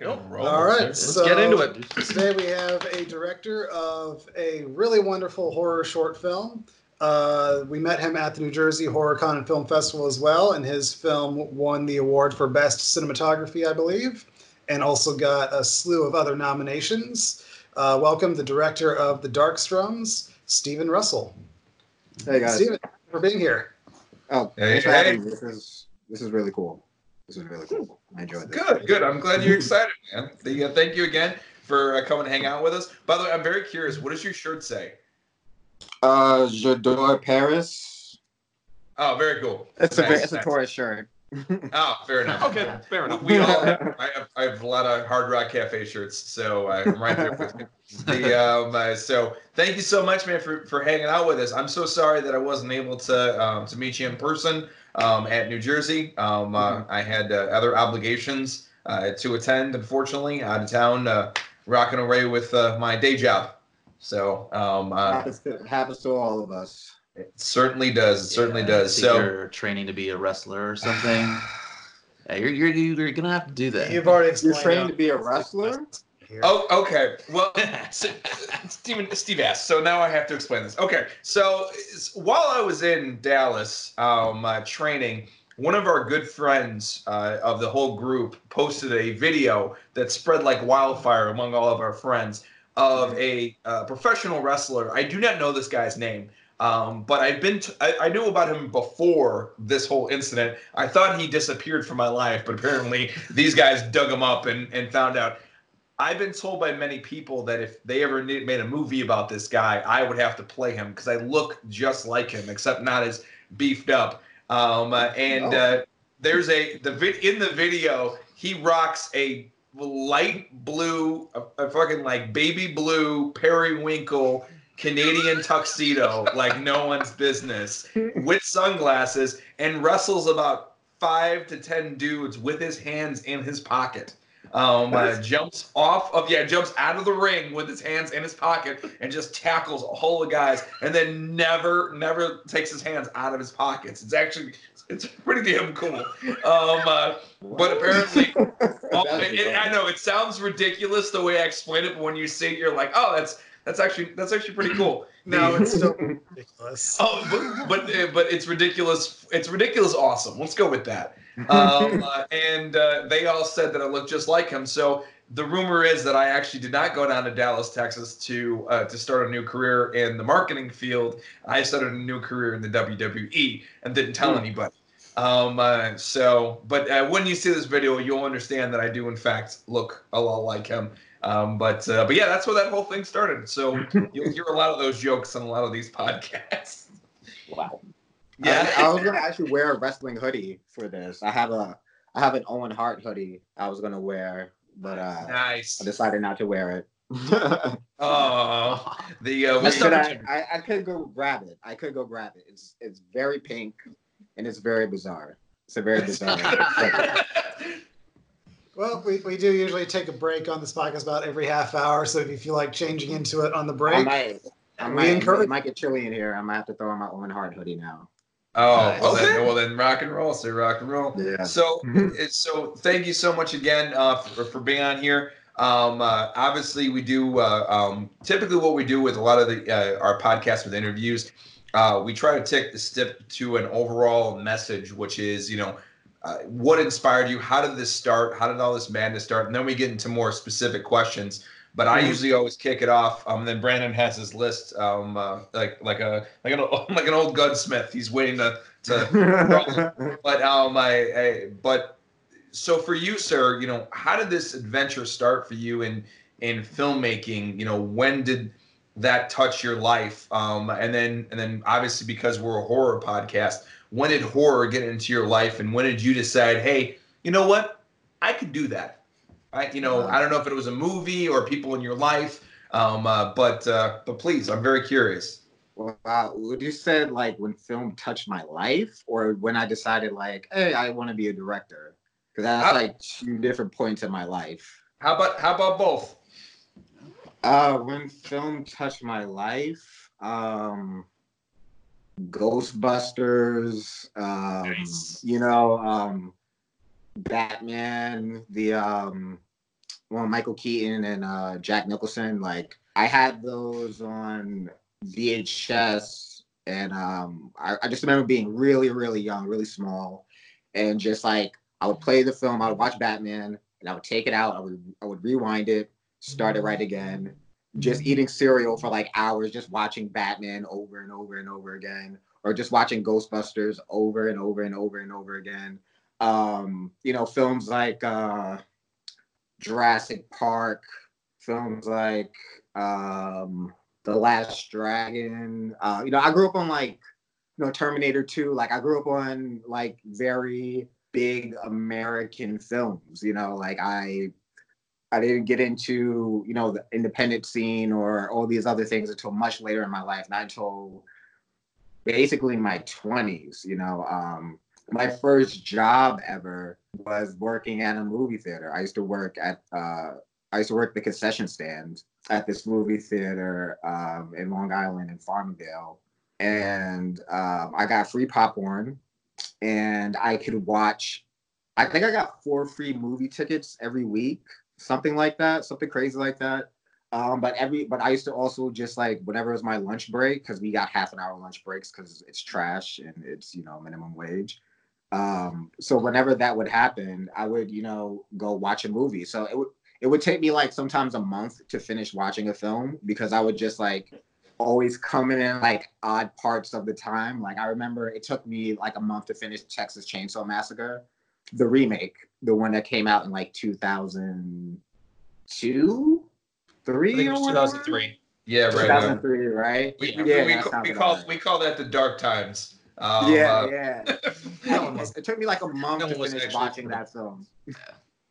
Nope. All right, Let's so get into it. Today we have a director of a really wonderful horror short film. Uh, we met him at the New Jersey Horror Con and Film Festival as well, and his film won the award for Best Cinematography, I believe, and also got a slew of other nominations. Uh, welcome the director of The Darkstrums, Stephen Russell. Hey guys. Stephen, for being here. Oh, Hey, thanks for hey. having me. This is this is really cool. This is really cool. I enjoyed this. Good, good. I'm glad you're excited, man. The, uh, thank you again for uh, coming to hang out with us. By the way, I'm very curious. What does your shirt say? Uh, J'adore Paris. Oh, very cool. It's a Nice, it's a nice. Taurus shirt. Oh, fair enough. Okay, fair enough. We all, I have, I have a lot of Hard Rock Cafe shirts, so I'm right there with you. The, um, uh, so thank you so much, man, for, for hanging out with us. I'm so sorry that I wasn't able to um, to meet you in person um, at New Jersey. Um, uh, I had uh, other obligations uh, to attend, unfortunately, out of town, uh, rocking away with uh, my day job. So um, uh, happens, to, happens to all of us. it certainly does. It certainly Yeah, does. So. think you're training to be a wrestler or something. yeah, you're, you're you're gonna have to do that. You've already You're explained. trained to be a wrestler. Here. Oh, okay. Well, so, Steven, Steve asked, so now I have to explain this. Okay, so while I was in Dallas um, uh, training, one of our good friends uh, of the whole group posted a video that spread like wildfire among all of our friends of a uh, professional wrestler. I do not know this guy's name. Um, but I've been, t- I, I knew about him before this whole incident. I thought he disappeared from my life, but apparently these guys dug him up and, and found out. I've been told by many people that if they ever made a movie about this guy, I would have to play him because I look just like him, except not as beefed up. Um, uh, and Oh. uh, there's a the vid in the video he rocks a light blue, a, a fucking like baby blue periwinkle Canadian tuxedo, like no one's business, with sunglasses, and wrestles about five to ten dudes with his hands in his pocket. Um, uh, jumps off of yeah, jumps out of the ring with his hands in his pocket and just tackles a whole of guys, and then never, never takes his hands out of his pockets. It's actually it's pretty damn cool. Um, uh, but apparently, Oh, it- it- I know it sounds ridiculous the way I explain it, but when you see it, you're like, oh, that's that's actually that's actually pretty cool. No, it's still ridiculous. Oh, but but, but it's ridiculous. It's ridiculous. Awesome. Let's go with that. Um, uh, and uh, they all said that I looked just like him. So the rumor is that I actually did not go down to Dallas, Texas, to uh, to start a new career in the marketing field. I started a new career in the WWE and didn't tell Hmm. anybody. Um, uh, so, but uh, when you see this video, you'll understand that I do in fact look a lot like him. Um, but uh, but yeah, that's where that whole thing started. So you'll hear a lot of those jokes on a lot of these podcasts. Wow. Yeah. I, I was gonna actually wear a wrestling hoodie for this. I have a I have an Owen Hart hoodie I was gonna wear, but uh, Nice. I decided not to wear it. Oh, the uh, I, we could, I, I, I could go grab it. I could go grab it. It's it's very pink, and it's very bizarre. It's a very bizarre. Well, we, we do usually take a break on this podcast about every half hour. So if you feel like changing into it on the I break, might, I We might, encourage- it might get chilly in here. I might have to throw on my Owen Hart hoodie now. Oh, Nice. well Okay. then, well then, rock and roll. Say rock and roll. Yeah. So, Mhm. so thank you so much again uh, for, for being on here. Um, uh, obviously, we do uh, um, typically what we do with a lot of the uh, our podcasts with interviews. Uh, we try to take the step to an overall message, which is you know uh, what inspired you, how did this start, how did all this madness start, and then we get into more specific questions. But I usually always kick it off. Um, and then Brandon has his list, um, uh, like like a like an like an old gunsmith. He's waiting to to but um I, I but so for you sir you know how did this adventure start for you in in filmmaking? You know when did that touch your life? Um and then and then obviously because we're a horror podcast when did horror get into your life and when did you decide hey you know what? I could do that i you know i don't know if it was a movie or people in your life um uh, but uh but please i'm very curious Well, uh, would you said like when film touched my life, or when I decided like, hey, I want to be a director? Because that's I- like two different points in my life. how about how about both Uh, when film touched my life, um, Ghostbusters, um, Nice. you know, um, Batman, the um, well, Michael Keaton and uh, Jack Nicholson. Like I had those on VHS, and um, I, I just remember being really, really young, really small, and just like I would play the film, I would watch Batman, and I would take it out, I would I would rewind it, start it right again, just eating cereal for like hours, just watching Batman over and over and over again, or just watching Ghostbusters over and over and over and over again. Um, you know, films like uh, Jurassic Park, films like um, The Last Dragon. Uh, you know, I grew up on like, you know, Terminator 2. Like, I grew up on like very big American films. You know, like I I didn't get into, you know, the independent scene or all these other things until much later in my life, not until basically my 20s, you know. Um, my first job ever was working at a movie theater. I used to work at uh, I used to work the concession stand at this movie theater um, in Long Island in Farmingdale, and um, I got free popcorn, and I could watch. I think I got four free movie tickets every week, something like that, something crazy like that. Um, but every but I used to also just like whenever it was my lunch break because we got half an hour lunch breaks because it's trash and it's you know minimum wage. Um, so whenever that would happen, I would, you know, go watch a movie. So it would it would take me like sometimes a month to finish watching a film because I would just like always come in like odd parts of the time. Like I remember it took me like a month to finish Texas Chainsaw Massacre, the remake, the one that came out in like 2002, three I think it or was whatever? 2003. Yeah, right. 2003, right? We, yeah, we, we, that ca- sounds we call right. we call that the dark times. Um, yeah, uh, yeah. It took me like a month that to finish watching that film.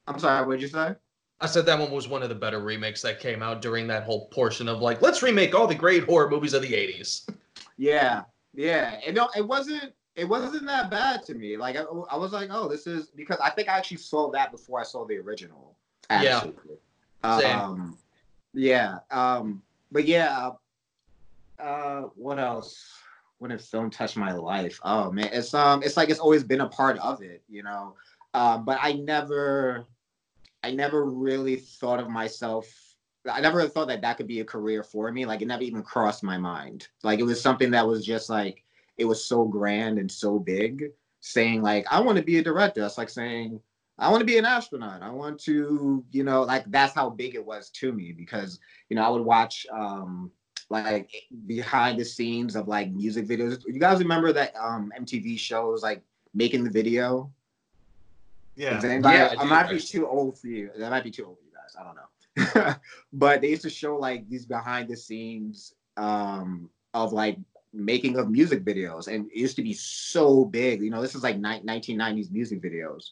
I'm sorry, what'd you say? I said that one was one of the better remakes that came out during that whole portion of like, let's remake all the great horror movies of the 80s. Yeah, yeah. It no, it wasn't. It wasn't that bad to me. Like I, I was like, oh, this is because I think I actually saw that before I saw the original. Yeah. Actually. Same. Um, yeah. Um, but yeah. Uh, what else? When a film touched my life? Oh man, it's um, it's like it's always been a part of it, you know. Um, but I never, I never really thought of myself I never thought that that could be a career for me. Like it never even crossed my mind. Like it was something that was just like it was so grand and so big. Saying like I want to be a director. That's like saying I want to be an astronaut. I want to, you know, like that's how big it was to me because you know I would watch um like behind the scenes of like music videos. You guys remember that um MTV shows like making the video? Yeah. Anybody- Yeah, I I might be too old for you. That might be too old for you guys. I don't know. but they used to show like these behind the scenes um, of like making of music videos, and it used to be so big. You know, this is like ni- 1990s music videos,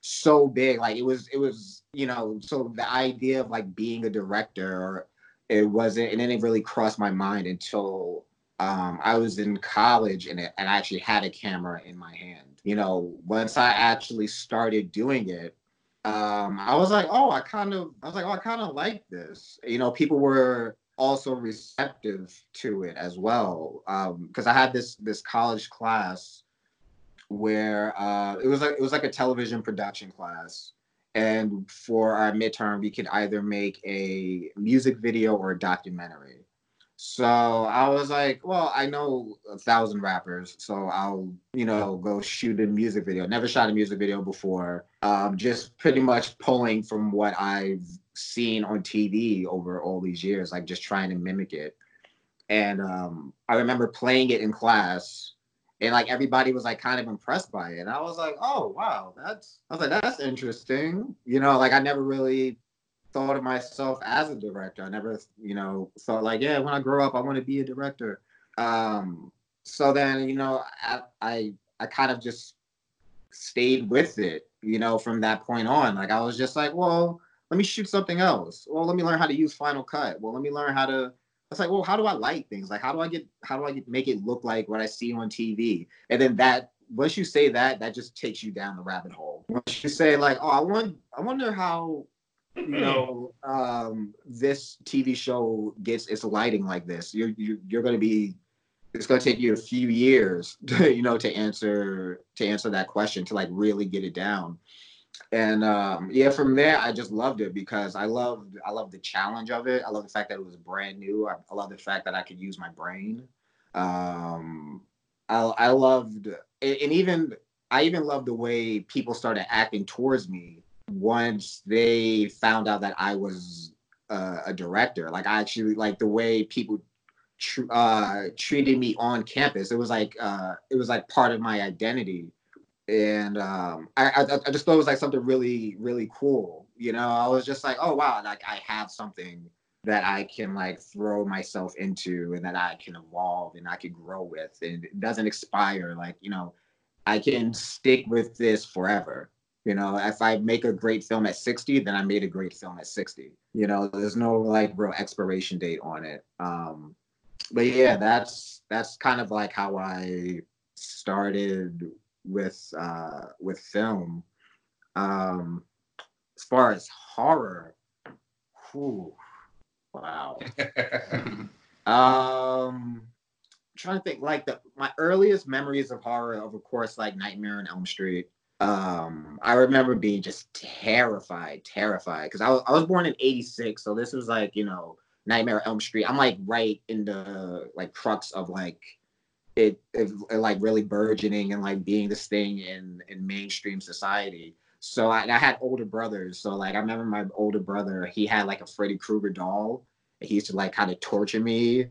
so big. Like it was, it was, you know. So the idea of like being a director, or it wasn't, and it really crossed my mind until um, I was in college and, it, and I actually had a camera in my hand. You know, once I actually started doing it, um, I was like, oh, I kind of, I was like, oh, I kind of like this. You know, people were also receptive to it as well. Because I had this this college class where uh, it was like it was like a television production class, and for our midterm, we could either make a music video or a documentary. So I was like, well, I know a thousand rappers, so I'll, you know, go shoot a music video. Never shot a music video before. Um, just pretty much pulling from what I've seen on TV over all these years, like just trying to mimic it. And um, I remember playing it in class, and like everybody was like kind of impressed by it. And I was like, oh wow, that's I was like, that's interesting. You know, like I never really thought of myself as a director. I never, you know, thought like, yeah, when I grow up, I want to be a director. Um, so then, you know, I, I, I kind of just stayed with it, you know, from that point on. Like I was just like, well, let me shoot something else. Well, let me learn how to use Final Cut. Well, let me learn how to. It's like, well, how do I light things? Like, how do I get, how do I get, make it look like what I see on TV? And then that, once you say that, that just takes you down the rabbit hole. Once you say like, oh, I want, I wonder how you know um this tv show gets its lighting like this you're you're, you're going to be it's going to take you a few years to, you know to answer to answer that question to like really get it down and um, yeah, from there I just loved it because I loved I loved the challenge of it. I love the fact that it was brand new. I, I love the fact that I could use my brain. Um, I I loved and even I even loved the way people started acting towards me once they found out that I was uh, a director. Like I actually like the way people tr- uh, treated me on campus. It was like uh, it was like part of my identity, and um, I, I I just thought it was like something really really cool. You know, I was just like, oh wow, like I have something that I can like throw myself into and that I can evolve and I can grow with, and it doesn't expire. Like you know, I can stick with this forever. You know, if I make a great film at 60, then I made a great film at 60. You know, there's no like real expiration date on it. Um, but yeah, that's that's kind of like how I started with uh with film. Um as far as horror, whew, wow. Um trying to think like the my earliest memories of horror of course like Nightmare on Elm Street. Um I remember being just terrified, terrified because I was I was born in 86, so this was like, you know, Nightmare on Elm Street. I'm like right in the like crux of like it, it, it like really burgeoning and like being this thing in in mainstream society. So I, I had older brothers. So like I remember my older brother, he had like a Freddy Krueger doll. And he used to like kind of torture me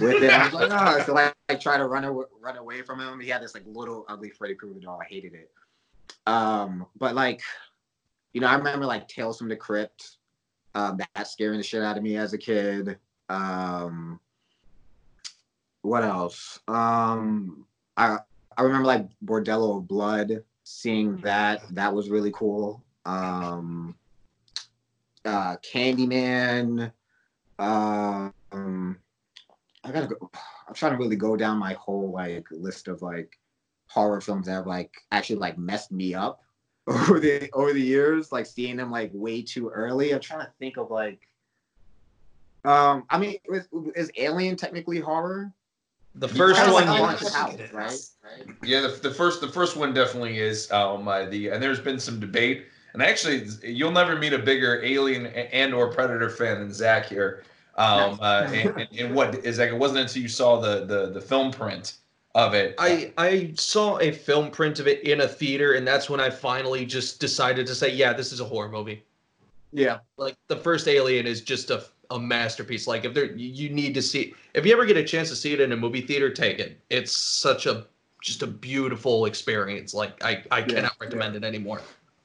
with it. I was like, oh, so like I try to run away, run away from him. He had this like little ugly Freddy Krueger doll. I hated it. Um, but like, you know, I remember like Tales from the Crypt. Um, that scaring the shit out of me as a kid. Um, what else? Um, I I remember like Bordello of Blood. Seeing that that was really cool. Um, uh, Candyman. Um, I gotta go. I'm trying to really go down my whole like list of like horror films that have like actually like messed me up over the over the years. Like seeing them like way too early. I'm trying to think of like. Um, I mean, is, is Alien technically horror? The first one, like yeah. Haunted I House, think it right? Right. Yeah, the, the first the first one definitely is um uh, the and there's been some debate and actually you'll never meet a bigger alien and or predator fan than Zach here. Um uh and, and, and what is like it wasn't until you saw the the the film print of it. I I saw a film print of it in a theater, and that's when I finally just decided to say, yeah, this is a horror movie. Yeah. Like the first Alien is just a a masterpiece. Like if there you you need to see if you ever get a chance to see it in a movie theater, take it. It's such a just a beautiful experience. Like I I cannot recommend it anymore.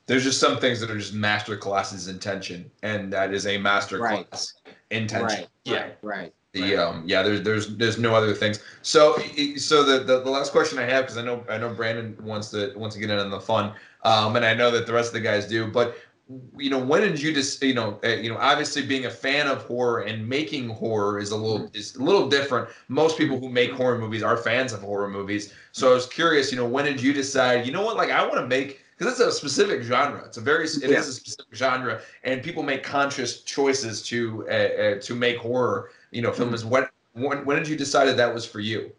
There's just some things that are just master classes in tension, and that is a master Right. class in tension. Right. Yeah. Right. Right. The um yeah there's there's there's no other things. So so the the, the last question I have because I know I know Brandon wants to wants to get in on the fun um and I know that the rest of the guys do but you know when did you just you know uh, you know obviously being a fan of horror and making horror is a little is a little different. Most people who make horror movies are fans of horror movies. So i was curious you know when did you decide you know what like i want to make because it's a specific genre. It's a very it is Yeah. a specific genre and people make conscious choices to uh, uh, to make horror you know film is what when, when did you decide that that was for you?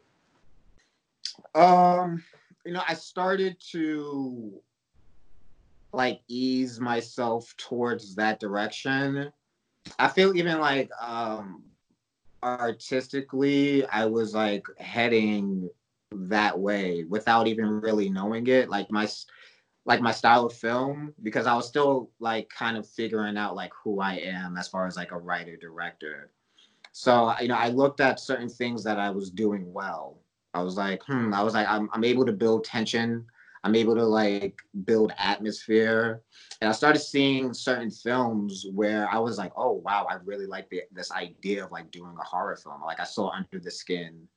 Um, you know, I started to like ease myself towards that direction. I feel even like um artistically I was like heading that way without even really knowing it. Like my like my style of film because I was still like kind of figuring out like who I am as far as like a writer director. So you know, I looked at certain things that I was doing well. I was like, hmm. I was like, I'm I'm able to build tension. I'm able to like build atmosphere. And I started seeing certain films where I was like, oh wow, I really like the, this idea of like doing a horror film. Like I saw Under the Skin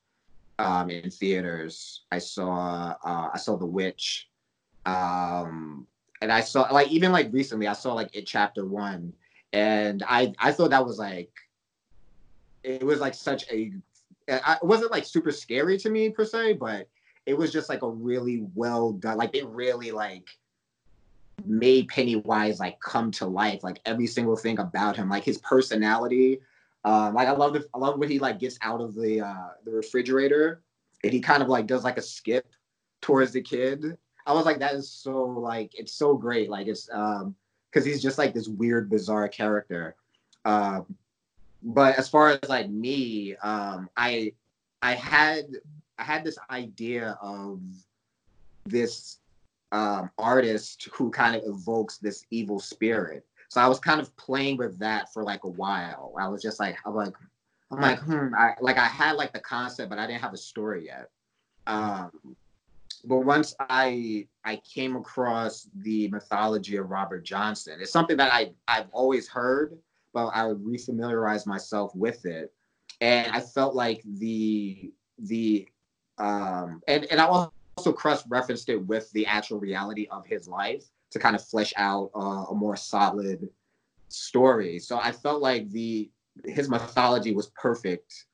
um, in theaters. I saw uh, I saw The Witch. Um, and I saw like even like recently I saw like it chapter one. And I I thought that was like it was like such a it wasn't like super scary to me per se, but it was just like a really well done. Like they really like made Pennywise like come to life. Like every single thing about him, like his personality. Um, like I love the I love when he like gets out of the uh, the refrigerator and he kind of like does like a skip towards the kid. I was like, that is so like it's so great. Like it's um because he's just like this weird, bizarre character. Um, but as far as like me, um, I I had I had this idea of this um, artist who kind of evokes this evil spirit. So I was kind of playing with that for like a while. I was just like, I'm like, I'm like, hmm. I, like I had like the concept, but I didn't have a story yet. Um, but once I I came across the mythology of Robert Johnson, it's something that I I've always heard, but I would refamiliarize myself with it, and I felt like the the um and and I also cross referenced it with the actual reality of his life to kind of flesh out uh, a more solid story. So I felt like the his mythology was perfect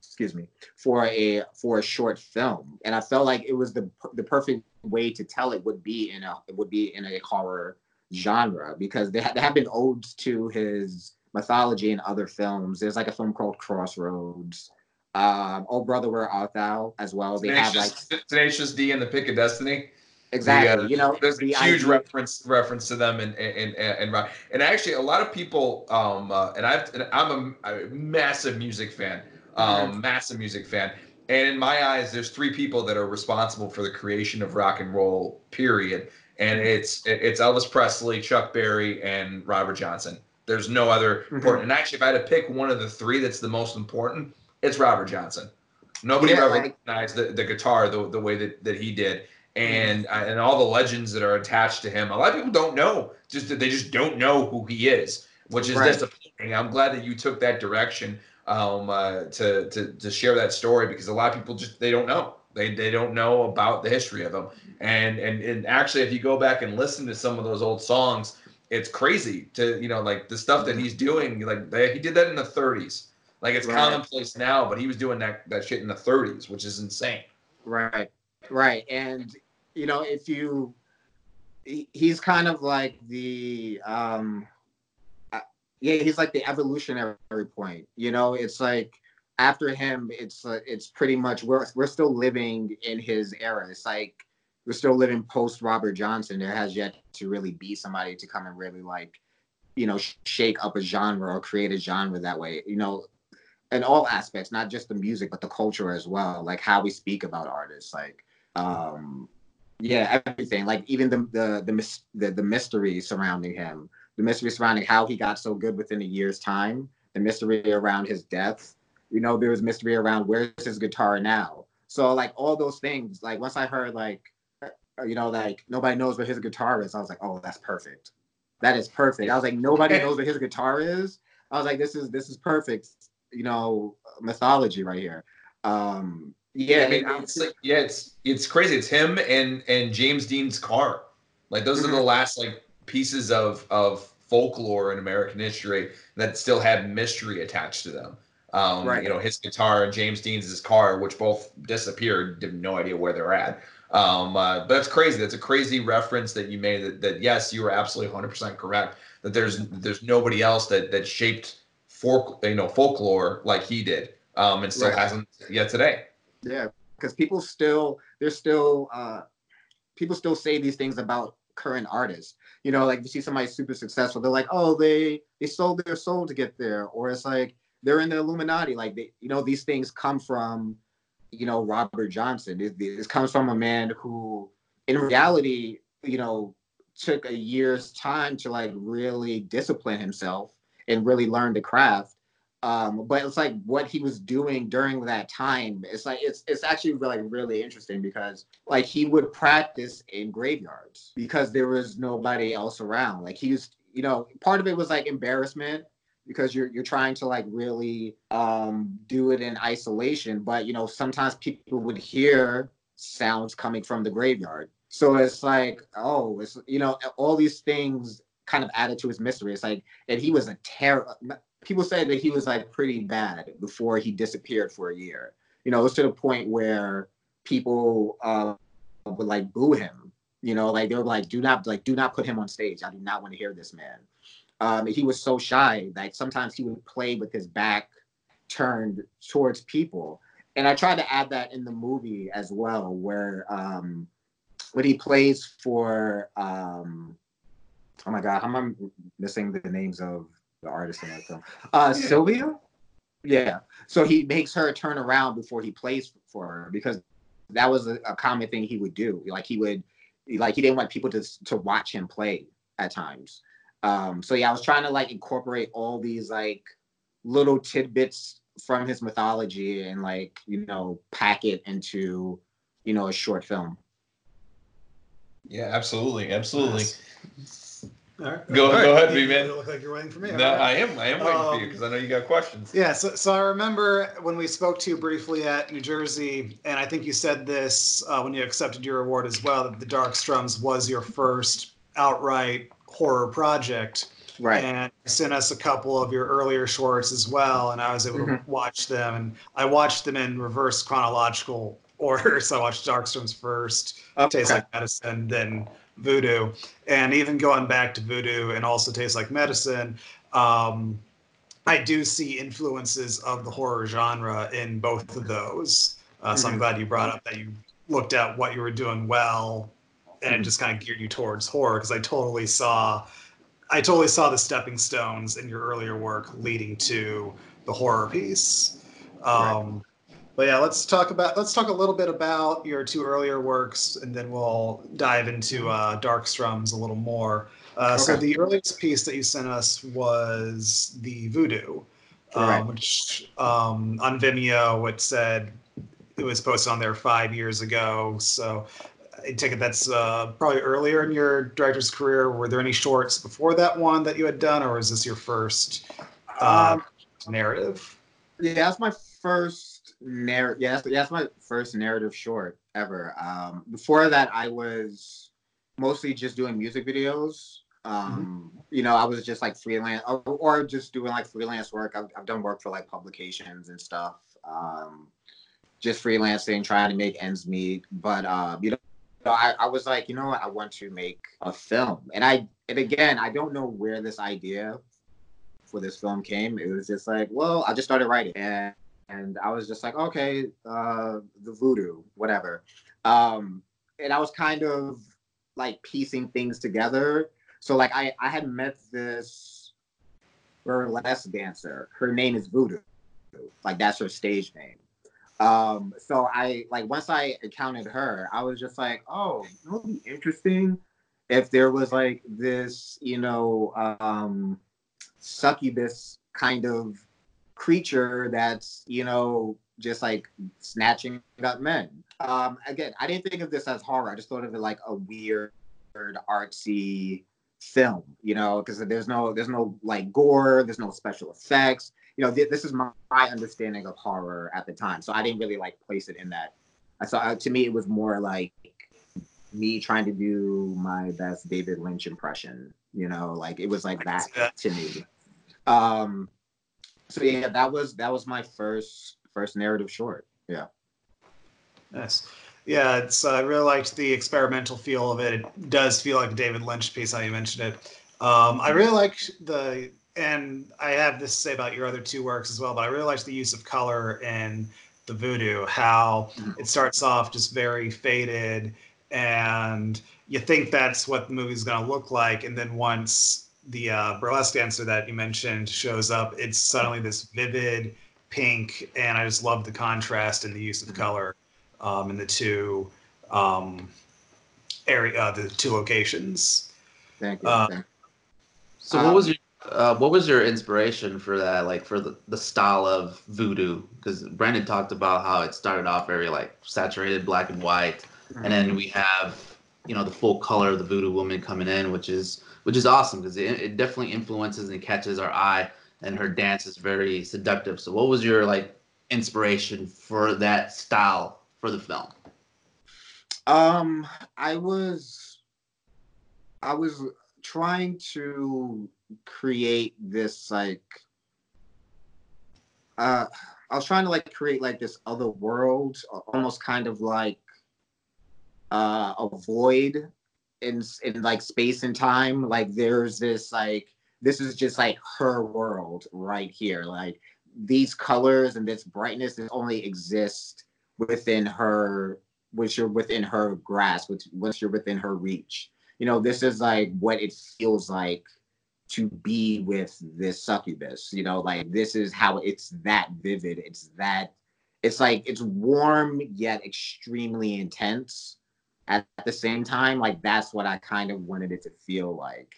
excuse me for a for a short film. And i felt like it was the the perfect way to tell it would be in a it would be in a horror genre because there, there have been odes to his mythology in other films. There's like a film called crossroads um oh brother where art thou? as well. They Tenacious, have like Tenacious D and the Pick of Destiny. exactly The, uh, you know there's a the huge idea- reference reference to them and and and and, rock. and actually a lot of people um uh, and I've and I'm a, a massive music fan um massive music fan. And in my eyes there's three people that are responsible for the creation of rock and roll period. And it's it's Elvis Presley Chuck Berry and Robert Johnson. There's no other Mhm. important. And actually if I had to pick one of the three that's the most important it's Robert Johnson nobody Yeah, ever like- recognized the, the guitar the, the way that, that he did and uh, and all the legends that are attached to him. A lot of people don't know, just that they just don't know who he is, which is Right. disappointing. I'm glad that you took that direction um, uh, to, to to share that story because a lot of people just they don't know. They they don't know about the history of him. And and and actually, if you go back and listen to some of those old songs, it's crazy to you know like the stuff that he's doing. Like they, he did that in the 30s. Like it's Right. commonplace now, but he was doing that that shit in the 30s, which is insane. Right, right, and you know if you, he's kind of like the, um, uh, yeah, he's like the evolutionary point. You know, it's like after him, it's uh, it's pretty much we're we're still living in his era. It's like we're still living post Robert Johnson. There has yet to really be somebody to come and really like, you know, sh- shake up a genre or create a genre that way. You know, in all aspects, not just the music, but the culture as well, like how we speak about artists, like um yeah, everything, like even the the the the, the mystery surrounding him, the mystery surrounding how he got so good within a year's time, the mystery around his death. You know, there was mystery around where's his guitar now. So like all those things, like once I heard like uh, you know, like nobody knows where his guitar is, I was like, oh, that's perfect. That is perfect. I was like, nobody knows where his guitar is. I was like, this is this is perfect you know mythology right here um yeah I mean, it's like, yeah, it's it's crazy. It's him and and James Dean's car. Like those are the Mhm. last like pieces of of folklore in American history that still had mystery attached to them. Um, Right. You know, his guitar and James Dean's his car, which both disappeared. Have no idea where they're at. Um, uh, but that's crazy. That's a crazy reference that you made. That, that yes, you were absolutely 100 percent correct. That there's there's nobody else that that shaped folk you know folklore like he did, um, and still Right. hasn't yet today. yeah because people still there's still uh people still say these things about current artists you know like you see somebody super successful they're like oh they they sold their soul to get there or it's like they're in the illuminati like they you know these things come from you know robert johnson this, this comes from a man who in reality you know took a year's time to like really discipline himself and really learn the craft. Um but it's like what he was doing during that time it's like it's it's actually like really interesting because like he would practice in graveyards because there was nobody else around. Like he was you know part of it was like embarrassment because you're you're trying to like really um do it in isolation. But you know sometimes people would hear sounds coming from the graveyard. So it's like oh it's you know all these things kind of added to his mystery it's like and he was a terror people say that he was like pretty bad before he disappeared for a year. You know, it was to the point where people uh, would like boo him. You know, like they were like, "Do not like, do not put him on stage. I do not want to hear this man." Um, he was so shy. Like sometimes he would play with his back turned towards people, and I tried to add that in the movie as well, where um, when he plays for um oh my god, how am I missing the names of the artists in that film? Uh Yeah. Sylvia? Yeah. So he makes her turn around before he plays for her because that was a, a common thing he would do. Like he would like he didn't want people to to watch him play at times. Um so yeah, I was trying to like incorporate all these like little tidbits from his mythology and like, you know, pack it into, you know, a short film. Yeah, absolutely, absolutely. Nice. All right. Go- All go ahead, You- V-Man. You look like you're waiting for me. No, All right. I am. I am waiting for you Um, because I know you got questions. Yeah, so, so I remember when we spoke to you briefly at New Jersey, and I think you said this uh, when you accepted your award as well, that The Dark Strums was your first outright horror project. Right. And you sent us a couple of your earlier shorts as well, and I was able to Mhm. watch them. And I watched them in reverse chronological order. So I watched Dark Strums first, Tastes Okay. Like Medicine, then Voodoo. And even going back to Voodoo and also Tastes Like Medicine, um, I do see influences of the horror genre in both of those. Uh, so I'm Mhm. glad you brought up that you looked at what you were doing well and it Mhm. just kind of geared you towards horror because I totally saw I totally saw the stepping stones in your earlier work leading to the horror piece. Um, But yeah, let's talk about let's talk a little bit about your two earlier works, and then we'll dive into uh, Dark Strums a little more. Uh, So the earliest piece that you sent us was the Voodoo, um, which um, on Vimeo it said it was posted on there five years ago. So I take it that's uh, probably earlier in your director's career. Were there any shorts before that one that you had done, or was this your first uh, Um, narrative? yeah, that's my first narrative. Yeah, that's, that's my first narrative short ever. Um, before that, I was mostly just doing music videos. Um, You know, I was just like freelance or, or just doing like freelance work. I've, I've done work for like publications and stuff. Um, just freelancing, trying to make ends meet. But uh, you know, I, I was like, you know what, I want to make a film. And I and again, I don't know where this idea for this film came. It was just like, well, I just started writing and and I was just like, okay, uh the voodoo, whatever. Um and I was kind of like piecing things together. So like I I had met this burlesque dancer. Her name is Voodoo. Like that's her stage name. Um, so I like once I encountered her, I was just like, oh, it would be interesting if there was like this, you know, um succubus kind of creature that's, you know, just like snatching up men. Um, again, I didn't think of this as horror. I just thought of it like a weird, artsy film, you know, because there's no there's no like gore, there's no special effects. You know, th- this is my, my understanding of horror at the time, so I didn't really like place it in that. I saw uh, to me it was more like me trying to do my best David Lynch impression. You know, like it was like that that. to me. Um, so yeah, that was that was my first first narrative short. Yeah. Yes. Yeah, it's uh, I really liked the experimental feel of it. It does feel like a David Lynch piece, how you mentioned it. Um, I really liked the, and I have this to say about your other two works as well, but I really liked the use of color in the Voodoo. How it starts off just very faded, and you think that's what the movie's going to look like, and then once the uh, burlesque dancer that you mentioned shows up, it's suddenly this vivid pink, and I just love the contrast and the use of color um, in the two um, area, uh, the two locations. Thank you. Uh, Thank- So Um, what was your uh, what was your inspiration for that? Like for the, the style of voodoo? Because Brandon talked about how it started off very like saturated black and white, and then we have you know the full color of the voodoo woman coming in, which is which is awesome because it, it definitely influences and catches our eye, and her dance is very seductive. So what was your like inspiration for that style for the film? Um, I was, I was trying to create this like, uh, I was trying to like create like this other world, almost kind of like, uh, a void in in like space and time. Like there's this like this is just like her world right here. Like these colors and this brightness that only exist within her once you're within her grasp, once you're within her reach. You know, this is like what it feels like to be with this succubus. You know, like this is how it's that vivid. It's that it's like it's warm yet extremely intense at the same time. Like that's what I kind of wanted it to feel like.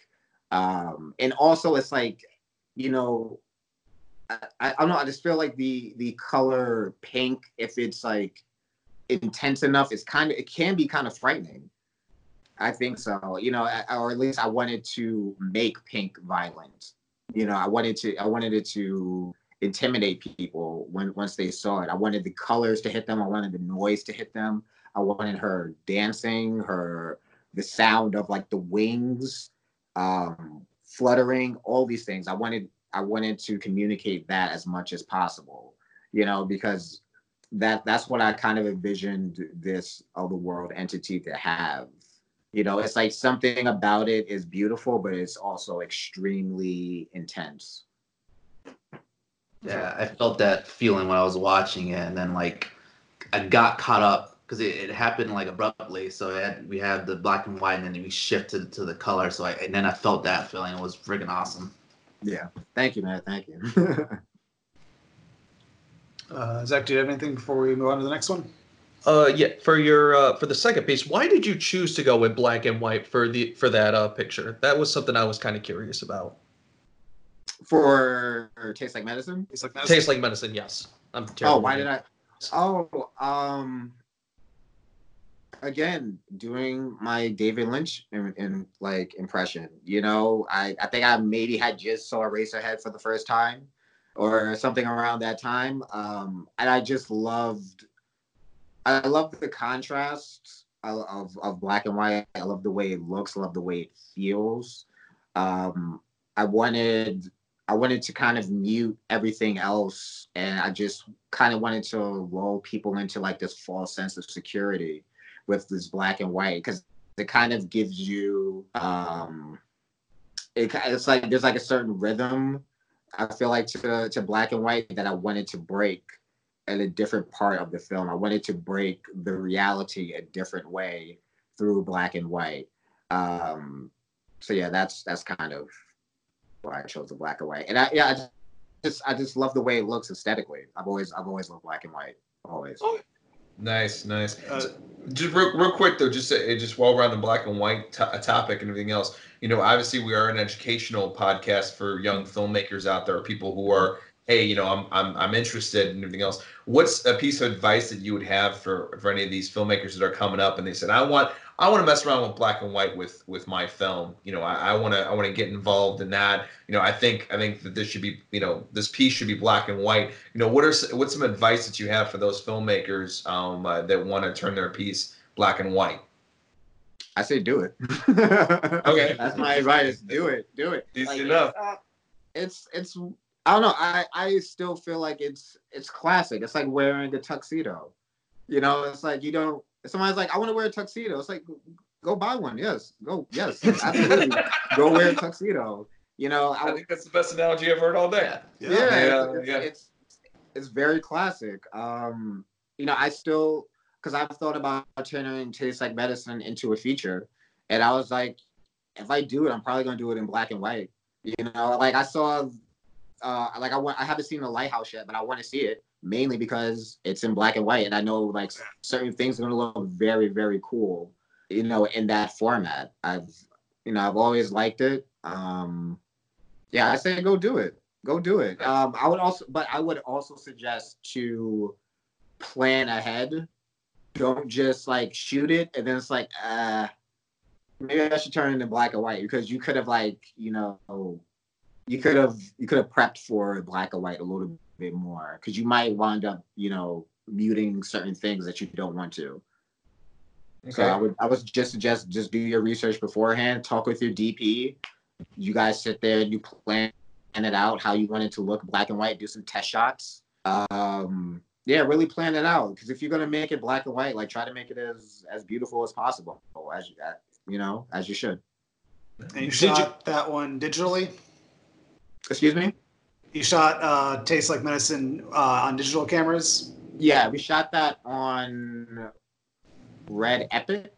Um, and also it's like, you know, I, I don't know. I just feel like the the color pink, if it's like intense enough, it's kind of it can be kind of frightening. I think so. You know, or at least I wanted to make pink violent. You know, I wanted to I wanted it to intimidate people when once they saw it. I wanted the colors to hit them. I wanted the noise to hit them. I wanted her dancing, her the sound of like the wings um, fluttering, all these things. I wanted I wanted to communicate that as much as possible, you know, because that that's what I kind of envisioned this other world entity to have. You know, it's like something about it is beautiful, but it's also extremely intense. Yeah, I felt that feeling when I was watching it, and then like I got caught up because it, it, happened like abruptly. So had, we had the black and white, and then we shifted to the color. So I and then I felt that feeling. It was freaking awesome. Yeah. Thank you, man. Thank you. uh, Zach, do you have anything before we move on to the next one? Uh, yeah. For your uh, for the second piece, why did you choose to go with black and white for the for that uh picture? That was something I was kind of curious about. For taste like medicine. Taste like medicine. Taste like medicine. Yes. I'm. Oh, why did I? Oh, um, again doing my David Lynch in, in, like impression. You know, I I think I maybe had just saw Eraserhead for the first time or something around that time. Um, and I just loved I love the contrast of, of black and white. I love the way it looks, I love the way it feels. Um, I wanted I wanted to kind of mute everything else and I just kind of wanted to lull people into like this false sense of security with this black and white because it kind of gives you um it, it's like there's like a certain rhythm I feel like to to black and white that I wanted to break at a different part of the film. I wanted to break the reality a different way through black and white. Um, so yeah, that's that's kind of why I chose the black and white. And I yeah, I just I just love the way it looks aesthetically. I've always I've always loved black and white. Always. Oh, Nice, nice. Uh, just real, real quick though, just uh, just while we're on the black and white topic and everything else, you know, obviously we are an educational podcast for young filmmakers out there, people who are, hey, you know, I'm I'm I'm interested and everything else. What's a piece of advice that you would have for for any of these filmmakers that are coming up and they said, I want I want to mess around with black and white with with my film. You know, I want to I want to get involved in that. You know, I think I think that this should be you know this piece should be black and white. You know, what are what's some advice that you have for those filmmakers um, uh, that want to turn their piece black and white? I say do it. okay, that's my advice. Do it. Do it. Easy like, enough. Uh, it's it's I don't know. I I still feel like it's it's classic. It's like wearing a tuxedo. You know, it's like you don't somebody's like, I want to wear a tuxedo. It's like, go buy one. Yes, go. Yes, absolutely. go wear a tuxedo. You know, I, I, think that's the best analogy I've heard all day. Yeah, yeah, yeah. It's, yeah. it's, it's very classic. Um, you know, I still because I've thought about turning Taste Like Medicine into a feature, and I was like, if I do it, I'm probably gonna do it in black and white. You know, like I saw, uh, like I want, I haven't seen the Lighthouse yet, but I want to see it mainly because it's in black and white, and I know like certain things are gonna look very, very cool, you know, in that format. I've, you know, I've always liked it. Um, yeah, I say go do it. Go do it. Um, I would also, but I would also suggest to plan ahead. Don't just like shoot it and then it's like, uh, maybe I should turn it into black and white because you could have like, you know, you could have you could have prepped for black and white a little bit more because you might wind up, you know, muting certain things that you don't want to. Okay. So I would I would just suggest just do your research beforehand, talk with your DP. You guys sit there and you plan it out how you want it to look black and white, do some test shots. Um yeah, really plan it out because if you're gonna make it black and white, like try to make it as as beautiful as possible, as you you know, as you should. And you shot you, that one digitally. Excuse me? You shot uh, Taste Like Medicine uh, on digital cameras? Yeah, we shot that on Red Epic,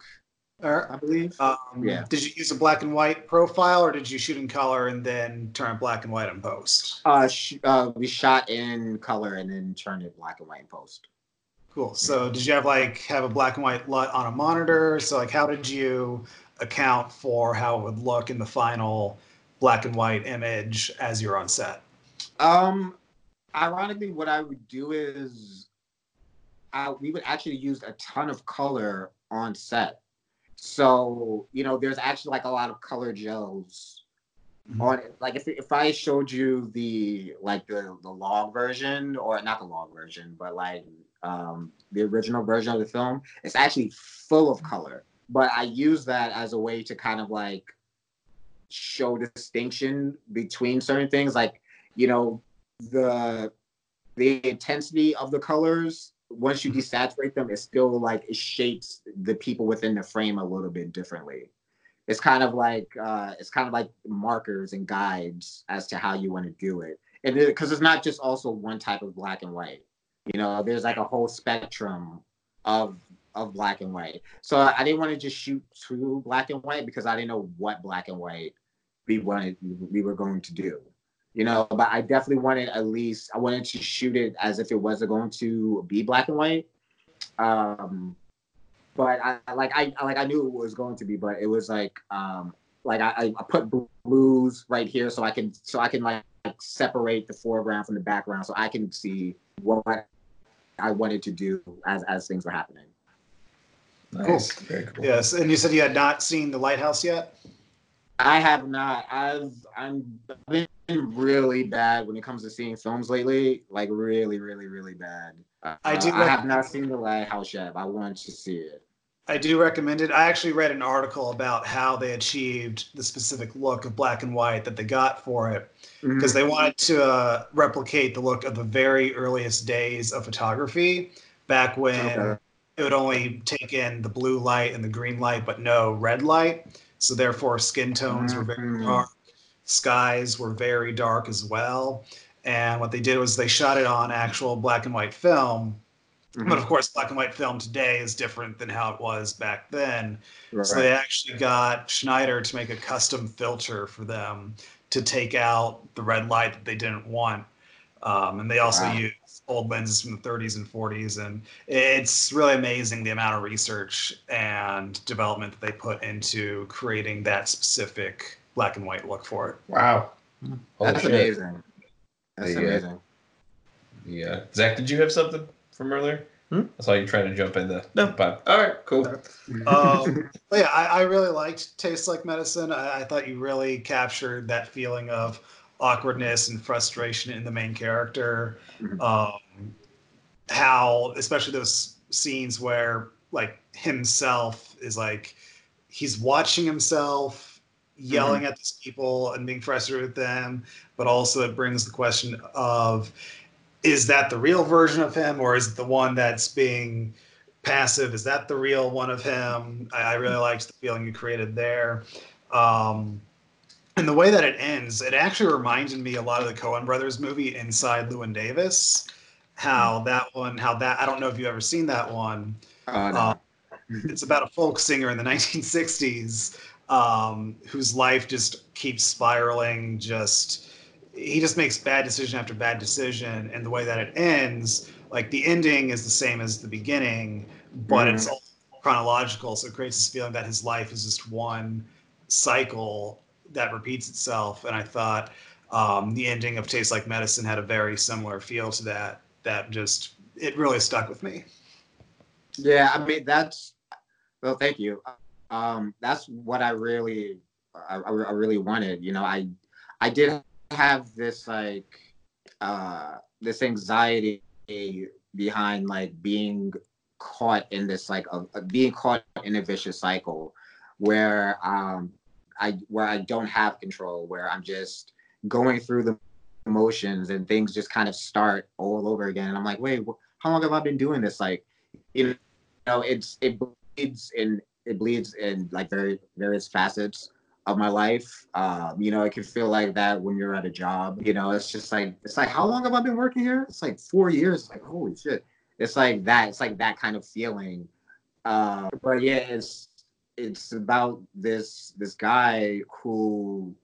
Or, I believe. um, Yeah. Did you use a black and white profile, or did you shoot in color and then turn it black and white in post? Uh, sh- uh, we shot in color and then turned it black and white in post. Cool. So did you have like have a black and white LUT on a monitor? So like how did you account for how it would look in the final black and white image as you're on set? Um, ironically, what I would do is, I, we would actually use a ton of color on set. So you know, there's actually like a lot of color gels Mhm. on it. Like if if I showed you the like the the log version or not the log version, but like um the original version of the film, it's actually full of color. But I use that as a way to kind of like show distinction between certain things like you know the the intensity of the colors once you desaturate them it still like it shapes the people within the frame a little bit differently. It's kind of like uh it's kind of like markers and guides as to how you want to do it. And because it's not just also one type of black and white. You know there's like a whole spectrum of of black and white. So i didn't want to just shoot true black and white because i didn't know what black and white we wanted we were going to do you know but i definitely wanted at least i wanted to shoot it as if it wasn't going to be black and white um but i like i like i knew it was going to be but it was like um like i i put blues right here so i can so i can like separate the foreground from the background so i can see what i wanted to do as as things were happening Nice. Very cool. Yes, and you said you had not seen the lighthouse yet. I have not. I've I'm been really bad when it comes to seeing films lately. Like really, really, really bad. Uh, I do I have not seen the Lighthouse yet. but I want to see it. I do recommend it. I actually read an article about how they achieved the specific look of black and white that they got for it because they wanted to uh, replicate the look of the very earliest days of photography back when Okay. it would only take in the blue light and the green light, but no red light. So therefore, skin tones were very Mhm. dark, skies were very dark as well. And what they did was they shot it on actual black and white film. Mhm. But of course, black and white film today is different than how it was back then. Right. So they actually got Schneider to make a custom filter for them to take out the red light that they didn't want. Um, and they also Wow. use old lenses from the 30s and 40s. And it's really amazing the amount of research and development that they put into creating that specific black and white look for it. Wow. Holy That's shit. amazing. That's Yeah. amazing. Yeah. Zach, did you have something from earlier? Hmm? I saw you trying to jump in the No. pod. All right, cool. Um, yeah, I, I really liked Tastes Like Medicine. I, I thought you really captured that feeling of awkwardness and frustration in the main character. Mhm. Um, how, especially those scenes where like himself is like he's watching himself yelling at these people and being frustrated with them, but also it brings the question of is that the real version of him or is it the one that's being passive? Is that the real one of him? I, I really liked the feeling you created there. Um, and the way that it ends it actually reminded me a lot of the Coen brothers movie inside Llewyn davis. How that one how that i don't know if you've ever seen that one. Uh, no. uh, it's about a folk singer in the 1960s um, whose life just keeps spiraling just he just makes bad decision after bad decision. And the way that it ends like the ending is the same as the beginning but it's all chronological. So it creates this feeling that his life is just one cycle that repeats itself and i thought um, the ending of taste like medicine had a very similar feel to that that just it really stuck with me Yeah, I mean that's well, thank you. Um, that's what I really, I, I really wanted. You know, I, I did have this like, uh, this anxiety behind like being caught in this like uh, being caught in a vicious cycle, where um, I where I don't have control, where I'm just going through the emotions and things just kind of start all over again. And I'm like, wait, wh- how long have I been doing this? Like, you know, it's it bleeds in it bleeds in like very various facets of my life. Um, you know, it can feel like that when you're at a job. You know, it's just like it's like how long have I been working here? It's like four years. Like holy shit. It's like that. It's like that kind of feeling Uh, but yeah, it's it's about this this guy who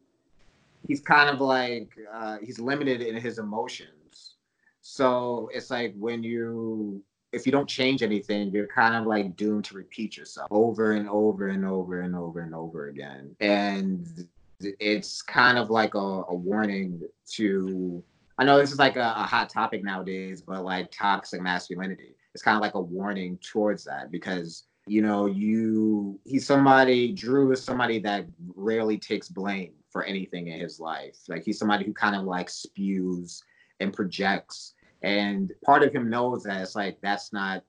he's kind of like uh, he's limited in his emotions. So it's like when you if you don't change anything, you're kind of like doomed to repeat yourself over and over and over and over and over again. And it's kind of like a, a warning to I know this is like a, a, hot topic nowadays, but like toxic masculinity. It's kind of like a warning towards that because you know you he's somebody Drew is somebody that rarely takes blame for anything in his life. Like he's somebody who kind of like spews and projects, and part of him knows that it's like that's not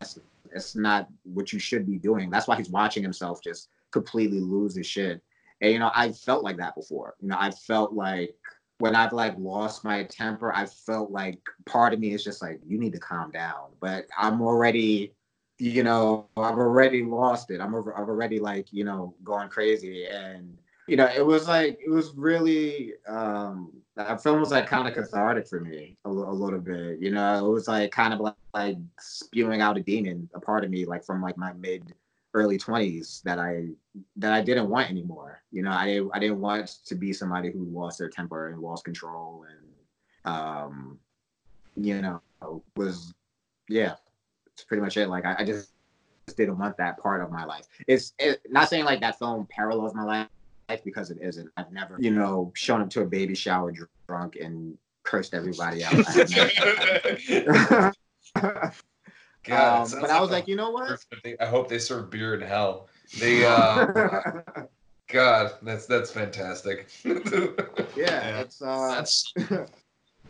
that's not what you should be doing. That's why he's watching himself just completely lose his shit. And you know, I felt like that before. You know, I felt like when I've like lost my temper, I felt like part of me is just like, you need to calm down. But I'm already, you know, I've already lost it. I'm I've already like, you know, going crazy. And, you know, it was like, it was really, um, that film was like kind of cathartic for me a, a, little bit. You know, it was like kind of like, like spewing out a demon, a part of me, like from like my mid early 20s that I that I didn't want anymore. You know, I didn't I didn't want to be somebody who lost their temper and lost control and um you know was yeah, pretty much it. Like I, I just didn't want that part of my life. It's it, not saying like that film parallels my life because it isn't. I've never, you know, shown up to a baby shower drunk and cursed everybody out. God, um, but I was like, you know what? I hope they serve beer in hell. They, uh, God, that's that's fantastic. yeah, it's uh, that's.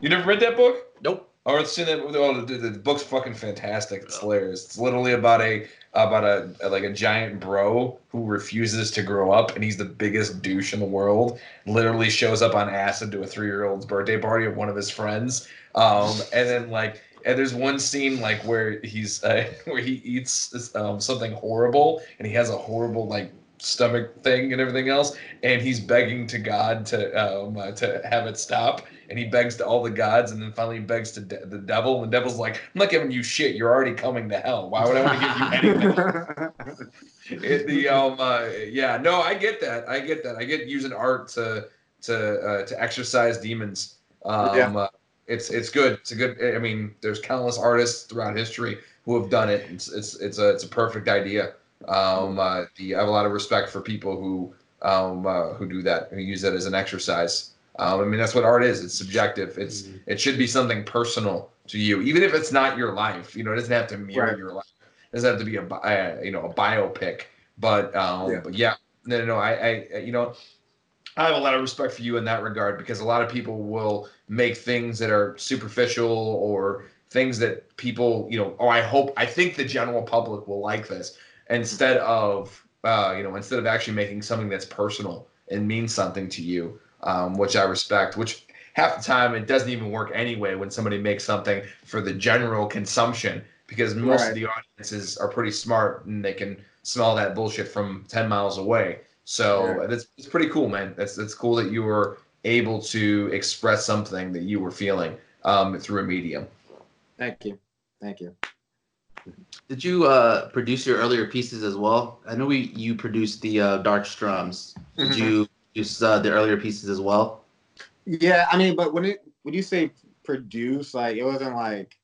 you never read that book? Nope. Or oh, seen that? Oh, the, the, the, book's fucking fantastic. It's hilarious. It's literally about a about a, a, like a giant bro who refuses to grow up, and he's the biggest douche in the world. Literally shows up on acid to a three year old's birthday party of one of his friends, um, and then like and there's one scene like where he's uh, where he eats um, something horrible and he has a horrible like stomach thing and everything else and he's begging to god to um, uh, to have it stop and he begs to all the gods and then finally he begs to de- the devil and the devil's like i'm not giving you shit you're already coming to hell why would i want to give you anything it, the um uh, yeah no i get that i get that i get using art to to uh, to exercise demons um yeah. Uh, it's it's good. It's a good. I mean, there's countless artists throughout history who have done it. It's it's it's a it's a perfect idea. Um, uh, the, I have a lot of respect for people who um, uh, who do that, who use that as an exercise. Um, I mean, that's what art is. It's subjective. It's mm-hmm. it should be something personal to you, even if it's not your life. You know, it doesn't have to mirror right. your life. It doesn't have to be a, a you know a biopic. But um, yeah. but yeah, no, no, no. I, I you know I have a lot of respect for you in that regard because a lot of people will make things that are superficial or things that people, you know, oh, I hope, I think the general public will like this instead of, uh, you know, instead of actually making something that's personal and means something to you, um, which I respect, which half the time it doesn't even work anyway when somebody makes something for the general consumption because most right. of the audiences are pretty smart and they can smell that bullshit from 10 miles away. So that's it's pretty cool, man. That's that's cool that you were able to express something that you were feeling um, through a medium. Thank you, thank you. Did you uh, produce your earlier pieces as well? I know we you produced the uh, Dark Strums. Did mm-hmm. you produce uh, the earlier pieces as well? Yeah, I mean, but when it when you say produce, like it wasn't like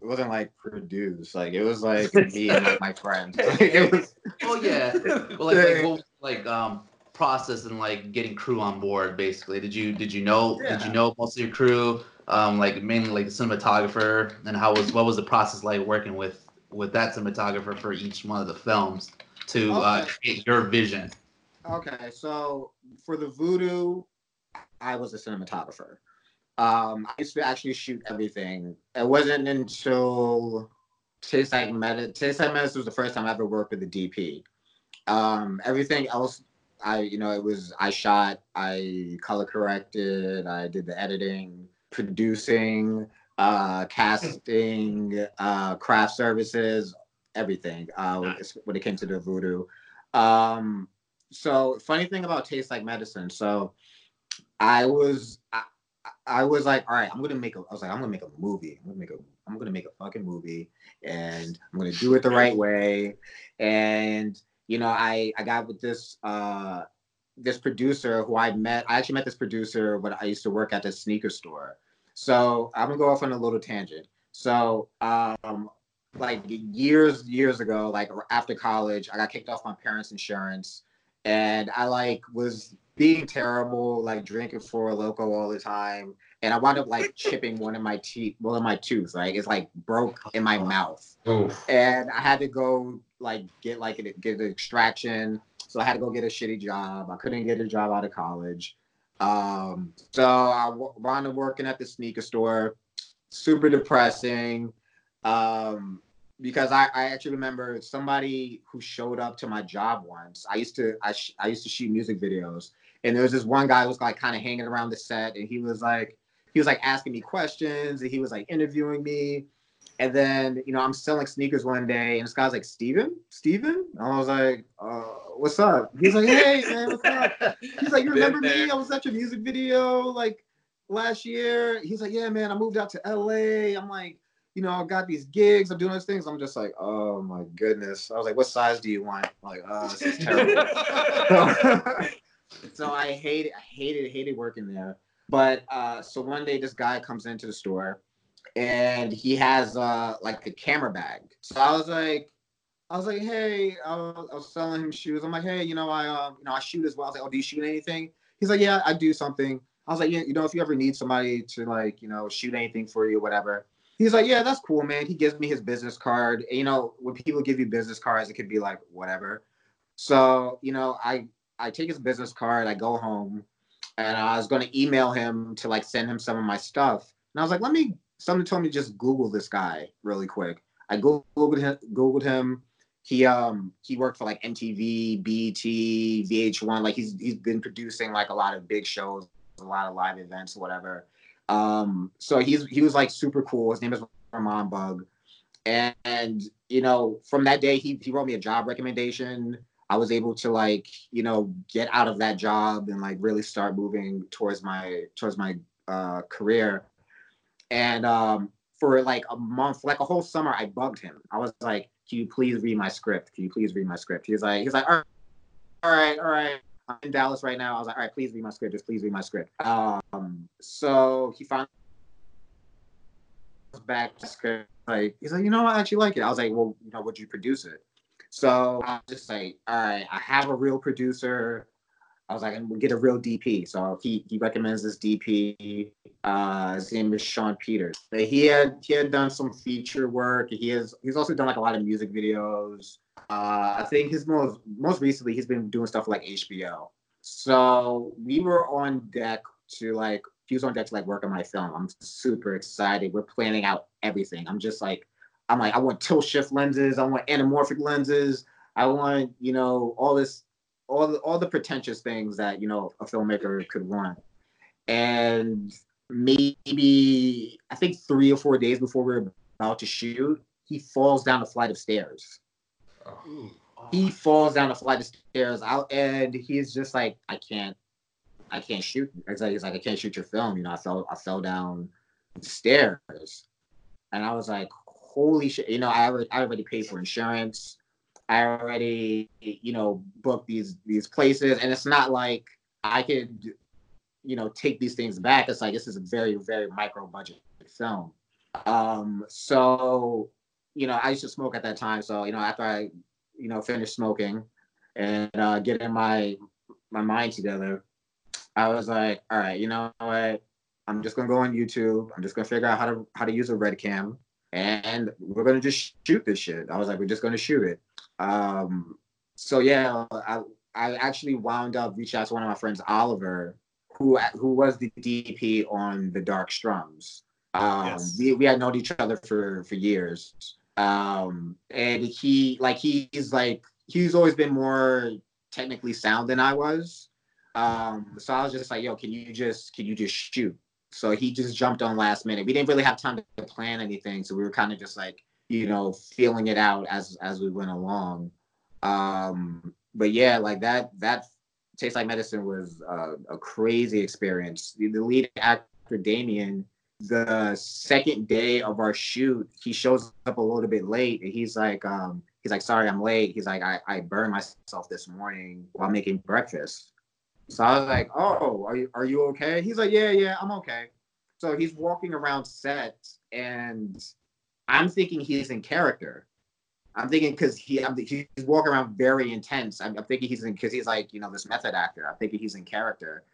it wasn't like produce, Like it was like me and like, my friends. Like, it was. Oh yeah. Well, like, like what like um process and like getting crew on board basically? Did you did you know yeah. did you know most of your crew? Um, like mainly like the cinematographer and how was what was the process like working with with that cinematographer for each one of the films to uh, okay. uh, create your vision? Okay, so for the voodoo, I was a cinematographer. Um, I used to actually shoot everything. It wasn't until Taste Like Medicine. Taste Like Medicine was the first time I ever worked with a DP. Um, everything else, I you know, it was I shot, I color corrected, I did the editing, producing, uh, casting, uh, craft services, everything. Uh, nice. when it came to the voodoo. Um, so funny thing about Taste Like Medicine. So I was I, I was like, all right, I'm gonna make a. I was like, I'm gonna make a movie. I'm gonna make a. I'm gonna make a fucking movie, and I'm gonna do it the right way. And you know, I I got with this uh this producer who I met. I actually met this producer when I used to work at the sneaker store. So I'm gonna go off on a little tangent. So um like years years ago, like after college, I got kicked off my parents' insurance, and I like was being terrible, like drinking Four Loko all the time, and I wound up like chipping one of my teeth, one of my tooth, like it's like broke in my mouth, Oof. and I had to go like get like a, get an extraction. So I had to go get a shitty job. I couldn't get a job out of college. Um, so I wound up working at the sneaker store. Super depressing. Um, because I, I actually remember somebody who showed up to my job once. I used to I, sh- I used to shoot music videos, and there was this one guy who was like kind of hanging around the set, and he was like he was like asking me questions, and he was like interviewing me. And then, you know, I'm selling sneakers one day, and this guy's like, Steven? Steven? And I was like, uh, what's up? He's like, hey, man, what's up? He's like, you remember me? I was at your music video like last year. He's like, yeah, man, I moved out to LA. I'm like, you know, I got these gigs. I'm doing those things. I'm just like, oh my goodness. I was like, what size do you want? I'm like, oh, this is terrible. so I hated, I hated, hated working there. But uh, so one day this guy comes into the store and he has uh like a camera bag. So I was like, I was like, hey, I was, I was selling him shoes. I'm like, hey, you know, I um, you know, I shoot as well. I was like, oh, do you shoot anything? He's like, yeah, I do something. I was like, yeah, you know, if you ever need somebody to like, you know, shoot anything for you, whatever. He's like, yeah, that's cool, man. He gives me his business card. And, you know, when people give you business cards, it could be like whatever. So, you know, I I take his business card, I go home, and I was gonna email him to like send him some of my stuff. And I was like, let me. Someone told me just Google this guy really quick. I googled him. Googled him. He um he worked for like MTV, BET, VH1. Like he's he's been producing like a lot of big shows, a lot of live events, whatever. Um, so he's he was like super cool. His name is Ramon Bug, and, and you know from that day he he wrote me a job recommendation. I was able to like you know get out of that job and like really start moving towards my towards my uh, career. And um, for like a month, like a whole summer, I bugged him. I was like, "Can you please read my script? Can you please read my script?" He's like, "He's like, all right, all right, all right." I'm in Dallas right now. I was like, "All right, please read my script. Just please read my script." Um, so he finally back script. Like he's like, "You know, I actually like it." I was like, "Well, you know, would you produce it?" So I was just like, all right, I have a real producer. I was like, and we'll get a real DP. So he he recommends this DP. Uh, his name is Sean Peters. But He had he had done some feature work. He has he's also done like a lot of music videos. Uh, I think his most most recently he's been doing stuff like HBO. So we were on deck to like he was on deck to like work on my film. I'm super excited. We're planning out everything. I'm just like I'm like, I want tilt shift lenses, I want anamorphic lenses, I want, you know, all this, all the all the pretentious things that, you know, a filmmaker could want. And maybe I think three or four days before we're about to shoot, he falls down a flight of stairs. Oh. He falls down a flight of stairs out and he's just like, I can't, I can't shoot. He's like, he's like, I can't shoot your film. You know, I fell, I fell down the stairs. And I was like, holy shit, you know, I already, I already paid for insurance. I already, you know, booked these these places, and it's not like I could, you know, take these things back. It's like this is a very very micro budget film. Um, so, you know, I used to smoke at that time. So, you know, after I, you know, finished smoking and uh, getting my my mind together, I was like, all right, you know what? I'm just gonna go on YouTube. I'm just gonna figure out how to how to use a red cam and we're gonna just shoot this shit. I was like, we're just gonna shoot it. Um, so yeah, I I actually wound up reaching out to one of my friends, Oliver, who who was the DP on the Dark Strums. Um, Yes. we we had known each other for for years. Um, and he like he's like he's always been more technically sound than I was. Um, so I was just like, yo, can you just can you just shoot? So he just jumped on last minute. We didn't really have time to plan anything, so we were kind of just like, you know, feeling it out as as we went along. Um, but yeah, like that that Tastes Like Medicine was uh, a crazy experience. The, the lead actor Damien, the second day of our shoot, he shows up a little bit late and he's like, um, he's like, sorry, I'm late. He's like, I, I burned myself this morning while making breakfast. So I was like, oh, are you are you okay? He's like, yeah, yeah, I'm okay. So he's walking around set and I'm thinking he's in character. I'm thinking because he I'm, he's walking around very intense. I'm, I'm thinking he's in because he's like you know this method actor. I'm thinking he's in character.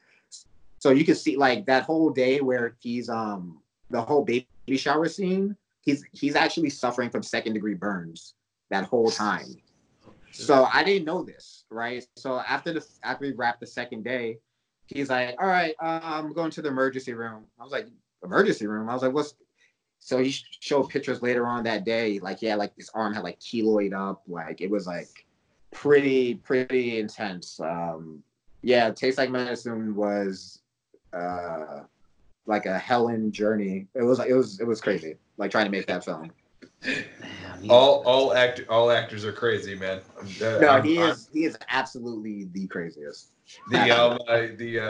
So you can see like that whole day where he's um the whole baby shower scene. He's he's actually suffering from second degree burns that whole time. So I didn't know this, right? So after the after we wrapped the second day, he's like, "All right, uh, I'm going to the emergency room." I was like, "Emergency room?" I was like, "What's?" So he showed pictures later on that day, like yeah, like his arm had like keloid up, like it was like pretty pretty intense. Um, yeah, Taste like medicine was uh like a Helen journey. It was it was it was crazy. Like trying to make that film. Damn, All all act all actors are crazy, man. Uh, No, I'm- he I'm- is he is absolutely the craziest. the um uh, the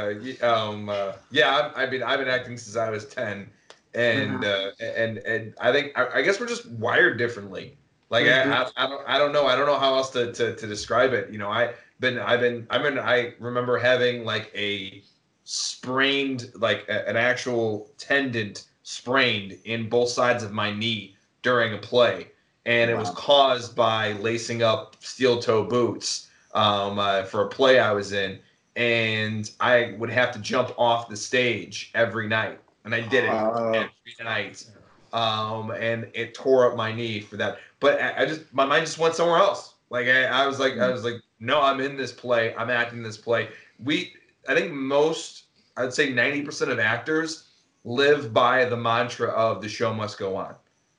uh, um uh, yeah I, I mean I've been acting since I was ten, and uh, and and I think I, I guess we're just wired differently. Like I, I, I don't I don't know. I don't know how else to, to to describe it. You know I been I've been I've been I remember having like a sprained like a- an actual tendon sprained in both sides of my knee during a play, and it was caused by lacing up steel toe boots um, uh, for a play I was in, and I would have to jump off the stage every night, and I did it every night, um, and it tore up my knee for that. But I, I just my mind just went somewhere else. Like I, I was like I was like, no, I'm in this play. I'm acting this play. We I think most I'd say 90% of actors live by the mantra of the show must go on.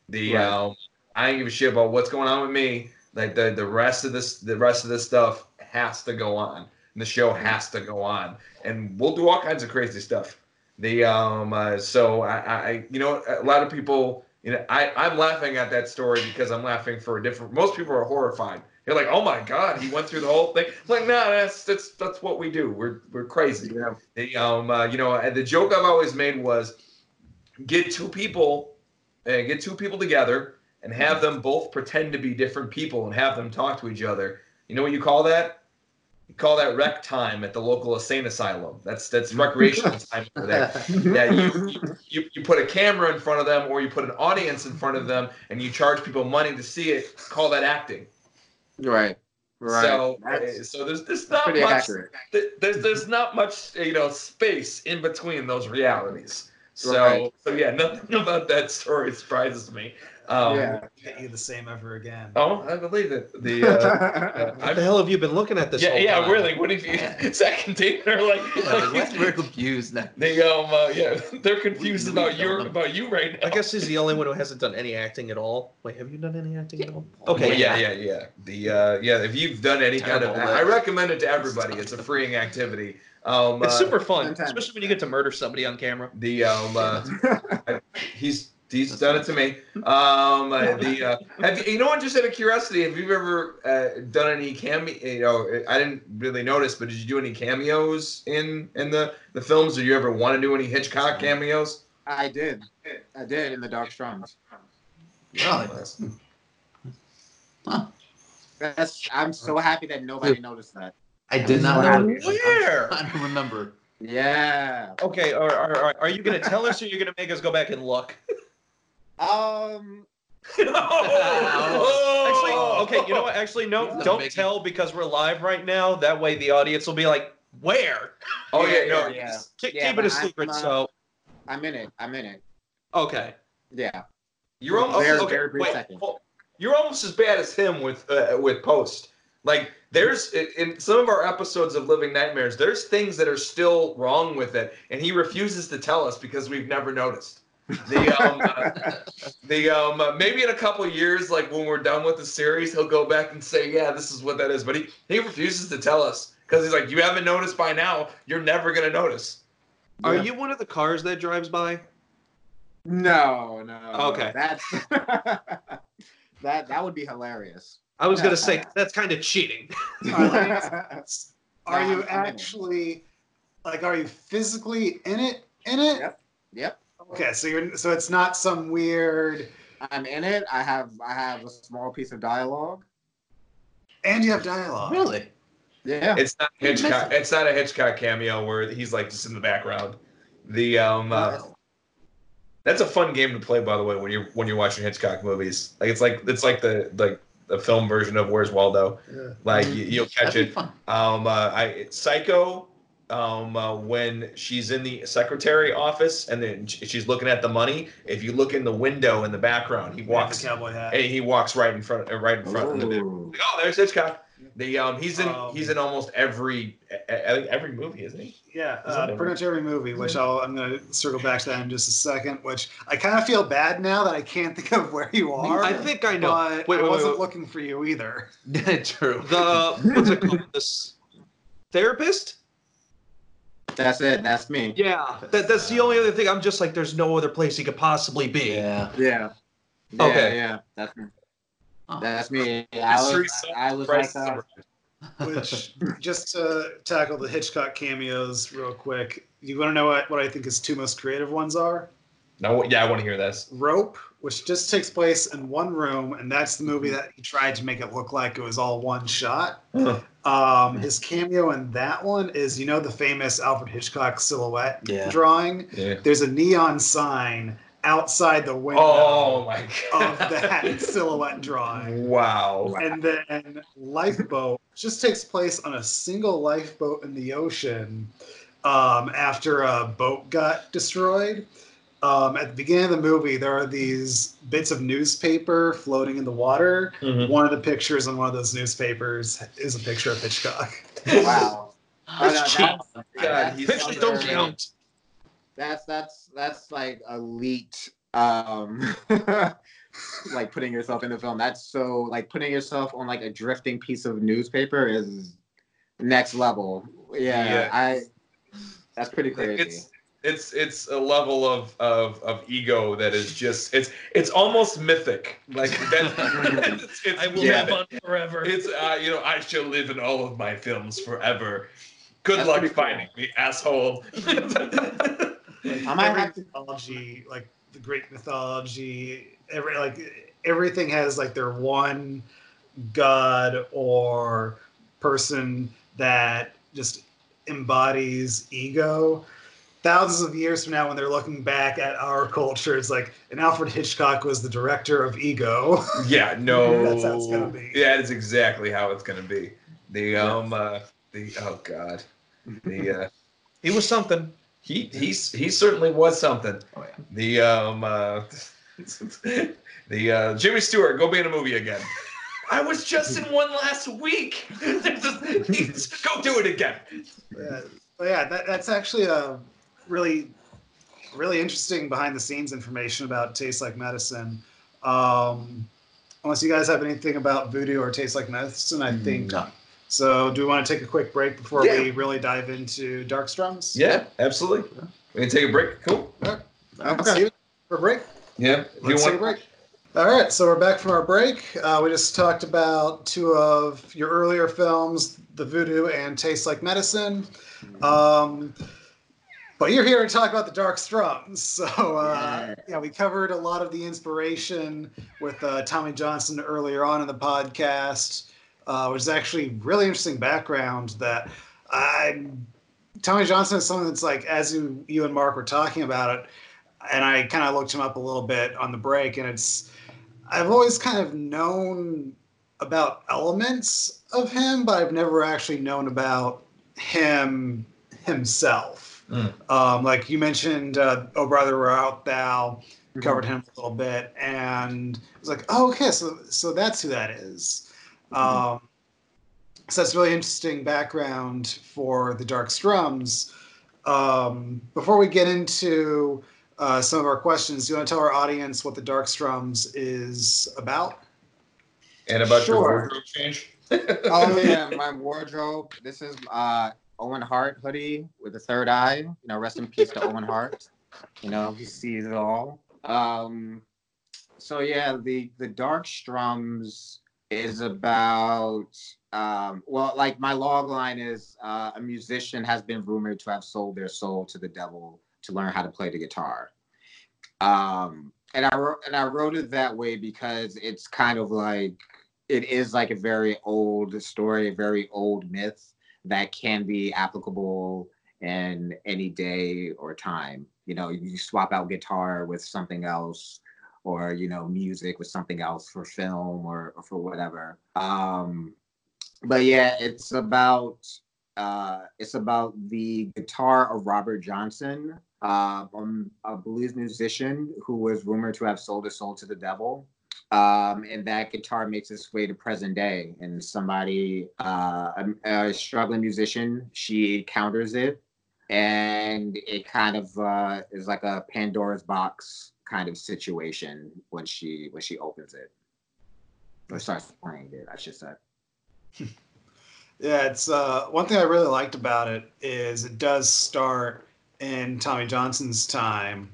The Right. um, I don't give a shit about what's going on with me. Like the the rest of this the rest of this stuff has to go on. And the show has to go on, and we'll do all kinds of crazy stuff. The um uh, so I, I you know a lot of people you know I I'm laughing at that story because I'm laughing for a different. Most people are horrified. They're like, oh my god, he went through the whole thing. I'm like, no, that's that's that's what we do. We're we're crazy. Yeah. The, um, uh, you know, the joke I've always made was get two people, uh, get two people together and have them both pretend to be different people and have them talk to each other. You know what you call that? Call that rec time at the local insane asylum. That's that's recreational time over there. Yeah, you, you, you put a camera in front of them or you put an audience in front of them and you charge people money to see it. Call that acting. Right. Right. So, That's uh, so there's there's not much accurate. there's there's not much you know space in between those realities. So Right. so yeah, nothing about that story surprises me. Um, yeah. Get you the same ever again. Oh, I believe it. The uh, uh, What I, the hell have you been looking at this? yeah whole yeah time? really. What if you Zach and Dayton are like, Yeah, like, like we're confused now. they um uh, yeah they're confused We- we about don't your know. about you right now. I guess he's the only one who hasn't done any acting at all. Wait, have you done any acting at all? Okay, Okay, yeah, yeah, yeah. The uh, yeah, if you've done any kind of, Terrible, I recommend it to everybody. It's a freeing activity. Um, It's uh, super fun, Sometimes. especially when you get to murder somebody on camera. The um, uh, he's he's done it to me. Um, the uh, have you, you know what? Just out of curiosity, have you ever uh, done any cameo? You know, I didn't really notice, but did you do any cameos in in the the films? Did you ever want to do any Hitchcock cameos? I did. I did in the Dark Strums. Really? Huh. That's. I'm so happy that nobody noticed that. I did not Wow. know. Where? I don't remember. Yeah. Okay, are, are, are, are you going to tell us or you're going to make us go back and look? Um. Actually, okay, you know what? Actually, no, don't Make tell because we're live right now. That way the audience will be like, where? Oh yeah, Yeah, no. yeah, yeah. Keep, Yeah, keep it a but I'm, secret, uh, so. I'm in it. I'm in it. Okay. Yeah. You're almost Very, okay, very brief wait, second. hold- You're almost as bad as him with uh, with post. Like there's in- in some of our episodes of Living Nightmares, there's things that are still wrong with it, and he refuses to tell us because we've never noticed. The um, uh, the um, uh, maybe in a couple years, like when we're done with the series, he'll go back and say, "Yeah, this is what that is," but he he refuses to tell us because he's like, "You haven't noticed by now. You're never gonna notice." Are you one of the cars that drives by? No, no. Okay. That's that. That would be hilarious. I was Yeah, going to say, I- that's kind of cheating. Are you I'm- I'm in it. actually like? Are you physically in it? In it? Yep. Yep. Okay, so you're so it's not some weird. I'm in it. I have I have a small piece of dialogue. And you have dialogue. Really? Yeah. It's not Hitchcock. It's not a Hitchcock cameo where he's like just in the background. The um, uh, that's a fun game to play, by the way, when you're when you're watching Hitchcock movies. Like it's like it's like the like the film version of Where's Waldo. Yeah. Like you, you'll catch That'd be it. fun. Um, uh, I Psycho. Um, uh, when she's in the secretary office and then she's looking at the money. If you look in the window in the background, he With walks. the cowboy hat. Hey, he walks right in front, uh, right in front of the. Ooh. Oh, there's Hitchcock. The um, he's in Um, he's in almost every I think every movie, isn't he? Yeah, Is uh, pretty much every movie, which I'll, I'm going to circle back to that in just a second. Which I kind of feel bad now that I can't think of where you are. I think I know. But Wait, I wait, wasn't wait, wait. looking for you either. True. The what's it called? This therapist? That's it. That's me. Yeah. That, that's the only other thing. I'm just like, there's no other place he could possibly be. yeah. Yeah. Yeah, Okay. Yeah. That's me. Oh. That's me. I was, Solved I was Price like, is uh, Which, just to tackle the Hitchcock cameos real quick, you want to know what, what I think his two most creative ones are? No, yeah, I want to hear this. Rope, which just takes place in one room, and that's the movie Mm-hmm. that he tried to make it look like it was all one shot. Huh. Um, his cameo in that one is, you know, the famous Alfred Hitchcock silhouette Yeah. drawing. Yeah. There's a neon sign outside the window Oh my of that silhouette drawing. Wow. And then Lifeboat just takes place on a single lifeboat in the ocean um, after a boat got destroyed. Um, at the beginning of the movie, there are these bits of newspaper floating in the water. Mhm. One of the pictures on one of those newspapers is a picture of Hitchcock. wow. Oh, no, That's cheap. that's- God, that's Pictures don't under- count. That's that's that's like elite. Um, like putting yourself in the film. That's so like putting yourself on like a drifting piece of newspaper is next level. Yeah, Yeah. I. That's pretty crazy. It's it's it's a level of, of of ego that is just it's it's almost mythic. Like that. it's, it's, I will Yeah. live on forever. It's uh, you know I shall live in all of my films forever. Good That's luck pretty cool. finding me, asshole. Like, I might every have to- mythology, like the Greek mythology, every like everything has like their one god or person that just embodies ego. Thousands of years from now, when they're looking back at our culture, it's like, and Alfred Hitchcock was the director of Ego. yeah, no. That's how it's gonna be. Yeah, that's exactly how it's gonna be. The um uh, the oh god, the uh, he was something. he he's he certainly was something. Oh, yeah. The um uh, the uh, Jimmy Stewart go be in a movie again. I was just in one last week. Go do it again. Yeah, yeah, that, that's actually a really, really interesting behind the scenes information about Taste Like Medicine. Um, unless you guys have anything about Voodoo or Taste Like Medicine, I think. No. So, do we want to take a quick break before Yeah. we really dive into Darkstrums? Yeah, absolutely. We can take a break. Cool. All right. Okay. See you for a break. Yeah. If you Let's take a break. All right, so we're back from our break. Uh, we just talked about two of your earlier films, The Voodoo and Tastes Like Medicine. Um, but you're here to talk about the Dark Strums. So, uh, yeah, we covered a lot of the inspiration with uh, Tommy Johnson earlier on in the podcast, uh, which is actually really interesting background that I. Tommy Johnson is something that's like, as you, you and Mark were talking about it, and I kind of looked him up a little bit on the break, and it's I've always kind of known about elements of him, but I've never actually known about him himself. Mm. Um, like you mentioned, uh, "Oh Brother, Where Art Thou?" Covered him a little bit, and I was like, "Oh, okay, so so that's who that is." Um, so that's really interesting background for the Dark Strums. Um, before we get into uh, some of our questions, do you want to tell our audience what the Dark Strums is about? And about Sure. your wardrobe change. oh yeah, my wardrobe. This is uh Owen Hart hoodie with a third eye. You know, rest in peace to Owen Hart. You know, he sees it all. Um so yeah, the the Dark Strums is about um well like my log line is uh, a musician has been rumored to have sold their soul to the devil to learn how to play the guitar. Um, and I wrote and I wrote it that way because it's kind of like it is like a very old story, a very old myth that can be applicable in any day or time. You know, you swap out guitar with something else, or you know, music with something else for film or, or for whatever. Um, but yeah, it's about uh, it's about the guitar of Robert Johnson, uh, um, a blues musician who was rumored to have sold his soul to the devil. Um, and that guitar makes its way to present day. And somebody, uh, a, a struggling musician, she counters it, and it kind of uh, is like a Pandora's box kind of situation when she when she opens it or starts playing it. I should say. Yeah, it's uh, one thing I really liked about it is it does start in Tommy Johnson's time,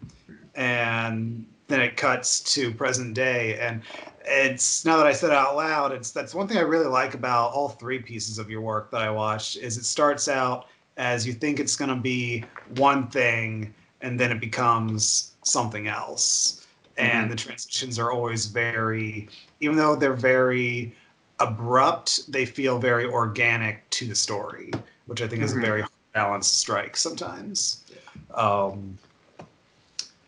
and then it cuts to present day. And it's now that I said it out loud, it's that's one thing I really like about all three pieces of your work that I watched is it starts out as you think it's going to be one thing, and then it becomes something else. And the transitions are always very, even though they're very abrupt, they feel very organic to the story, which I think is a Mhm. very balanced strike sometimes. Um,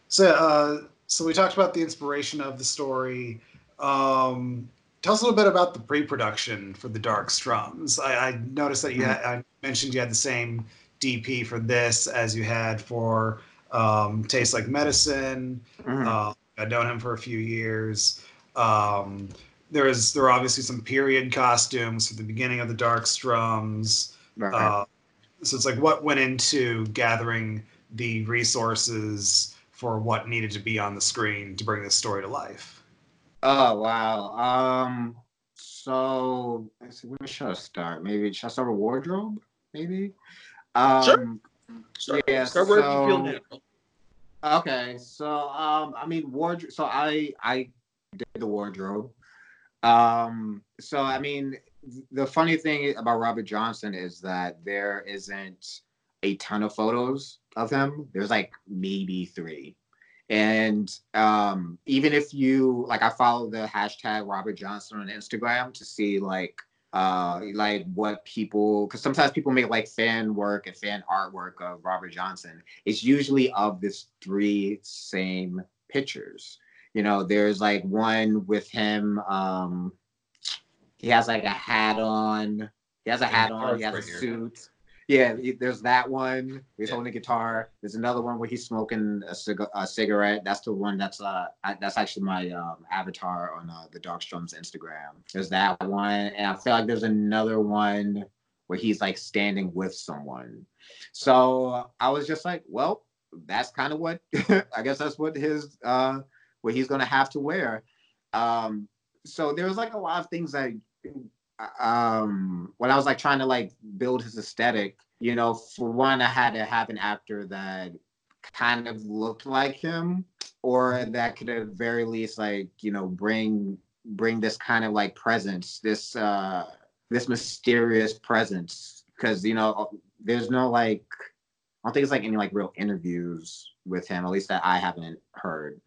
so, uh, so we talked about the inspiration of the story. Um, tell us a little bit about the pre-production for the Dark Strums. I, I noticed that you had, I mentioned you had the same DP for this as you had for um, Tastes Like Medicine. Mhm. Uh, I've known him for a few years. Um, there is there are obviously some period costumes for the beginning of the Dark Strums. Right. Uh, so it's like what went into gathering the resources for what needed to be on the screen to bring this story to life. Oh wow. Um. So let's see, where should I start? Maybe should I start with wardrobe? Maybe. Um, Sure. Start, Yeah, start wherever you feel so- natural. Okay, so um, I mean wardrobe. So I I did the wardrobe. Um, so I mean, the funny thing about Robert Johnson is that there isn't a ton of photos of him. There's like maybe three, and um, even if you like, I follow the hashtag Robert Johnson on Instagram to see like uh like what people because sometimes people make like fan work and fan artwork of Robert Johnson it's usually of this three same pictures. You know, there's like one with him. Um, he has like a hat on. He has a hat on. He has a suit. Yeah, there's that one. He's holding a guitar. There's another one where he's smoking a, cig- a cigarette. That's the one that's uh I, that's actually my um, avatar on uh, the Dark Strums Instagram. There's that one, and I feel like there's another one where he's like standing with someone. So I was just like, well, that's kind of what I guess that's what his uh what he's gonna have to wear. Um so there was like a lot of things that um when I was like trying to like build his aesthetic, you know, for one I had to have an actor that kind of looked like him or that could at very least like, you know, bring bring this kind of like presence, this uh this mysterious presence because you know there's no like I don't think it's like any like real interviews with him, at least that I haven't heard.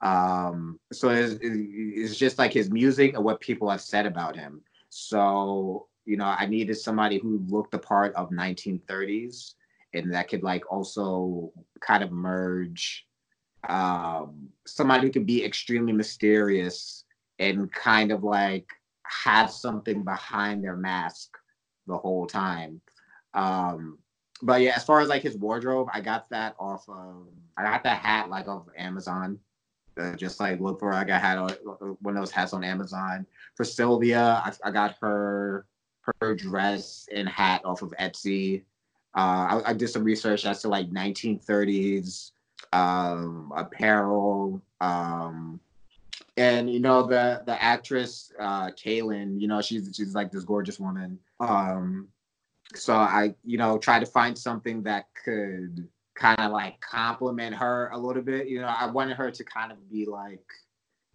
Um, so it's, it's just like his music and what people have said about him. So you know, I needed somebody who looked the part of 1930s and that could like also kind of merge um, somebody who could be extremely mysterious and kind of like have something behind their mask the whole time. Um, but yeah, as far as like his wardrobe, I got that off of I got that hat like off of Amazon. Uh, just like look for I got on one of those hats on Amazon. For Sylvia, I, I got her her dress and hat off of Etsy. Uh, I, I did some research as to like 1930s um, apparel. Um, and you know the the actress uh, Kaylin, you know she's she's like this gorgeous woman. Um, so I you know tried to find something that could kind of like compliment her a little bit. You know, I wanted her to kind of be like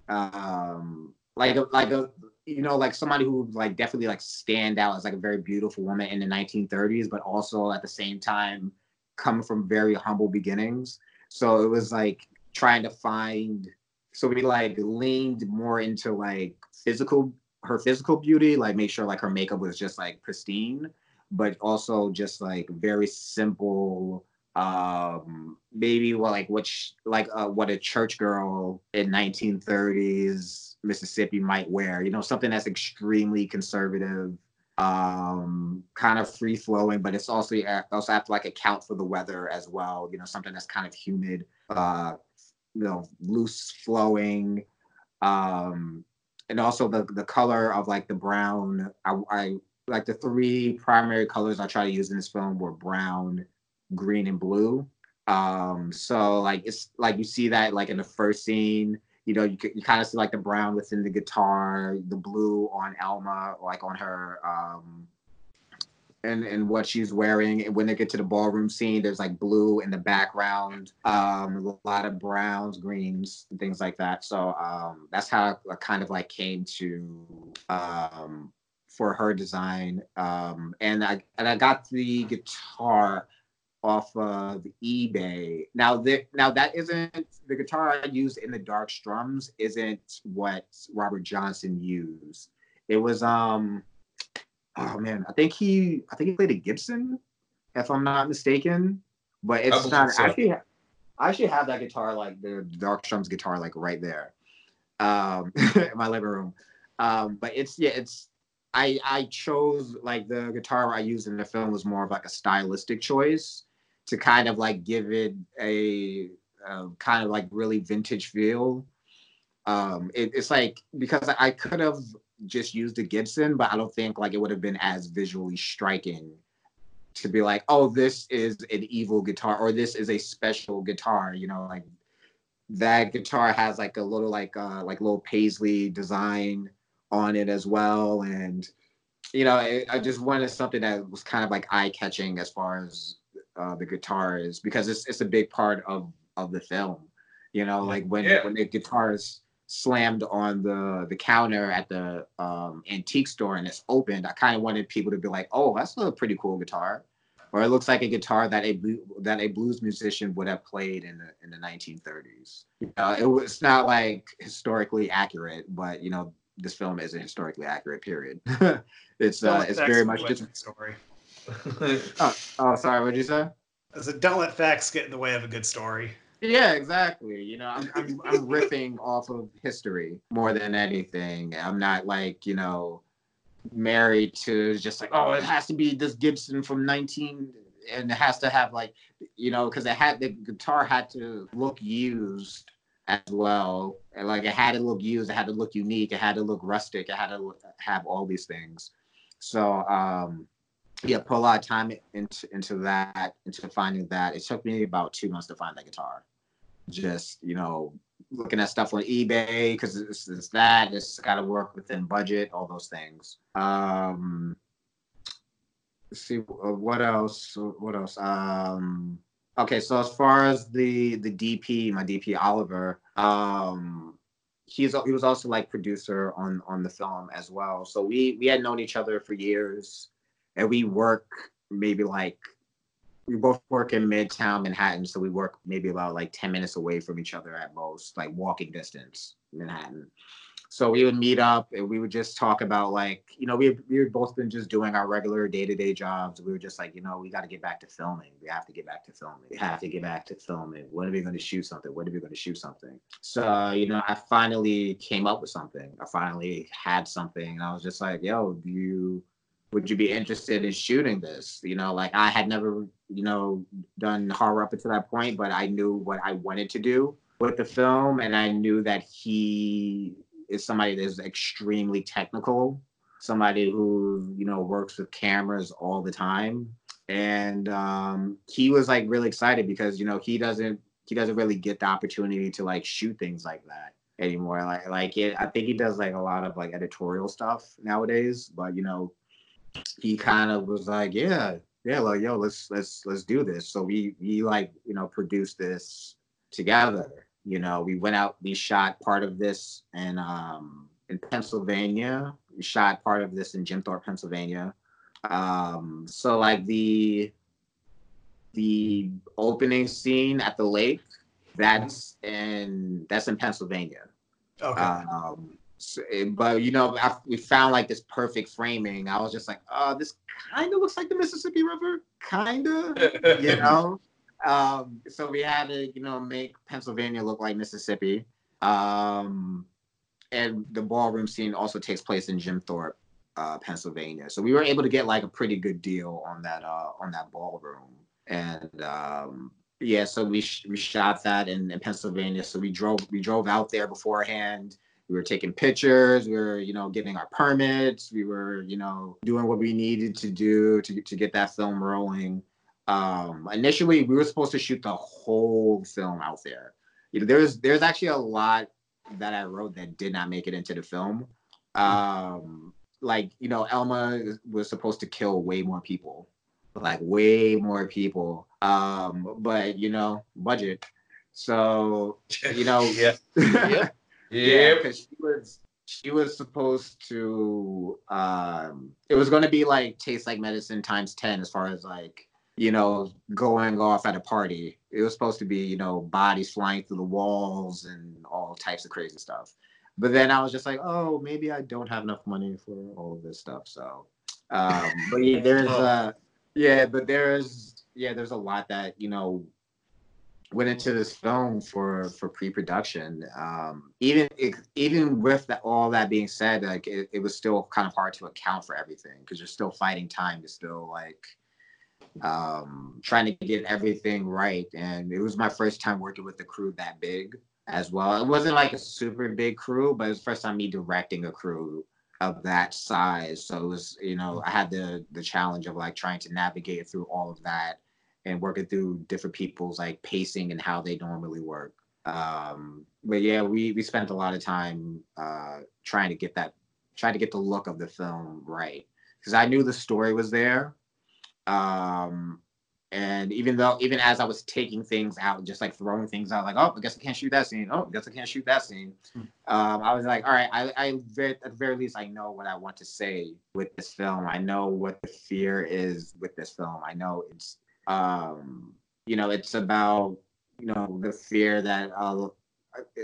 um like a like a you know like somebody who like definitely like stand out as like a very beautiful woman in the 1930s but also at the same time come from very humble beginnings so it was like trying to find so we like leaned more into like physical her physical beauty, like make sure like her makeup was just like pristine, but also just like very simple um maybe what like what like uh, what a church girl in 1930s Mississippi might wear, you know, something that's extremely conservative um kind of free flowing but it's also also have to like account for the weather as well you know something that's kind of humid uh you know loose flowing um and also the the color of like the brown I, I like the three primary colors i try to use in this film were brown green and blue um so like it's like you see that like in the first scene you know, you, you kind of see like the brown within the guitar, the blue on Alma, like on her, um, and and what she's wearing. And when they get to the ballroom scene, there's like blue in the background, um, a lot of browns, greens, things like that. So um, that's how I kind of like came to um, for her design. Um, and I and I got the guitar off of eBay. Now, the, now that isn't the guitar I used in the Dark Strums. Isn't what Robert Johnson used. It was um, oh man, I think he I think he played a Gibson, if I'm not mistaken. But it's not. So. I actually, I actually have that guitar like the Dark Strums guitar like right there, um, in my living room. Um, but it's yeah, it's I I chose like the guitar I used in the film was more of like a stylistic choice to kind of like give it a, a kind of like really vintage feel. Um, it, it's like because I could have just used a Gibson, but I don't think like it would have been as visually striking to be like, oh, this is an evil guitar or this is a special guitar. You know, like that guitar has like a little like uh like little paisley design on it as well, and you know, it, I just wanted something that was kind of like eye catching as far as uh, the guitar is because it's it's a big part of of the film. You know, like when yeah. when the guitar is slammed on the the counter at the um, antique store and it's opened, I kind of wanted people to be like, "Oh, that's a pretty cool guitar," or it looks like a guitar that a that a blues musician would have played in the in the 1930s. Uh, it was not like historically accurate, but you know, this film isn't historically accurate. Period. it's uh, it's very much different story oh, oh, sorry. What did you say? I said, don't let facts get in the way of a good story. Yeah, exactly. You know, I'm, I'm, I'm ripping off of history more than anything. I'm not like, you know, married to just like, oh, it has to be this Gibson from 19 and it has to have like, you know, because it had the guitar had to look used as well. And like it had to look used, it had to look unique, it had to look rustic, it had to have all these things. So, um, yeah, put a lot of time into into that, into finding that. It took me about two months to find that guitar. Just you know, looking at stuff on eBay because it's, that. It's got to work within budget, all those things. Um, see uh, what else. What else? Um, okay, so as far as the the DP, my DP Oliver, um, he's he was also like producer on on the film as well. So we we had known each other for years and we work maybe like we both work in midtown manhattan so we work maybe about like 10 minutes away from each other at most like walking distance manhattan. So we would meet up and we would just talk about like you know we we had both been just doing our regular day-to-day jobs. We were just like you know we got to get back to filming. We have to get back to filming. We have to get back to filming. When are we going to shoot something? When are we going to shoot something? So you know i finally came up with something. I finally had something and i was just like yo do you would you be interested in shooting this? You know, like I had never, you know, done horror up until that point, but I knew what I wanted to do with the film, and I knew that he is somebody that is extremely technical, somebody who you know works with cameras all the time, and um, he was like really excited because you know he doesn't he doesn't really get the opportunity to like shoot things like that anymore. Like like it, I think he does like a lot of like editorial stuff nowadays, but you know he kind of was like, yeah, yeah, like yo, let's let's let's do this. So we we like you know produced this together. You know, we went out, we shot part of this in um in Pennsylvania. We shot part of this in Jim Thorpe, Pennsylvania. Um, so like the the opening scene at the lake that's in that's in Pennsylvania. Okay. Um, so, eh, but you know, I, we found like this perfect framing. I was just like, oh, this kind of looks like the Mississippi River, kind of, you know. Um, so we had to, you know, make Pennsylvania look like Mississippi. Um, and the ballroom scene also takes place in Jim Thorpe, uh, Pennsylvania. So we were able to get like a pretty good deal on that uh, on that ballroom. And um, yeah, so we sh- we shot that in, in Pennsylvania. So we drove we drove out there beforehand. We were taking pictures. We were you know getting our permits. We were you know doing what we needed to do to to get that film rolling. Um, initially, we were supposed to shoot the whole film out there. You know, there's there's actually a lot that I wrote that did not make it into the film. Um, like you know, Elma was supposed to kill way more people, like way more people. Um, but you know, budget. So you know, yeah, Yep. Yeah, because she was she was supposed to um it was gonna be like taste like medicine times 10 as far as like you know going off at a party. It was supposed to be you know bodies flying through the walls and all types of crazy stuff. But then i was just like oh maybe i don't have enough money for all of this stuff so um but yeah there's uh yeah but there's yeah there's a lot that you know went into this film for for pre-production um even even with all that being said like it, it was still kind of hard to account for everything because you're still fighting time to still like um trying to get everything right. And it was my first time working with a crew that big as well. It wasn't like a super big crew but it was the first time me directing a crew of that size. So it was you know i had the the challenge of like trying to navigate through all of that and working through different people's like pacing and how they normally work. Um, but yeah, we we spent a lot of time uh, trying to get that, trying to get the look of the film right because I knew the story was there. Um, and even though, even as I was taking things out, just like throwing things out, like, oh, I guess I can't shoot that scene. Oh, I guess I can't shoot that scene. Um, I was like, all right, I, I very, at the very least, I know what I want to say with this film. I know what the fear is with this film. I know it's um, you know, it's about you know the fear that uh,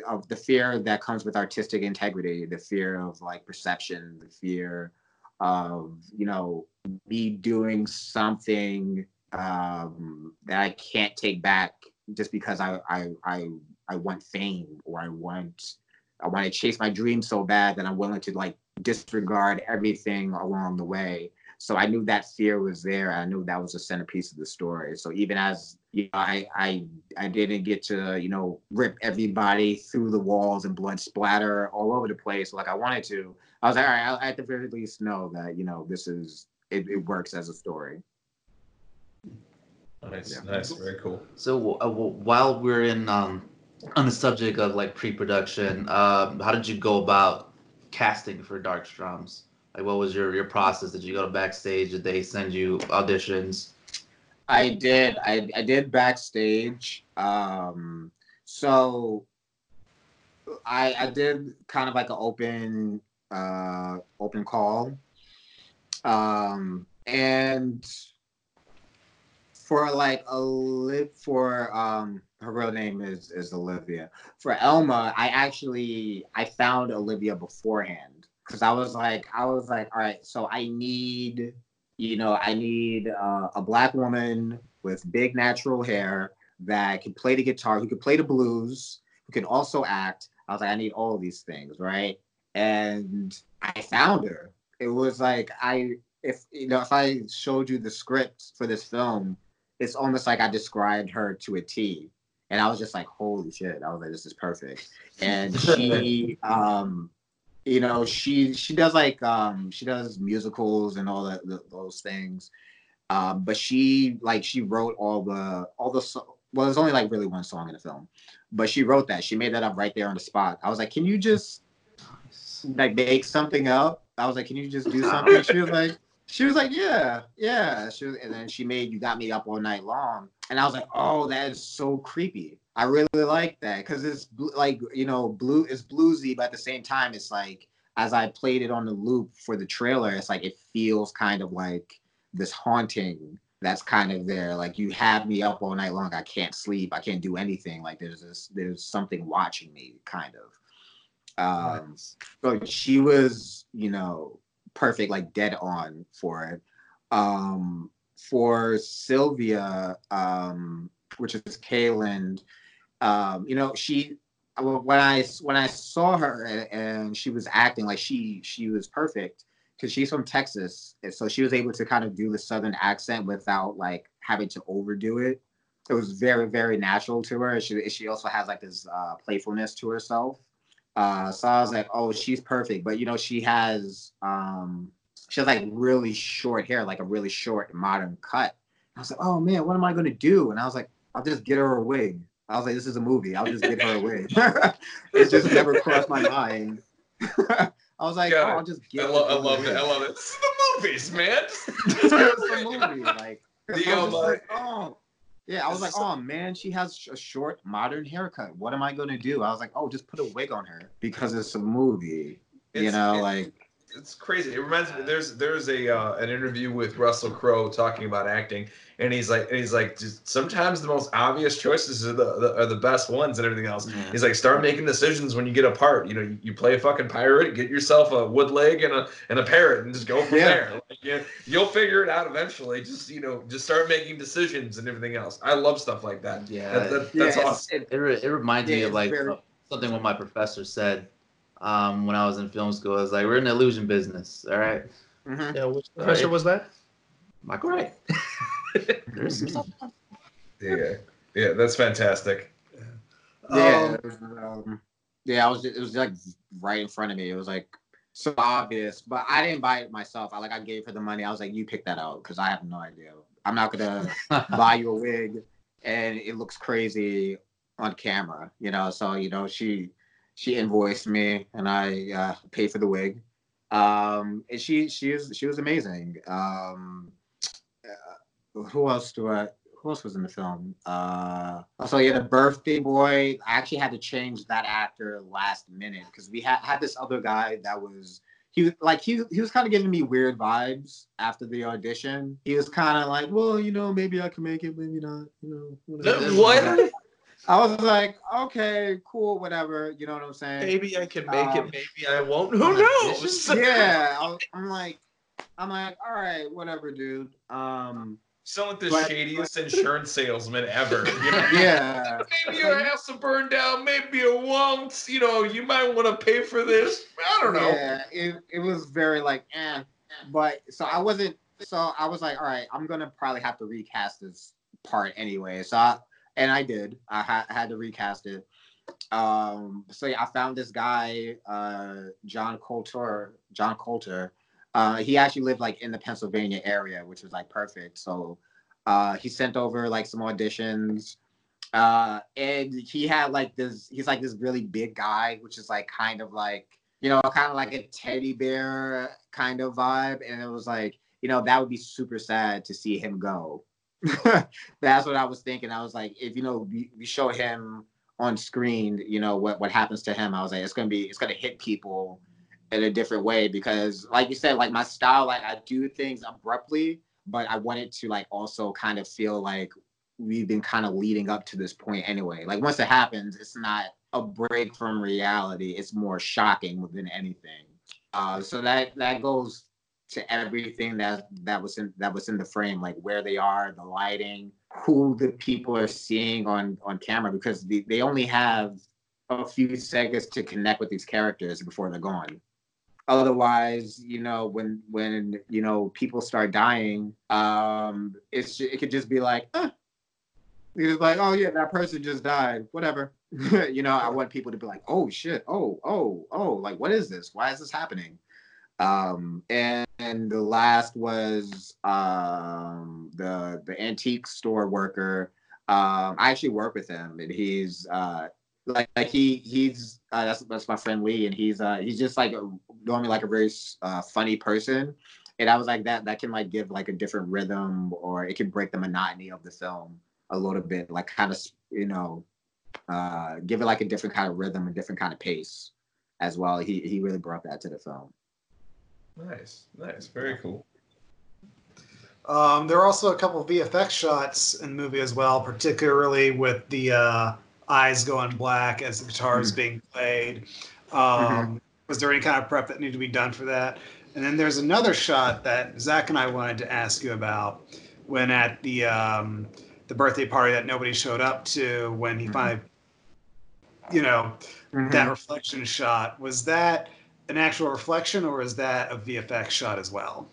of the fear that comes with artistic integrity, the fear of like perception, the fear of you know me doing something um, that I can't take back just because I I I I want fame or I want I want to chase my dream so bad that I'm willing to like disregard everything along the way so I knew that fear was there. I knew that was the centerpiece of the story. So even as you know, I I I didn't get to you know rip everybody through the walls and blood splatter all over the place like I wanted to. I was like, all right, I, at the very least know that you know this is it, it works as a story. Nice, Yeah. nice, very cool. So uh, while we're in um, on the subject of like pre-production, um, how did you go about casting for Dark Strums? Like, what was your your process? Did you go to backstage? Did they send you auditions? I did. I, I did backstage. Um, so I I did kind of like an open uh open call. Um, and for like a li- for um her real name is is Olivia. For Elma, I actually I found Olivia beforehand because I was like I was like all right, so I need you know, I need uh, a black woman with big natural hair that can play the guitar, who can play the blues, who can also act. I was like, I need all of these things, right? And I found her. It was like I, if you know, if I showed you the script for this film, it's almost like I described her to a T. And I was just like, holy shit! I was like, this is perfect. And she, um, you know she she does like um she does musicals and all that th- those things. Um but she like she wrote all the all the so- well there's only like really one song in the film but she wrote that. She made that up right there on the spot. I was like can you just like make something up? I was like can you just do something? She was like she was like yeah yeah. She was, and then she made you got me up all night long. And i was like oh that is so creepy I really like that because it's like you know blue it's bluesy, but at the same time it's like as I played it on the loop for the trailer, it's like it feels kind of like this haunting that's kind of there. Like you have me up all night long. I can't sleep. I can't do anything. Like there's this, there's something watching me, kind of. Um, so she was, you know, perfect, like dead on for it. Um, for Sylvia, um, which is Kaylin, um, you know, she when I when I saw her and, and she was acting like she she was perfect because she's from Texas, and so she was able to kind of do the southern accent without like having to overdo it. It was very very natural to her. She she also has like this uh, playfulness to herself. Uh, so I was like, oh, she's perfect. But you know, she has um, she has like really short hair, like a really short modern cut. I was like, oh man, what am I gonna do? And I was like, I'll just get her a wig. I was like, this is a movie. I'll just get her a wig. it just never crossed my mind. I was like, oh, I'll just get. I, lo- I love it. I love it. It's the movies, man. it's the movie. Like, I was like, oh, yeah. I was like, oh man, she has a short modern haircut. What am I gonna do? I was like, oh, just put a wig on her because it's a movie. You know, like it's crazy. It reminds me. There's there's a uh, an interview with Russell Crowe talking about acting, and he's like, and he's like, sometimes the most obvious choices are the, the, are the best ones, and everything else. Yeah. He's like, start making decisions when you get a part. You know, you, you, play a fucking pirate, get yourself a wood leg and a and a parrot, and just go from yeah. there. Like, you, you'll figure it out eventually. Just you know, just start making decisions and everything else. I love stuff like that. Yeah, that, that, that's yeah, awesome. It, it, it reminds me of like very... something what my professor said um, when I was in film school. It's like we're in the illusion business. All right? mm-hmm. Yeah, which professor right. was that? Michael Wright. There's some stuff. Yeah, yeah, that's fantastic. Yeah, um, um, yeah, I was. It was like right in front of me. It was like so obvious, but I didn't buy it myself. I like I gave her the money. I was like, you pick that out because I have no idea. I'm not gonna buy you a wig, and it looks crazy on camera. You know, so you know she she invoiced me and I uh, paid for the wig. Um, and she she was she was amazing. Um, uh, who else do I? Who else was in the film? Uh, also, yeah, the birthday boy. I actually had to change that actor last minute because we had had this other guy that was he was like he he was kind of giving me weird vibes after the audition. He was kind of like, well, you know, maybe I can make it, maybe not. You know, what? I was like, okay, cool, whatever. You know what I'm saying? Maybe I can make um, it. Maybe I won't. Who knows? yeah, I'm like, I'm like, all right, whatever, dude. Um, Sound like the but, shadiest but, insurance salesman ever. You know? Yeah. maybe your house will burn down. Maybe it won't. You know, you might want to pay for this. I don't know. Yeah, it, it was very like, eh. But so I wasn't. So I was like, all right, I'm gonna probably have to recast this part anyway. So I, and I did. I ha- had to recast it. Um, so yeah, I found this guy, uh, John Coulter. John Coulter. Uh, he actually lived like in the Pennsylvania area, which was like perfect. So uh, he sent over like some auditions. Uh, and he had like this. He's like this really big guy, which is like kind of like you know, kind of like a teddy bear kind of vibe. And it was like, you know, that would be super sad to see him go that's what I was thinking. I was like, if you know, we, show him on screen, you know, what what happens to him. I was like, it's gonna be, it's gonna hit people in a different way because, like you said, like my style, like I do things abruptly, but I wanted to like also kind of feel like we've been kind of leading up to this point anyway. Like once it happens, it's not a break from reality. It's more shocking than anything. Uh, so that that goes to everything that that was in that was in the frame, like where they are, the lighting, who the people are seeing on on camera, because they, they only have a few seconds to connect with these characters before they're gone. Otherwise, you know, when when you know people start dying, um, it's it could just be like, eh. it's like, oh yeah, that person just died, whatever. you know, I want people to be like, oh shit, oh oh oh, like what is this? Why is this happening? Um, and, and, the last was um, the the antique store worker. Um, I actually work with him, and he's uh, like like he he's uh, that's that's my friend Lee, and he's uh, he's just like normally like a very uh, funny person. And I was like that that can like give like a different rhythm, or it can break the monotony of the film a little bit, like kind of you know uh, give it like a different kind of rhythm, a different kind of pace as well. He he really brought that to the film. Nice, nice, very cool. Um, there are also a couple of VFX shots in the movie as well, particularly with the uh, eyes going black as the guitar is Mhm. being played. Um, Was there any kind of prep that needed to be done for that? And then there's another shot that Zach and I wanted to ask you about when at the um, the birthday party that nobody showed up to when he Mhm. finally, you know, Mm-hmm. that reflection shot was that an actual reflection or is that a VFX shot as well?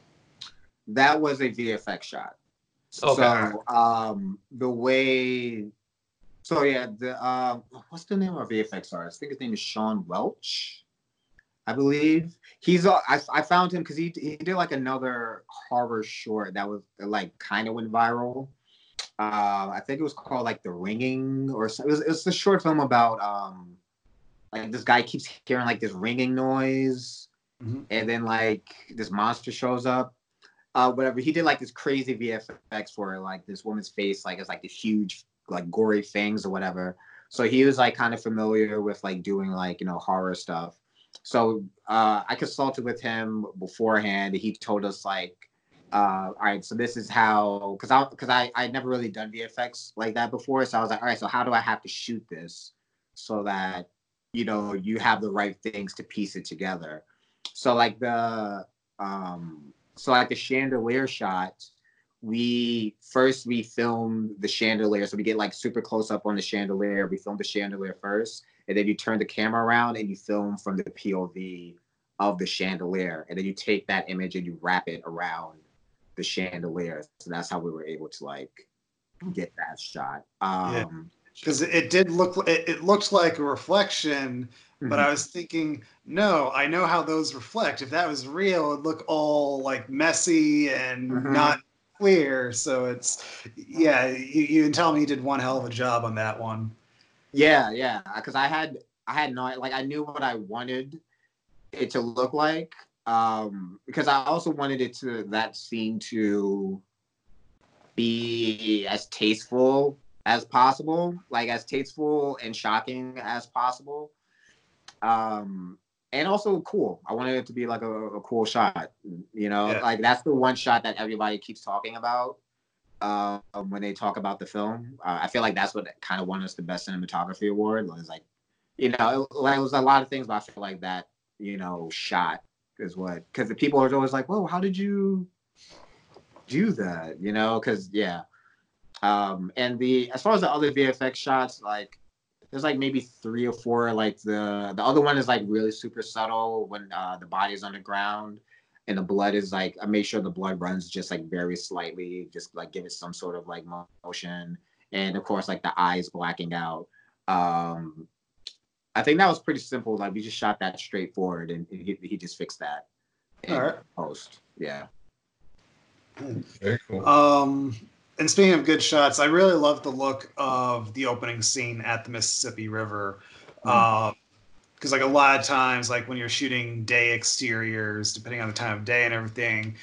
That was a VFX shot. Okay. So um the way so yeah, the um what's the name of our VFX artist? I think his name is Sean Welch, I believe. He's uh, I, I found him because he he did like another horror short that was like kind of went viral. Uh, I think it was called like The Ringing or so, it was it was a short film about um like this guy keeps hearing like this ringing noise Mhm. and then like this monster shows up. Uh whatever he did like this crazy vfx for it, like this woman's face like it's like this huge like gory fangs or whatever. So he was like kind of familiar with like doing like you know horror stuff. So uh i consulted with him beforehand. He told us like uh all right so this is how because i because i i never really done vfx like that before. So i was like all right so how do i have to shoot this so that you know you have the right things to piece it together. So like the um so like the chandelier shot we first we film the chandelier. So we get like super close up on the chandelier. We film the chandelier first and then you turn the camera around and you film from the pov of the chandelier. And then you take that image and you wrap it around the chandelier. So that's how we were able to like get that shot. Yeah. Because it did look, it, it looked like a reflection, but mhm. I was thinking, no, I know how those reflect. If that was real, it'd look all like messy and Mhm. not clear. So it's, yeah, you, you can tell me you did one hell of a job on that one. Yeah, yeah. Because I had I had no like I knew what I wanted it to look like. Um, because I also wanted it to that scene to be as tasteful as possible, like as tasteful and shocking as possible. Um, and also cool. I wanted it to be like a, a cool shot. You know, Yeah. like that's the one shot that everybody keeps talking about um, when they talk about the film. Uh, I feel like that's what kind of won us the best cinematography award. Was like, you know, it, like, it was a lot of things, but I feel like that, you know, shot is what because the people are always like, "Whoa, how did you do that?" You know, because yeah. Um, and the as far as the other VFX shots, like there's like maybe three or four. Like the the other one is like really super subtle when uh, the body is underground and the blood is like I make sure the blood runs just like very slightly, just like give it some sort of like motion. And of course, like the eyes blacking out. Um, I think that was pretty simple. Like we just shot that straight forward, and he, he just fixed that in All right. post. Yeah. Very cool. Um, and speaking of good shots, I really love the look of the opening scene at the Mississippi River. Hmm. Um, because like a lot of times, like when you're shooting day exteriors, depending on the time of day and everything,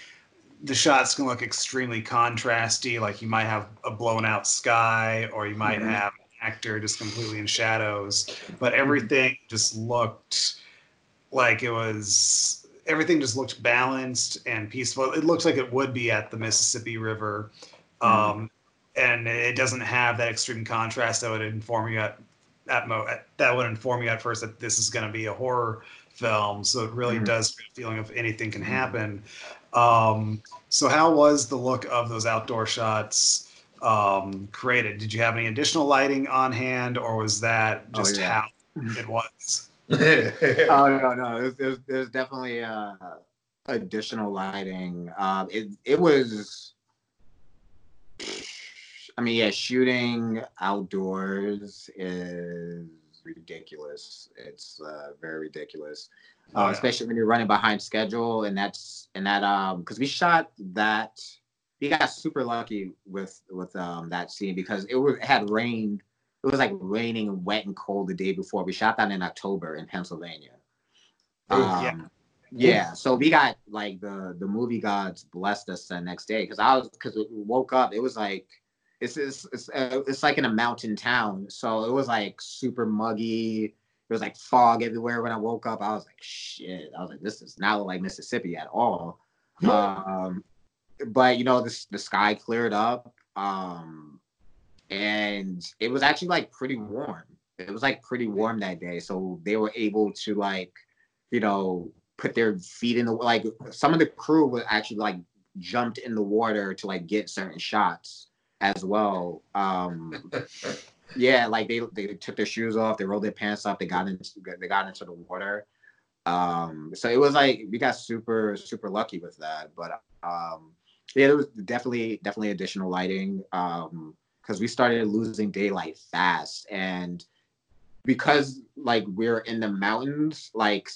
the shots can look extremely contrasty. Like you might have a blown out sky, or you might Mhm. have an actor just completely in shadows. But mm-hmm. everything just looked like it was everything just looked balanced and peaceful. It looks like it would be at the Mississippi River. Um, and it doesn't have that extreme contrast that would inform you at, at mo that would inform you at first that this is going to be a horror film. So it really Mhm. does give a feeling of anything can happen. Um, so how was the look of those outdoor shots um, created? Did you have any additional lighting on hand, or was that Oh, just yeah. how it was? oh no no there's, there's, there's definitely uh additional lighting um it, it was i mean yeah shooting outdoors is ridiculous it's uh very ridiculous Oh, uh, yeah. especially when you're running behind schedule and that's and that um because we shot that we got super lucky with with um that scene because it was it had rained it was like raining and wet and cold the day before. We shot that in October in Pennsylvania. Oof. Yeah. Yeah. So we got like the the movie gods blessed us the next day because I was because we woke up. It was like it's it's it's, uh, it's like in a mountain town, so it was like super muggy. There was like fog everywhere when I woke up. I was like, shit. I was like, this is not like Mississippi at all. um, but you know, the the sky cleared up, um, and it was actually like pretty warm. It was like pretty warm that day, so they were able to like, you know, put their feet in the like. Some of the crew was actually like jumped in the water to like get certain shots as well. Um, yeah, like they they took their shoes off, they rolled their pants up, they got into they got into the water. Um, so it was like we got super super lucky with that. But um, yeah, there was definitely definitely additional lighting um, because we started losing daylight fast, and because like we're in the mountains, like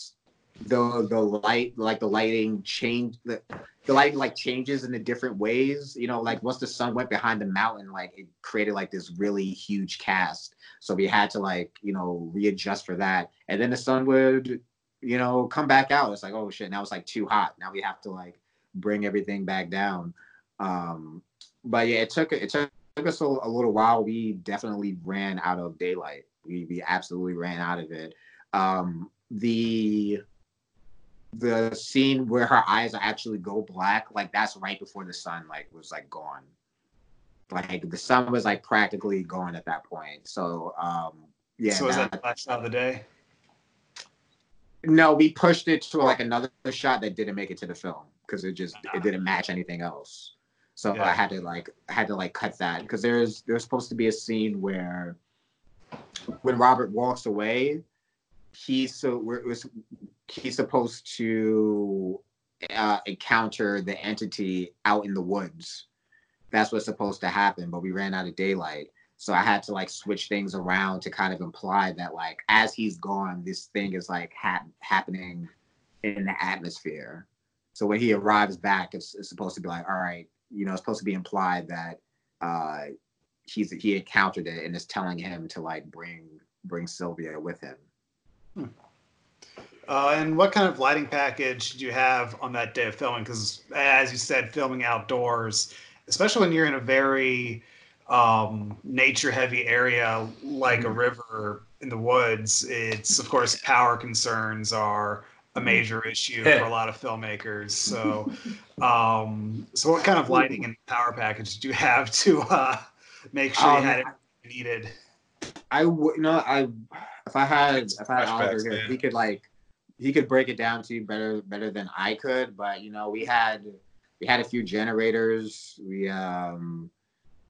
the the light like the lighting change the the lighting like changes in the different ways you know like once the sun went behind the mountain like it created like this really huge cast. So we had to like you know readjust for that. And then the sun would you know come back out. It's like oh shit now it's like too hot. Now we have to like bring everything back down. Um but yeah it took it took, took us a, a little while. We definitely ran out of daylight. We, we absolutely ran out of it. Um the the scene where her eyes actually go black, like that's right before the sun like was like gone. Like the sun was like practically gone at that point. So um yeah. So was that the last shot of the day? No, we pushed it to like another shot that didn't make it to the film because it just it didn't match anything else. So Yeah. I had to like I had to like cut that because there's there's supposed to be a scene where when Robert walks away, he's so we're, was he's supposed to uh, encounter the entity out in the woods. That's what's supposed to happen, but we ran out of daylight. So I had to like switch things around to kind of imply that like as he's gone, this thing is like ha- happening in the atmosphere. So when he arrives back, it's, it's supposed to be like, all right, you know, it's supposed to be implied that uh, he's he encountered it and is telling him to like bring bring Sylvia with him. Uh, and what kind of lighting package did you have on that day of filming? Because as you said, filming outdoors, especially when you're in a very um, nature-heavy area like a river in the woods, it's of course power concerns are a major issue for a lot of filmmakers. So, um, so what kind of lighting and power package did you have to uh, make sure you Um, had it needed? I would you know I if I had if I had Flashbacks, Oliver here, man. he could like he could break it down to you better better than I could. But you know, we had we had a few generators. We um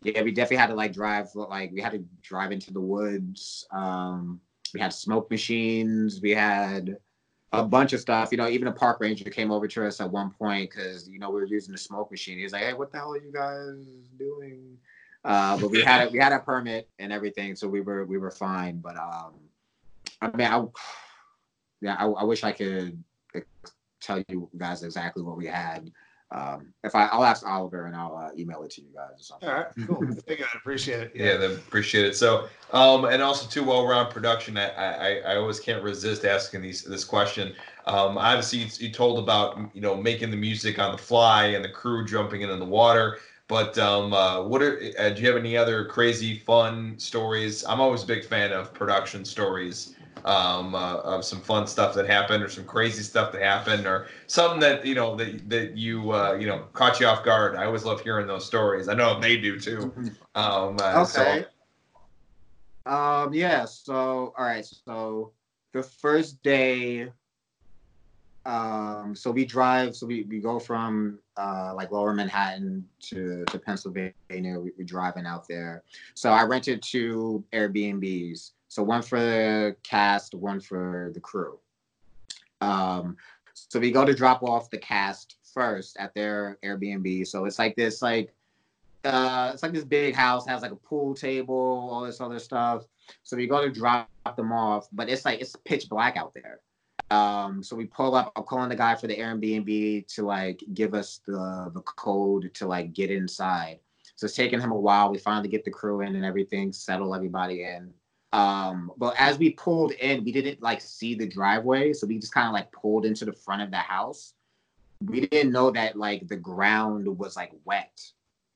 yeah, we definitely had to like drive like we had to drive into the woods. Um we had smoke machines, we had a bunch of stuff. You know, even a park ranger came over to us at one point because you know we were using the smoke machine. He was like, "Hey, what the hell are you guys doing?" Uh, but we had a, we had a permit and everything, so we were we were fine. But um, I mean, I yeah, I, I wish I could tell you guys exactly what we had. Um, if I, I'll ask Oliver and I'll uh, email it to you guys or something. All right, cool. Thank you. I appreciate it. Yeah, they appreciate it. So, um, and also too, while we're on production, I, I, I always can't resist asking these this question. Um, obviously, you, you told about you know making the music on the fly and the crew jumping in in the water. But um, uh, what are uh, do you have any other crazy fun stories? I'm always a big fan of production stories. Um, uh, of some fun stuff that happened, or some crazy stuff that happened, or something that you know that that you uh, you know caught you off guard. I always love hearing those stories. I know they do too. Um, uh, so- Okay. Um. Yeah. So, all right. So, the first day. Um. So we drive. So we, we go from uh like Lower Manhattan to to Pennsylvania. We, we driving out there. So I rented two Airbnbs. So one for the cast, one for the crew. Um. So we go to drop off the cast first at their Airbnb. So it's like this like uh, it's like this big house has like a pool table, all this other stuff. So we go to drop them off, but it's like it's pitch black out there. Um, so we pull up. I'm calling the guy for the Airbnb to like give us the the code to like get inside. So it's taking him a while. We finally get the crew in and everything, settle everybody in. Um, but as we pulled in, we didn't like see the driveway, so we just kind of like pulled into the front of the house. We didn't know that like the ground was like wet.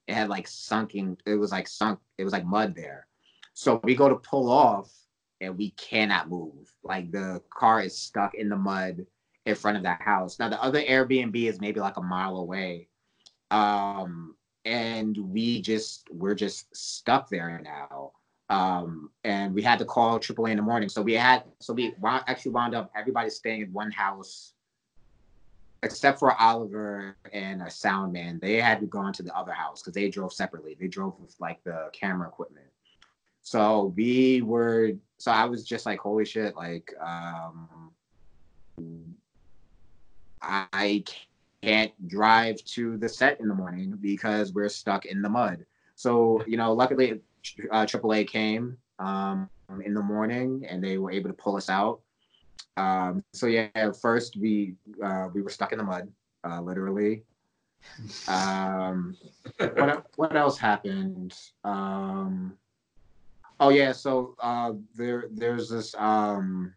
It had like sunken it was like sunk it was like mud there. So we go to pull off and we cannot move. Like the car is stuck in the mud in front of that house. Now the other airbnb is maybe like a mile away. Um, and we just we're just stuck there now. Um, and we had to call AAA in the morning. So we had so we actually wound up everybody staying in one house except for Oliver and a sound man. They had to go into the other house because they drove separately. They drove with like the camera equipment. So we were so I was just like, holy shit, like um I can't drive to the set in the morning because we're stuck in the mud. So, you know, luckily uh, AAA came um, in the morning and they were able to pull us out. Um, so yeah, first we uh, we were stuck in the mud, uh, literally. Um, what what else happened? Um, oh yeah, so uh, there there's this um,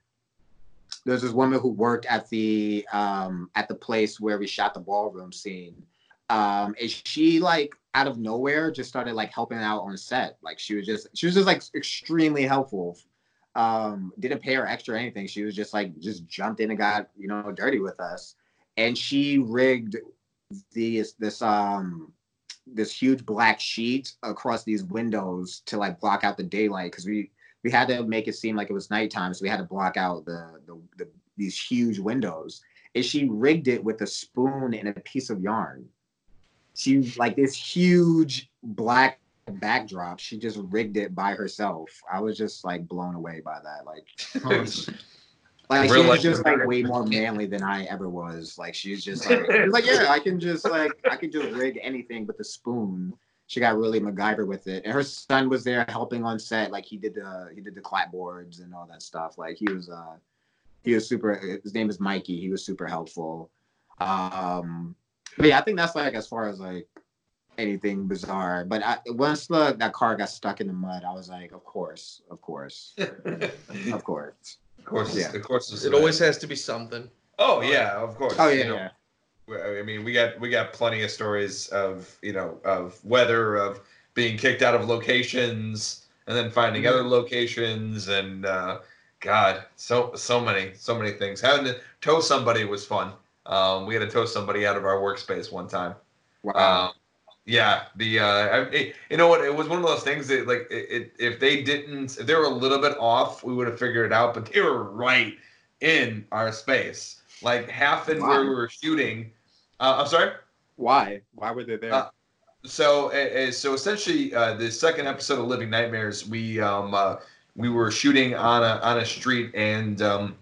there's this woman who worked at the um, at the place where we shot the ballroom scene. Um, and she like out of nowhere just started like helping out on set. Like she was just she was just like extremely helpful um, didn't pay her extra or anything. She was just like just jumped in and got you know dirty with us, and she rigged these this um this huge black sheet across these windows to like block out the daylight because we we had to make it seem like it was nighttime, so we had to block out the the, the these huge windows. And she rigged it with a spoon and a piece of yarn. She like this huge black backdrop. She just rigged it by herself. I was just like blown away by that. Like, like she was just like way more manly than I ever was. Like she's just like, like yeah, I can just like I can just rig anything with a spoon. She got really MacGyver with it, and her son was there helping on set. Like he did the he did the clapboards and all that stuff. Like he was uh he was super. His name is Mikey. He was super helpful. Um, but yeah, I think that's like as far as like anything bizarre. But I, once the that car got stuck in the mud, I was like, of course, of course, of course, of course, yeah. of course. It always has to be something. Oh yeah, of course. Oh yeah, you know, yeah. I mean, we got we got plenty of stories of you know of weather, of being kicked out of locations, and then finding mm-hmm. other locations, and uh, God, so so many so many things. Having to tow somebody was fun. Um, we had to tow somebody out of our workspace one time. Wow. Um, yeah, the uh, I, you know what? It was one of those things that like it, it, if they didn't, if they were a little bit off, we would have figured it out. But they were right in our space, like half in Why? where we were shooting. Uh, I'm sorry. Why? Why were they there? Uh, so, uh, so essentially, uh, the second episode of Living Nightmares, we um, uh, we were shooting on a on a street, and um,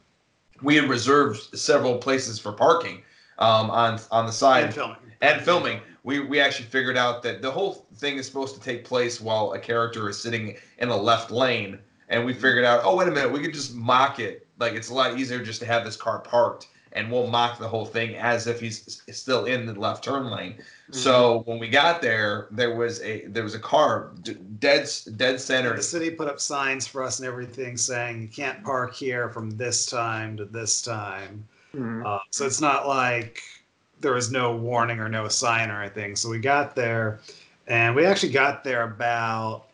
we had reserved several places for parking um, on on the side and filming. And filming we we actually figured out that the whole thing is supposed to take place while a character is sitting in a left lane, and we figured out, oh wait a minute, we could just mock it. Like it's a lot easier just to have this car parked, and we'll mock the whole thing as if he's still in the left turn lane. Mm-hmm. So when we got there, there was a there was a car dead dead center. The city put up signs for us and everything saying you can't park here from this time to this time. Mm-hmm. Uh, so it's not like there was no warning or no sign or anything. So we got there, and we actually got there about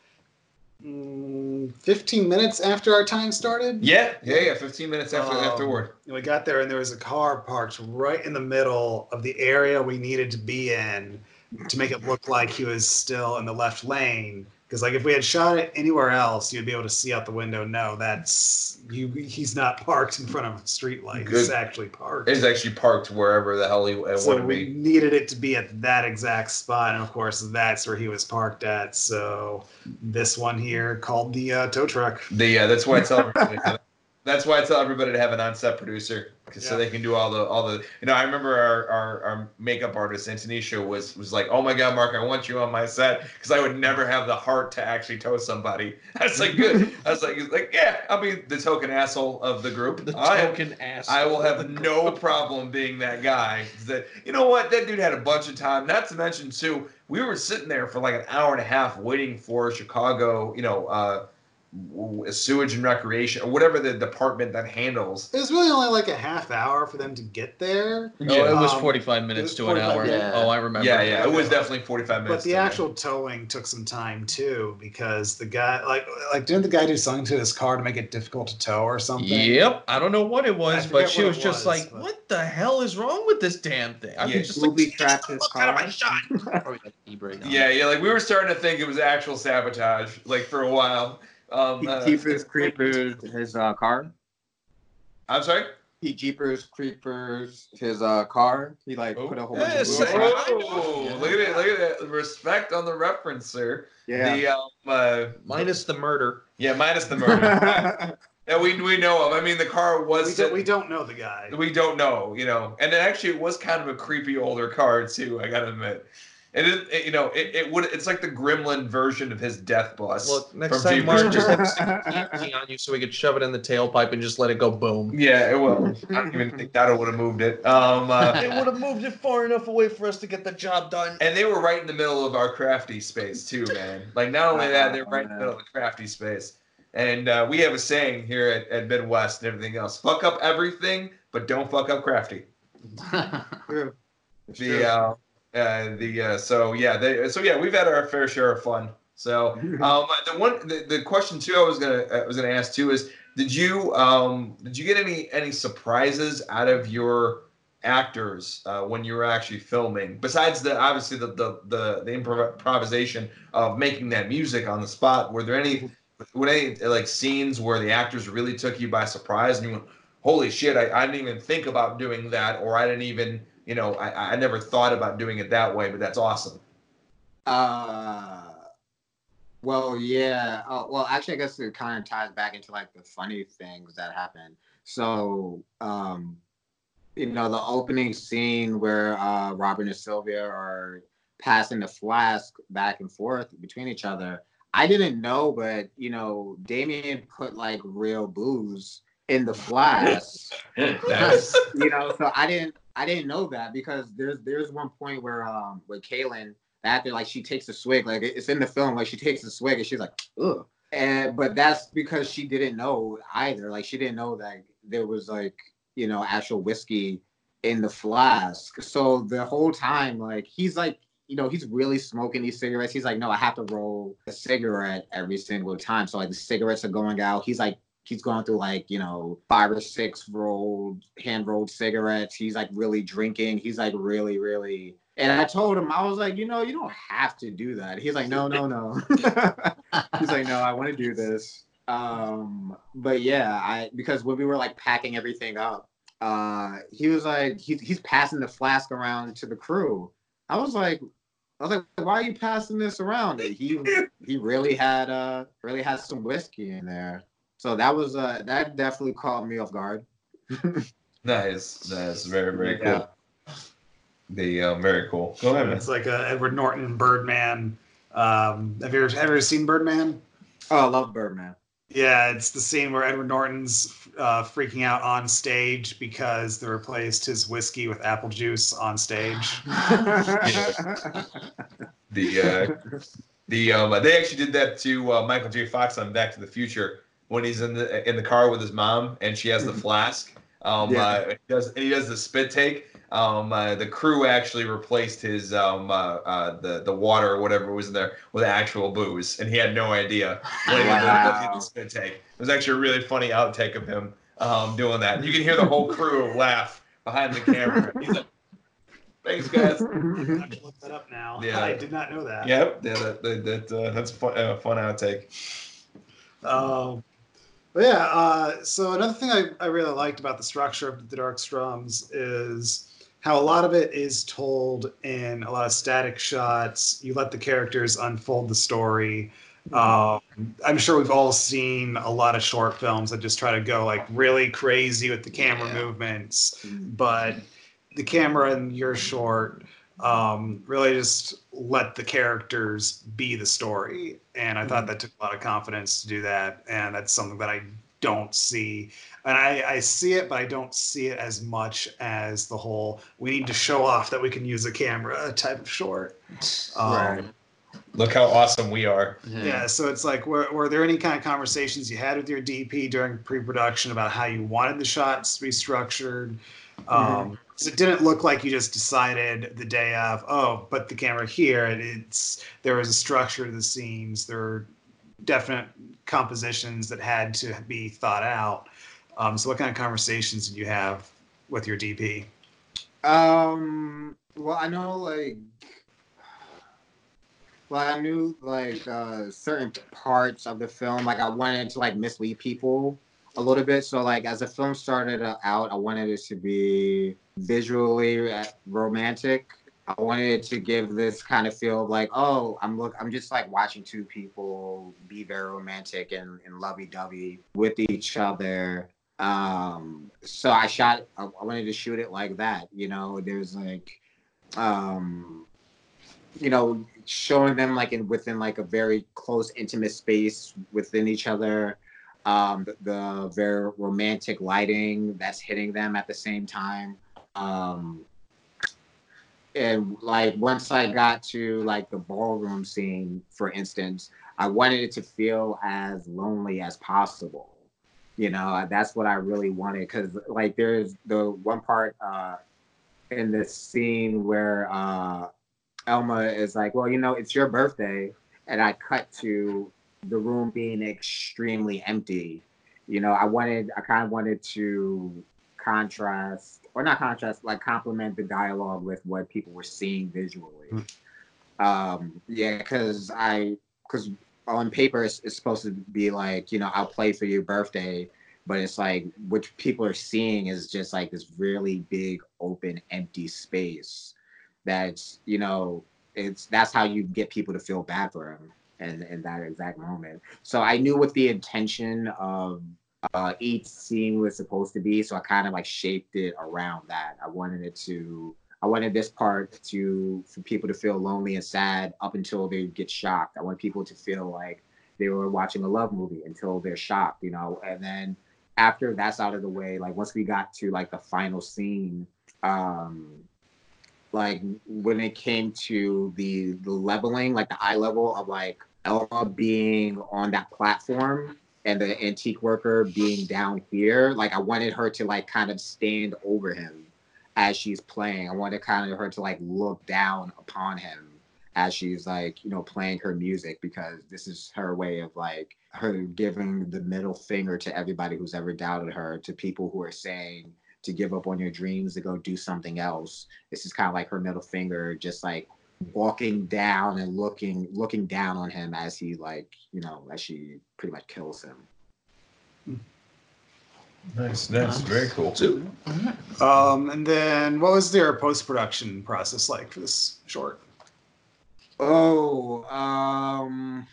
15 minutes after our time started. Yeah, yeah, yeah. 15 minutes after um, afterward. And we got there, and there was a car parked right in the middle of the area we needed to be in to make it look like he was still in the left lane. Because like if we had shot it anywhere else, you'd be able to see out the window. No, that's you. He's not parked in front of a street light. Good. He's actually parked. He's actually parked wherever the hell he uh, so we be. needed it to be at that exact spot, and of course that's where he was parked at. So this one here called the uh, tow truck. The yeah, that's why I tell that's why I tell everybody to have an on-set producer yeah. so they can do all the all the you know i remember our our, our makeup artist antonisha was was like oh my god mark i want you on my set because i would never have the heart to actually tow somebody. I was like good. I was like like yeah i'll be the token asshole of the group. The token ass i will have no problem being that guy. That you know what? That dude had a bunch of time. Not to mention too we were sitting there for like an hour and a half waiting for chicago you know uh sewage and recreation or whatever the department that handles. It was really only like a half hour for them to get there. Oh, it was Um, 45 minutes was to an hour. minutes. Oh, I remember. Yeah, yeah, it was definitely 45 minutes. But the to me. actual towing took some time too, because the guy, like, like didn't the guy do something to his car to make it difficult to tow or something? Yep, I don't know what it was, but she what was just like, but- "What the hell is wrong with this damn thing?" I Yeah, was just like, trapped his "Look out of car. my shot." Probably got the. Yeah, yeah, like we were starting to think it was actual sabotage, like for a while. Um, He uh, keepers creepers his uh, car. I'm sorry. He jeepers creepers his uh, car. He like Oh. put a whole bunch of say- Booby- I know. Whoa, look at it! Look at that! Respect on the reference, sir. Yeah. The um, uh, Minus the murder. yeah, minus the murder that we we know of. I mean, the car was. We don't, we don't know the guy. We don't know, you know, and it actually it was kind of a creepy older car too. I gotta admit, it is, it, you know, it, it would it's like the Gremlin version of his death bus. Look, next from time Jeepers Mark just have Creepers. a on you so we could shove it in the tailpipe and just let it go boom. yeah, it will. I don't even think that would have moved it. Um, uh, It would have moved it far enough away for us to get the job done. and they were right in the middle of our crafty space too, man. Like not only that, they're right in the middle of the crafty space. And uh, we have a saying here at, at Midwest and everything else: fuck up everything, but don't fuck up crafty. True. The uh, uh, the uh, so yeah, they, so yeah, we've had our fair share of fun. So um, the one the, the question too I was gonna I was gonna ask too is did you um did you get any any surprises out of your actors uh, when you were actually filming besides the obviously the the the, the improv- improvisation of making that music on the spot were there any were any like scenes where the actors really took you by surprise and you went holy shit I, I didn't even think about doing that or I didn't even you know I, I never thought about doing it that way but that's awesome Uh, well, yeah. Uh, well, actually, I guess it kind of ties back into like the funny things that happen. So, um, you know, the opening scene where uh, Robert and Sylvia are passing the flask back and forth between each other. I didn't know, but you know, Damien put like real booze in the flask. You know, so I didn't I didn't know that because there's there's one point where um with Kaylin after like she takes a swig, like it's in the film, like she takes a swig and she's like, ugh. And but that's because she didn't know either. Like she didn't know that there was like, you know, actual whiskey in the flask. So the whole time, like he's like, you know, he's really smoking these cigarettes. He's like, no, I have to roll a cigarette every single time. So like the cigarettes are going out. He's like he's going through like you know five or six rolled hand rolled cigarettes. He's like really drinking. He's like really really and i told him i was like you know you don't have to do that. He's like no no no. He's like no i want to do this. Um but yeah i because when we were like packing everything up uh he was like he, he's passing the flask around to the crew. I was like I was like, "Why are you passing this around?" He he really had uh really had some whiskey in there. So that was uh that definitely caught me off guard. Nice, that's very, very cool. The um, very cool. Go ahead, man. It's like a Edward Norton Birdman. Um, have you ever, ever seen Birdman? Oh, I love Birdman. Yeah, it's the scene where Edward Norton's uh, freaking out on stage because they replaced his whiskey with apple juice on stage. The uh, the um, they actually did that to uh, Michael J. Fox on Back to the Future when he's in the in the car with his mom and she has the flask. Um, Yeah. uh, he does and he does the spit take. Um, uh, the crew actually replaced his um, uh, uh, the the water or whatever was in there with actual booze, and he had no idea when he was Wow. doing the spit take. It was actually a really funny outtake of him um, doing that. You can hear the whole crew laugh behind the camera. He's like, "Thanks, guys." I have to look that up now. Yeah. I did not know that. Yep, yeah, that, that, that uh, that's a fun, uh, fun outtake. Um, but yeah, uh, so another thing I, I really liked about the structure of the Dark Strums is how a lot of it is told in a lot of static shots. You let the characters unfold the story. Um, I'm sure we've all seen a lot of short films that just try to go like really crazy with the camera Yeah. movements, but the camera in your short um, really just let the characters be the story. And I thought that took a lot of confidence to do that. And that's something that I don't see. And I, I see it, but I don't see it as much as the whole we need to show off that we can use a camera type of short. Um, Right. Look how awesome we are. Yeah. so it's like, were, were there any kind of conversations you had with your DP during pre-production about how you wanted the shots to be structured? Um, 'cause it didn't look like you just decided the day of, oh, put the camera here. It's there was a structure to the scenes. There were definite compositions that had to be thought out. Um, so, what kind of conversations did you have with your DP? Um. Well, I know like. Well, I knew like uh, certain parts of the film. Like I wanted to like mislead people a little bit. So like as the film started uh, out, I wanted it to be visually uh, romantic. I wanted to give this kind of feel of like, oh, I'm look, I'm just like watching two people be very romantic and, and lovey-dovey with each other. Um, so I shot, I I wanted to shoot it like that. You know, there's like, um, you know, showing them like in within like a very close, intimate space within each other. Um, the, the very romantic lighting that's hitting them at the same time. Um, and like once I got to like the ballroom scene, for instance, I wanted it to feel as lonely as possible. You know, that's what I really wanted because like there's the one part uh, in this scene where uh, Elma is like, "Well, you know, it's your birthday," and I cut to the room being extremely empty. You know, I wanted, I kind of wanted to contrast, or not contrast, like complement the dialogue with what people were seeing visually. Um, yeah, because I, because on paper it's, it's supposed to be like, you know, I'll play for your birthday, but it's like what people are seeing is just like this really big, open, empty space. That's, you know, it's that's how you get people to feel bad for him in, in that exact moment. So I knew what the intention of uh, each scene was supposed to be. So I kind of like shaped it around that. I wanted it to, I wanted this part to, for people to feel lonely and sad up until they get shocked. I want people to feel like they were watching a love movie until they're shocked, you know, and then after that's out of the way, like once we got to like the final scene, um, like when it came to the the leveling, like the eye level of like Elma being on that platform and the antique worker being down here, like I wanted her to like kind of stand over him as she's playing. I wanted kind of her to like look down upon him as she's like, you know, playing her music because this is her way of like her giving the middle finger to everybody who's ever doubted her, to people who are saying to give up on your dreams to go do something else. This is kind of like her middle finger, just like walking down and looking looking down on him as he like you know as she pretty much kills him Nice, nice, very cool. Too. Um, and then what was their post production process like for this short? oh um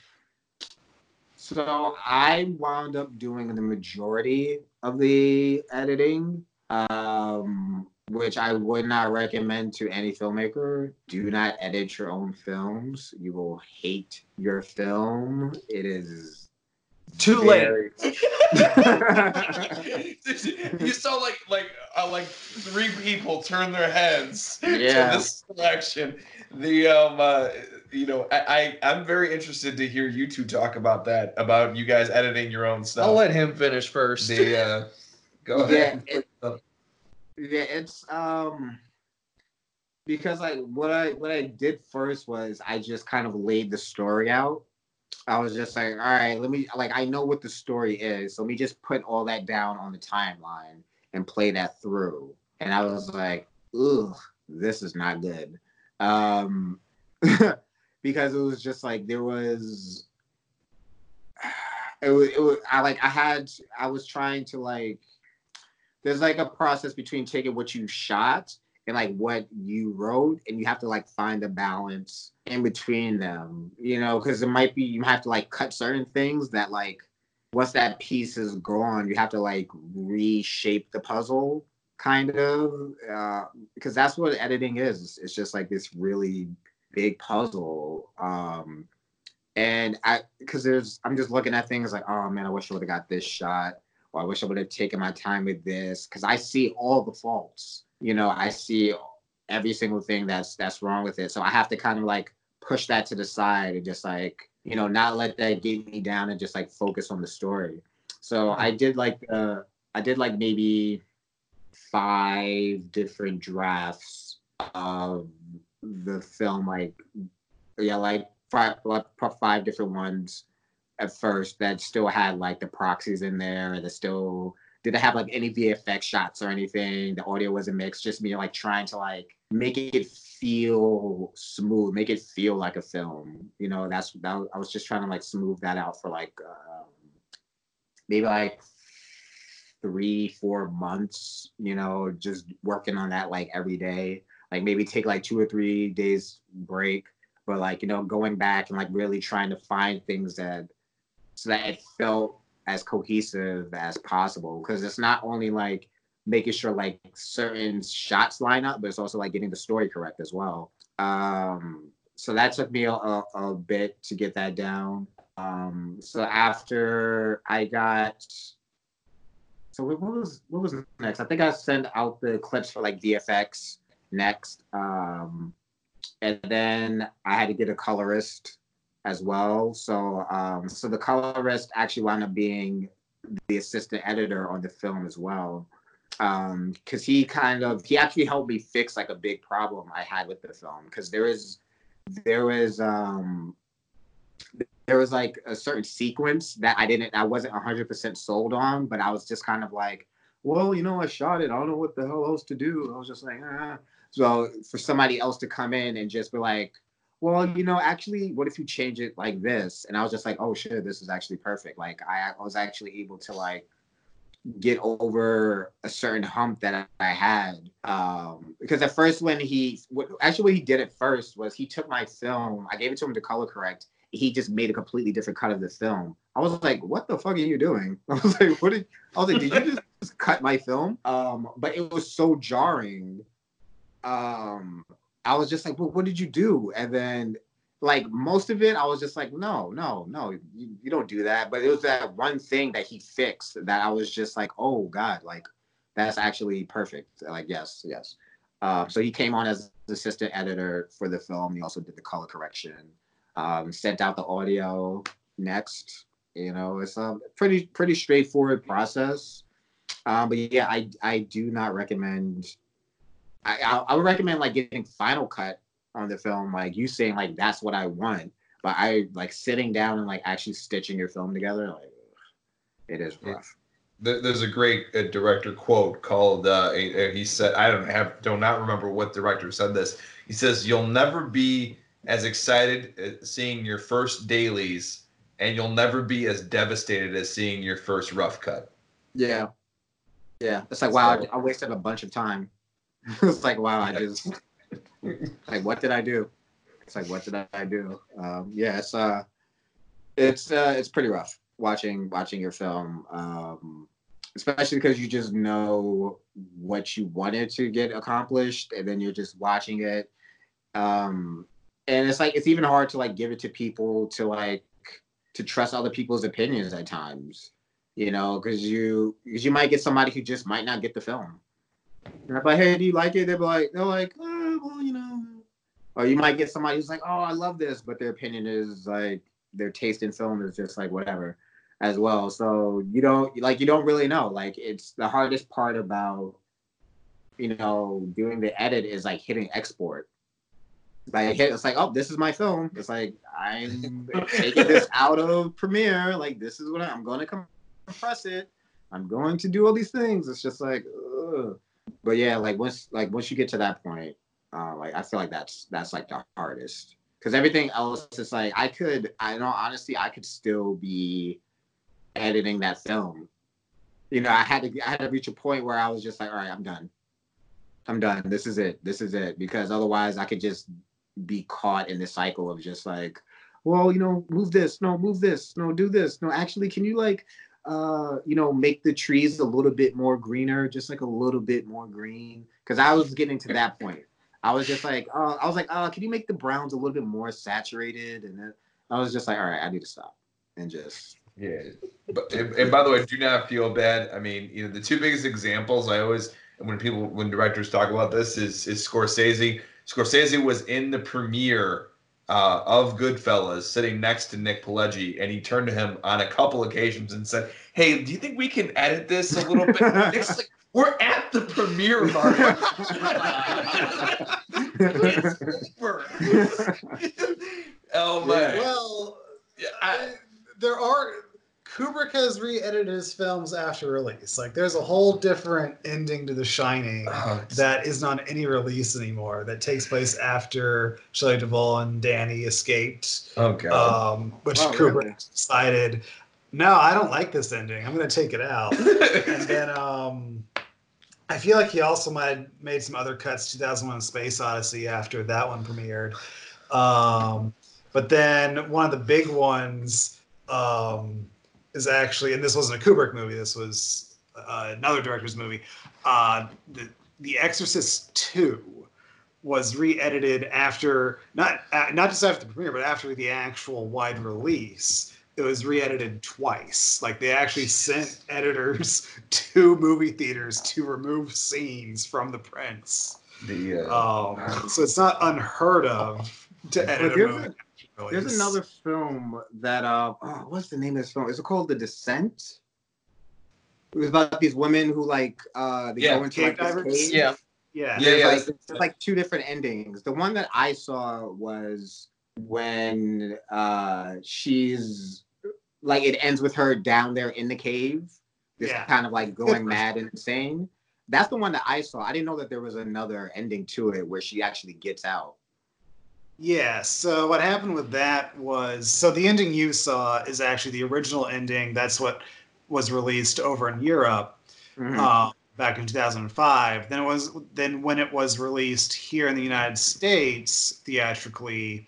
so i wound up doing the majority of the editing um which i would not recommend to any filmmaker do not edit your own films you will hate your film it is too late. you saw like like uh, like three people turn their heads Yeah. to this direction. The um uh, you know I, I I'm very interested to hear you two talk about that about you guys editing your own stuff. I'll let him finish first. the uh, go Yeah, ahead. it- yeah, it's um because I what I what I did first was I just kind of laid the story out. I was just like, all right, let me like I know what the story is. So let me just put all that down on the timeline and play that through. And I was like, ugh, this is not good. Um because it was just like there was it was, it was I like I had I was trying to like there's like a process between taking what you shot and like what you wrote and you have to like find a balance in between them you know because it might be you have to like cut certain things that like once that piece is gone you have to like reshape the puzzle kind of uh, because that's what editing is. It's just like this really big puzzle um and i because there's i'm just looking at things like oh man i wish i would have got this shot or I wish I would have taken my time with this because I see all the faults. You know, I see every single thing that's that's wrong with it. So I have to kind of like push that to the side and just like you know not let that get me down and just like focus on the story. So I did like uh I did like maybe five different drafts of the film like yeah like five like five different ones at first that still had like the proxies in there that still didn't have like any VFX shots or anything. The audio wasn't mixed, just me like trying to like make it feel smooth, make it feel like a film. You know, that's that, I was just trying to like smooth that out for like um, maybe like three, four months. You know, just working on that like every day. Like maybe take like two or three days break, but like you know, going back and like really trying to find things that so that it felt as cohesive as possible because it's not only like making sure like certain shots line up, but it's also like getting the story correct as well. Um, so that took me a, a, a bit to get that down. Um, so after I got, so what was what was next? I think I sent out the clips for like VFX next, um, and then I had to get a colorist as well. So um, so the colorist actually wound up being the assistant editor on the film as well um because he kind of he actually helped me fix like a big problem i had with the film because there is there was um there was like a certain sequence that i didn't i wasn't 100% sold on but i was just kind of like well you know i shot it i don't know what the hell else to do i was just like ah. so for somebody else to come in and just be like well you know actually what if you change it like this and i was just like oh shit this is actually perfect like i, I was actually able to like get over a certain hump that I had. Um, because at first, when he actually what he did at first was he took my film, I gave it to him to color correct. He just made a completely different cut of the film. I was like, "What the fuck are you doing?" I was like, "What did?" I was like, "Did you just cut my film?" Um, but it was so jarring. Um, I was just like, "Well, what did you do?" And then like most of it, I was just like, no, no, no, you, you, don't do that. But it was that one thing that he fixed that I was just like, oh God, like that's actually perfect. Like, yes, yes. Uh, so he came on as assistant editor for the film. He also did the color correction, um, sent out the audio next. You know, it's a pretty pretty straightforward process. Um, but yeah, I I do not recommend. I I, I would recommend like getting Final Cut on the film, like you saying like that's what I want, but I like sitting down and like actually stitching your film together, like it is rough. There's a great uh, director quote called. Uh, he said, "I don't have, do not remember what director said this." He says, "You'll never be as excited seeing your first dailies, and you'll never be as devastated as seeing your first rough cut." Yeah, yeah. It's like wow, I, I wasted a bunch of time. it's like wow, I just like what did I do? It's like what did I do? Um, yeah, it's uh, it's uh, it's pretty rough watching watching your film, um, especially because you just know what you wanted to get accomplished, and then you're just watching it. Um, and it's like it's even hard to like give it to people to like to trust other people's opinions at times, you know, because you because you might get somebody who just might not get the film. And I'm like, hey, do you like it? They're like, they're like, oh, well, you know. Or you might get somebody who's like, oh, I love this, but their opinion is like their taste in film is just like whatever, as well. So you don't like you don't really know. Like it's the hardest part about you know doing the edit is like hitting export. Like it's like, oh, this is my film. It's like I'm taking this out of Premiere. Like this is what I, am going to compress it. I'm going to do all these things. It's just like, ugh but yeah, like once like once you get to that point, uh, like I feel like that's that's like the hardest because everything else is like I could I know honestly I could still be editing that film. You know, I had to I had to reach a point where I was just like, all right, I'm done. I'm done. This is it. This is it. Because otherwise I could just be caught in this cycle of just like, well, you know, move this, no, move this, no, do this. No, actually, can you like uh, you know, make the trees a little bit more greener, just like a little bit more green. Because I was getting to that point. I was just like, uh, I was like, uh, can you make the browns a little bit more saturated? And then I was just like, all right, I need to stop and just. Yeah, but and, and by the way, do not feel bad. I mean, you know, the two biggest examples I always when people when directors talk about this is is Scorsese. Scorsese was in the premiere uh, of Goodfellas sitting next to Nick Pileggi, and he turned to him on a couple occasions and said, "Hey, do you think we can edit this a little bit?" Nick's like, "We're at the premiere, Mario. it's over." oh my! Yeah. Well, Yeah, I- there are Kubrick has re-edited his films after release. Like there's a whole different ending to The Shining Oh, that isn't on any release anymore. That takes place after Shelley Duvall and Danny escaped, oh god. um, which Oh, Kubrick really? decided, no, I don't like this ending. I'm going to take it out. and then um, I feel like he also might have made some other cuts. 2001: Space Odyssey after that one premiered. Um, but then one of the big ones um, is actually, and this wasn't a Kubrick movie. This was uh, another director's movie. Uh, the The Exorcist Two was re-edited after not uh, not just after the premiere, but after the actual wide release. It was re-edited twice. Like they actually sent editors to movie theaters to remove scenes from the prints. the uh, Um, so it's not unheard of to edit a movie. A- There's release. another film that uh oh, what's the name of this film? Is it called The Descent? It was about these women who like uh they Yeah, go into cave like this divers? cave. Yeah. Yeah. Yeah, There's, yeah, like, there's like two different endings. The one that I saw was when uh she's like it ends with her down there in the cave, just Yeah. kind of like going mad and insane. That's the one that I saw. I didn't know that there was another ending to it where she actually gets out. Yeah, so what happened with that was so the ending you saw is actually the original ending. That's what was released over in Europe Mhm. uh, back in 2005. Then it was then when it was released here in the United States theatrically,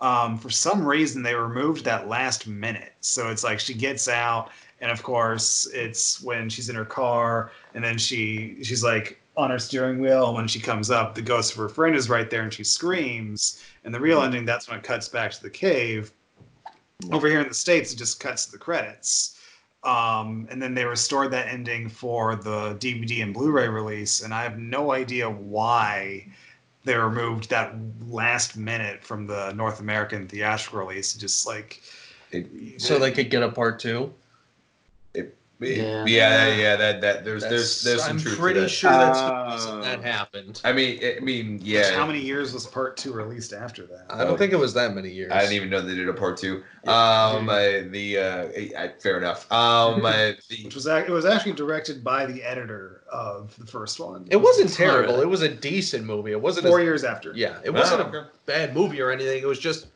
um, for some reason they removed that last minute. So it's like she gets out, and of course it's when she's in her car, and then she she's like on her steering wheel. When she comes up, the ghost of her friend is right there, and she screams. And the real ending, that's when it cuts back to the cave. Over here in the states, it just cuts to the credits. Um, and then they restored that ending for the DVD and Blu-ray release, and I have no idea why they removed that last minute from the North American theatrical release. Just like it- So they could get a part two. Yeah, Yeah. yeah, yeah. That that there's there's there's some I'm truth pretty to that. sure that's Uh, that happened. I mean, I mean, yeah how many years was Part Two released after that? I don't think it was that many years. I didn't even know they did a part two. Um, uh, the uh, I, fair enough. Um, uh, Which was it was actually directed by the editor of the first one. It wasn't Oh, terrible. It was a decent movie. It wasn't. four As, years after. yeah, it wasn't Oh, a bad movie or anything. It was just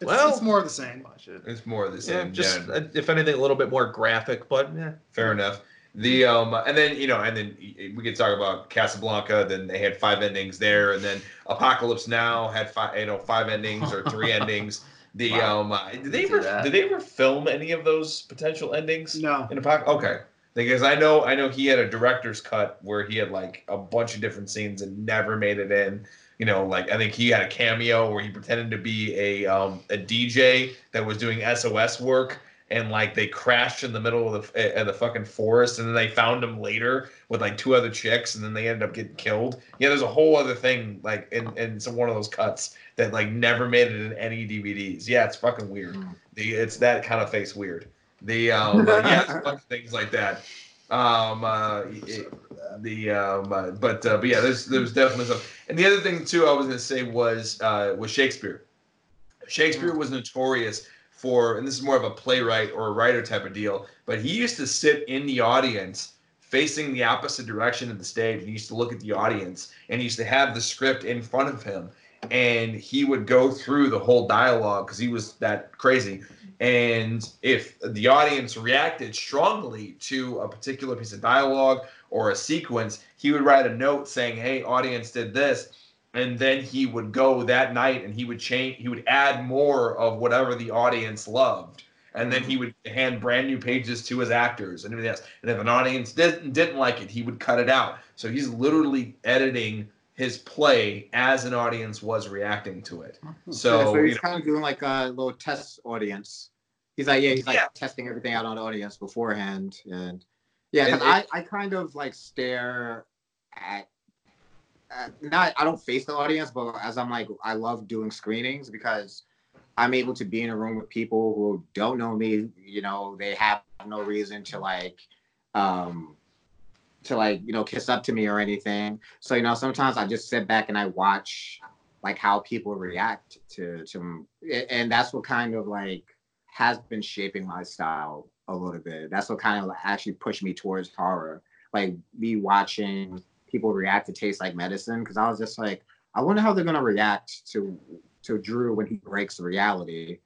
it's, well- it's more of the same. it's more of the yeah, same. just yeah. uh, if anything, a little bit more graphic. But yeah, Fair enough. The um and then you know and then we could talk about Casablanca. Then they had five endings there, and then Apocalypse Now had five you know five endings or three endings. The Wow. um uh, did they ever that. did they ever film any of those potential endings No. in Apocalypse? Okay, because I know I know he had a director's cut where he had like a bunch of different scenes and never made it in. You know, like I think he had a cameo where he pretended to be a um, a DJ that was doing SOS work, and like they crashed in the middle of the uh, the fucking forest, and then they found him later with like two other chicks, and then they ended up getting killed. Yeah, there's a whole other thing like in in some one of those cuts that like never made it in any DVDs. Yeah, it's fucking weird. The it's that kind of face weird. The um uh, yeah, it's a bunch of things like that. Um uh it- the um uh, but uh, but yeah, there's there's definitely some. And the other thing too, I was gonna say was uh was Shakespeare. Shakespeare was notorious for, and this is more of a playwright or a writer type of deal, but he used to sit in the audience facing the opposite direction of the stage. He used to look at the audience and he used to have the script in front of him and he would go through the whole dialogue because he was that crazy. And if the audience reacted strongly to a particular piece of dialogue or a sequence, he would write a note saying, Hey, audience did this. And then he would go that night and he would change, he would add more of whatever the audience loved. And then he mm-hmm. would hand brand new pages to his actors and everything else. And if an audience didn't, didn't like it, he would cut it out. So he's literally editing his play as an audience was reacting to it. Yeah, So, so you he's know, kind of doing like a little test audience. He's like, yeah, he's like Yeah. testing everything out on audience beforehand, and yeah, And I, I kind of like stare at, at not I don't face the audience, but as I'm like I love doing screenings because I'm able to be in a room with people who don't know me. You know, they have no reason to like, um, to like you know kiss up to me or anything. So you know, sometimes I just sit back and I watch like how people react to to, and that's what kind of like has been shaping my style a little bit. That's what kind of actually pushed me towards horror. Like me watching people react to Taste Like Medicine because I was just like, I wonder how they're gonna react to to Drew when he breaks reality.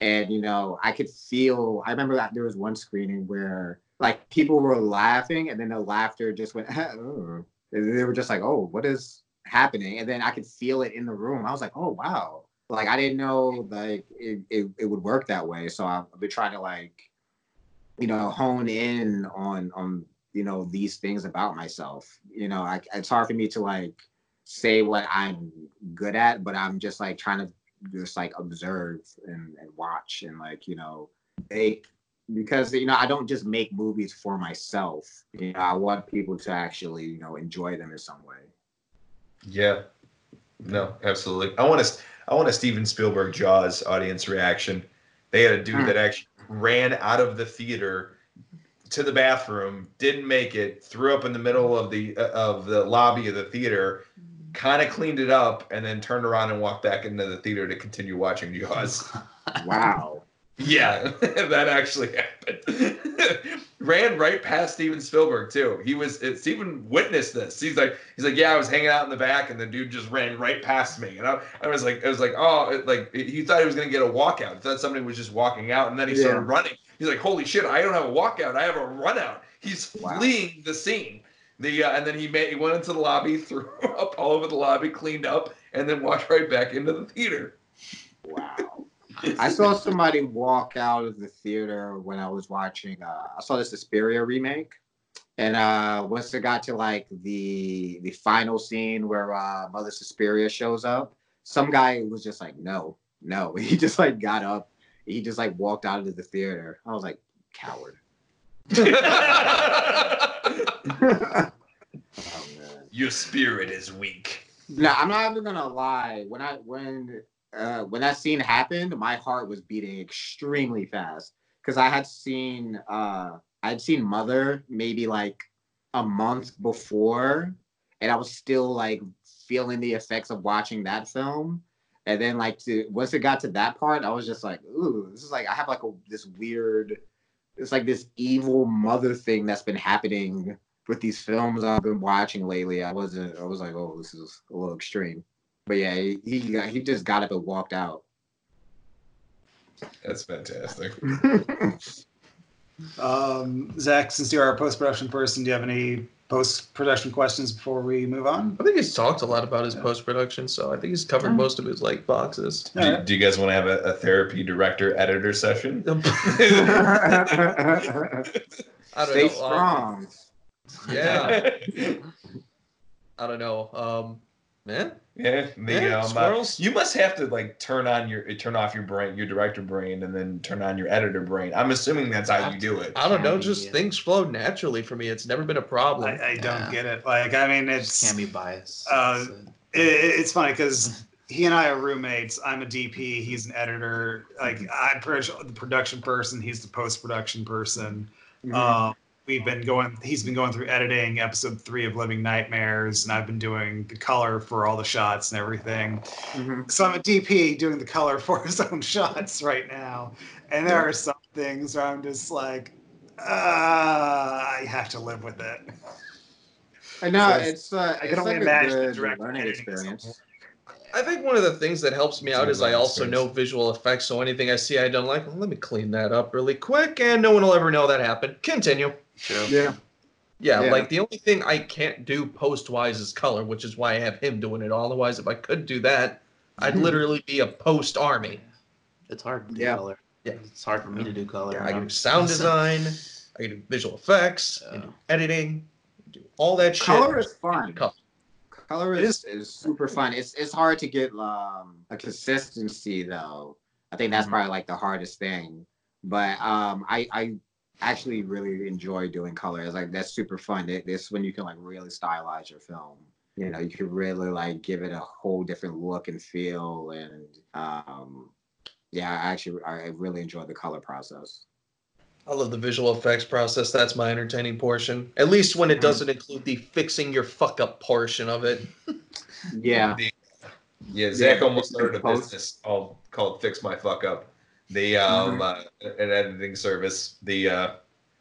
And you know, I could feel. I remember that there was one screening where like people were laughing, and then the laughter just went. oh. They were just like, "Oh, what is happening?" And then I could feel it in the room. I was like, "Oh, wow!" Like I didn't know like it, it, it would work that way. So I've been trying to like, you know, hone in on on you know these things about myself. You know, I, it's hard for me to like say what I'm good at, but I'm just like trying to just like observe and, and watch and like you know make because you know I don't just make movies for myself. You know, I want people to actually you know enjoy them in some way. Yeah. No, absolutely. I want to. I want a Steven Spielberg Jaws audience reaction. They had a dude Hmm. that actually ran out of the theater to the bathroom, didn't make it, threw up in the middle of the uh, of the lobby of the theater, kind of cleaned it up, and then turned around and walked back into the theater to continue watching Jaws. Wow. Yeah, that actually happened. Ran right past Steven Spielberg too. He was it, Steven witnessed this. He's like he's like yeah, I was hanging out in the back and the dude just ran right past me, and I, I was like I was like oh it, like he thought he was gonna get a walkout. He thought somebody was just walking out, and then he started running. He's like holy shit, I don't have a walkout, I have a run out. He's Wow. fleeing the scene. The uh, and then he made he went into the lobby, threw up all over the lobby, cleaned up, and then walked right back into the theater. Wow. I saw somebody walk out of the theater when I was watching. Uh, I saw the Suspiria remake, and uh, once it got to like the the final scene where uh, Mother Suspiria shows up, some guy was just like, "No, no." He just like got up. He just like walked out of the theater. I was like, "Coward." oh man. Your spirit is weak. No, I'm not even gonna lie. When I when uh when that scene happened, my heart was beating extremely fast because I had seen uh I'd seen Mother maybe like a month before, and I was still like feeling the effects of watching that film. And then like to once it got to that part, I was just like, ooh, this is like I have like a this weird, it's like this evil mother thing that's been happening with these films I've been watching lately, I wasn't. I was like, oh, this is a little extreme. But yeah, he he, got, he just got up and walked out. That's fantastic. Um, Zach, since you're our post production person, do you have any post production questions before we move on? I think he's talked a lot about his Yeah. post production, so I think he's covered most of his like boxes. Do, Alright. do you guys want to have a, a therapy director editor session? I don't Stay know. um, strong. yeah, I don't know. Um, man, Yeah, the, Yeah, um, uh, squirrels. you must have to like turn on your turn off your brain, your director brain, and then turn on your editor brain. I'm assuming that's how you do it. I don't know. Be, Just uh, things flow naturally for me. It's never been a problem. I, I don't Yeah. get it. Like, I mean, Just it's can't be biased. Uh, That's it. it, it's funny because he and I are roommates. I'm a DP. He's an editor. Like I'm pretty much the production person. He's the post production person. Mhm. Um, we've been going. He's been going through editing episode three of Living Nightmares, and I've been doing the color for all the shots and everything. Mhm. So I'm a DP doing the color for his own shots right now, and there are some things where I'm just like, uh, I have to live with it. I know So it's- it's. Uh, I can it's only like imagine a the good direct learning experience. I think one of the things that helps me out is I also know visual effects. So anything I see I don't like, well, let me clean that up really quick, and no one will ever know that happened. Continue. True. Yeah. Yeah, Yeah. like the only thing I can't do post wise is color, which is why I have him doing it. Otherwise, if I could do that, I'd literally be a post army. It's hard to do Yeah. color. Yeah. It's hard for me to do color. I can do sound design, I can do visual effects, I can do editing, do all that shit. Color is fun. Color. Color It is, is super fun. It's it's hard to get um, a consistency though. I think that's Mhm. probably like the hardest thing. But um, I I actually really enjoy doing color. It's like that's super fun. It, it's when you can like really stylize your film. You know, you can really like give it a whole different look and feel, and um, yeah, I actually I really enjoy the color process. I love the visual effects process. That's my entertaining portion. At least when it doesn't include the fixing your fuck up portion of it. Yeah, yeah, Zach Yeah, almost started a post. business called called Fix My Fuck Up, the um Mhm. uh, an editing service. The uh,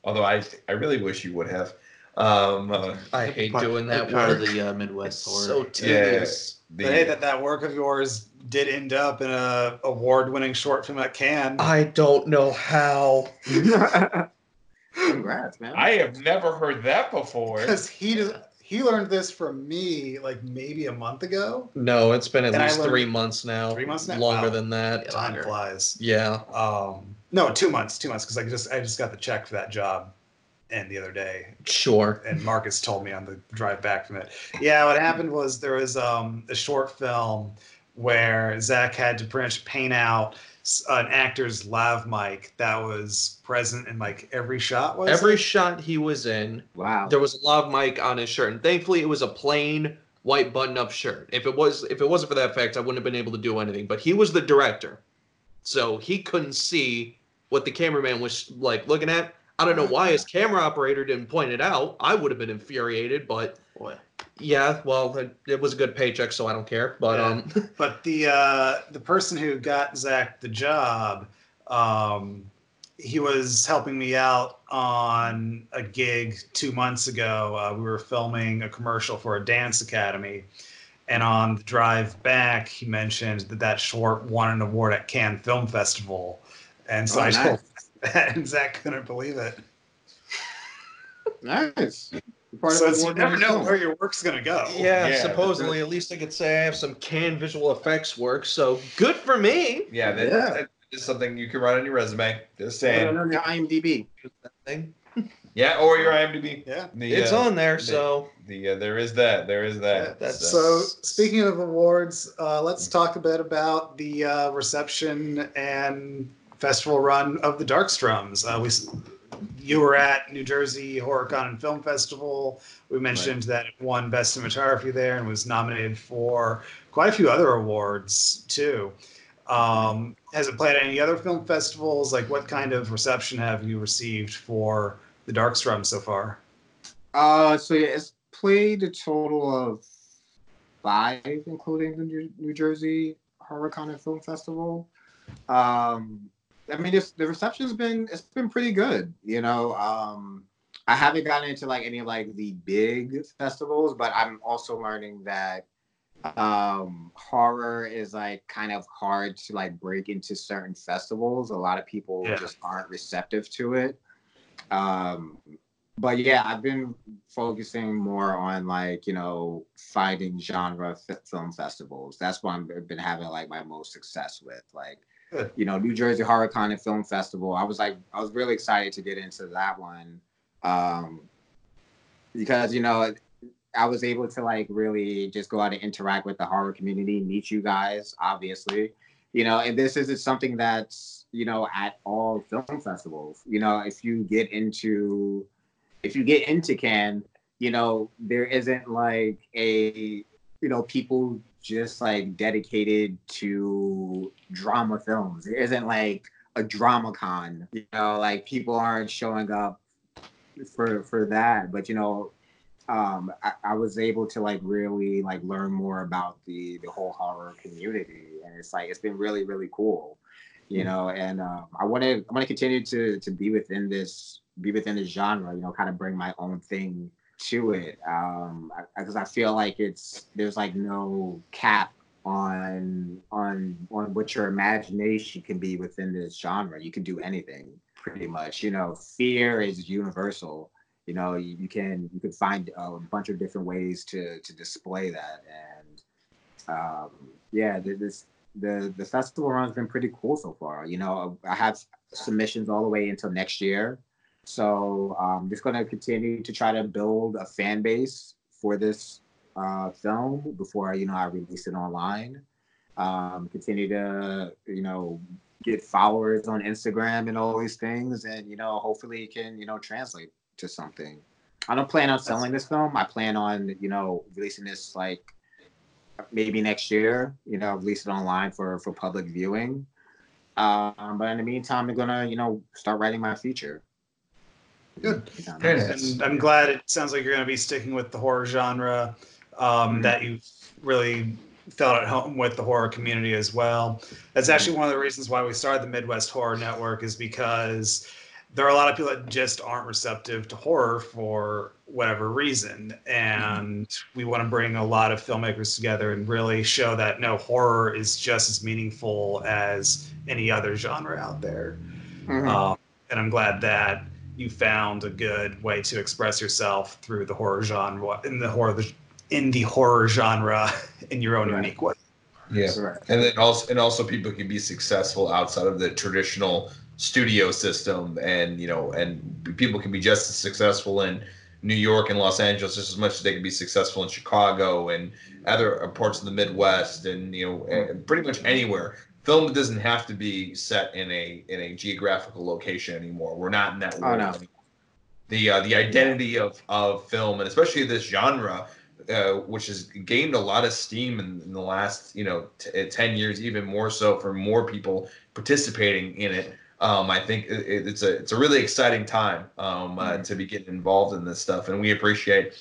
although I I really wish you would have. Um, uh, I hate Part- doing that part work. of the uh, Midwest It's horror. so tedious. the, But hey, that, that work of yours did end up in a award-winning short film at Cannes. I don't know how. congrats, man. I have never heard that before. Because he does- he learned this from me like maybe a month ago. No, it's been at And least three months now. Three months now? Longer Wow. than that. Time Longer. flies. Yeah. Um, no, two months, two months, because I just I just got the check for that job, and the other day, Sure. and Marcus told me on the drive back from it. Yeah, what happened was there was um, a short film where Zach had to pretty much paint out an actor's lav mic that was present in like every shot. Was Every it? shot he was in, wow. there was a lav mic on his shirt, and thankfully it was a plain white button-up shirt. If it was, if it wasn't for that fact, I wouldn't have been able to do anything. But he was the director, so he couldn't see what the cameraman was like looking at. I don't know why his camera operator didn't point it out. I would have been infuriated, but Boy. Yeah, well, it, it was a good paycheck, so I don't care. But Yeah. um, But the uh, the person who got Zach the job, um, he was helping me out on a gig two months ago. Uh, we were filming a commercial for a dance academy, and on the drive back, he mentioned that that short won an award at Cannes Film Festival, and so Oh, I nice. told that, and Zach couldn't believe it. Nice. You're part of So the it's, you award never know where your work's gonna go. yeah, Yeah, supposedly at least I could say I have some canned visual effects work. So good for me. Yeah, that, Yeah. that is something you can write on your resume. Just Put it saying. on your IMDb. Thing. Yeah, or your IMDb. Yeah. The, It's uh, on there, the- so The uh, there is that. There is that. That's- So, speaking of awards, uh, let's talk a bit about the uh, reception and festival run of the Dark Strums. Uh, we, s- you were at New Jersey HorrorCon and Film Festival. We mentioned that it won Best Cinematography there and was nominated for quite a few other awards too. Um, has it played at any other film festivals? Like, what kind of reception have you received for the Dark Strum so far? Uh, so yeah, it's played a total of five, including the New, New Jersey HorrorCon and Film Festival. Um, I mean, it's, the reception's been it's been pretty good. You know, um, I haven't gotten into like any of like the big festivals, but I'm also learning that um horror is like kind of hard to like break into certain festivals a lot of people Yeah. just aren't receptive to it um but yeah i've been focusing more on like you know finding genre f- film festivals that's what i've been having like my most success with like You know new jersey horror con and film festival i was like i was really excited to get into that one um because you know I was able to like really just go out and interact with the horror community, meet you guys, obviously. You know, and this isn't something that's, you know, at all film festivals. You know, if you get into if you get into Cannes, you know, there isn't like a you know, people just like dedicated to drama films. There isn't like a drama con. You know, like people aren't showing up for for that. But you know, um, I, I was able to like really like learn more about the the whole horror community, and it's like it's been really really cool, you know. And um, I want to I want to continue to to be within this be within this genre, you know, kind of bring my own thing to it, um, because I, feel like it's there's like no cap on on on what your imagination can be within this genre. You can do anything pretty much. You know, fear is universal you know you, you can you can find a bunch of different ways to to display that and um yeah this the the festival run's been pretty cool so far you know i have submissions all the way until next year so i'm just going to continue to try to build a fan base for this uh film before you know i release it online um continue to you know get followers on instagram and all these things and you know hopefully it can you know translate to something. I don't plan on selling this film. I plan on, you know, releasing this like maybe next year, you know, release it online for for public viewing. Um, but in the meantime, I'm gonna, you know, start writing my feature. Good. Very nice. And I'm glad it sounds like you're going to be sticking with the horror genre. Um, Mhm. That you really felt at home with the horror community as well. That's actually one of the reasons why we started the Midwest Horror Network is because there are a lot of people that just aren't receptive to horror for whatever reason, and we want to bring a lot of filmmakers together and really show that no horror is just as meaningful as any other genre out there. Mhm. Um, and I'm glad that you found a good way to express yourself through the horror genre in the horror in the horror genre in your own Right. unique way. Yeah. Correct. and then also and also people can be successful outside of the traditional studio system and you know and people can be just as successful in new york and los angeles just as much as they can be successful in chicago and other parts of the midwest and you know and pretty much anywhere film doesn't have to be set in a in a geographical location anymore we're not in that Oh, world no. anymore. the uh, the identity of of film and especially this genre uh, which has gained a lot of steam in, in the last you know t- uh, 10 years even more so for more people participating in it um, i think it, it's a it's a really exciting time um, uh, to be getting involved in this stuff and we appreciate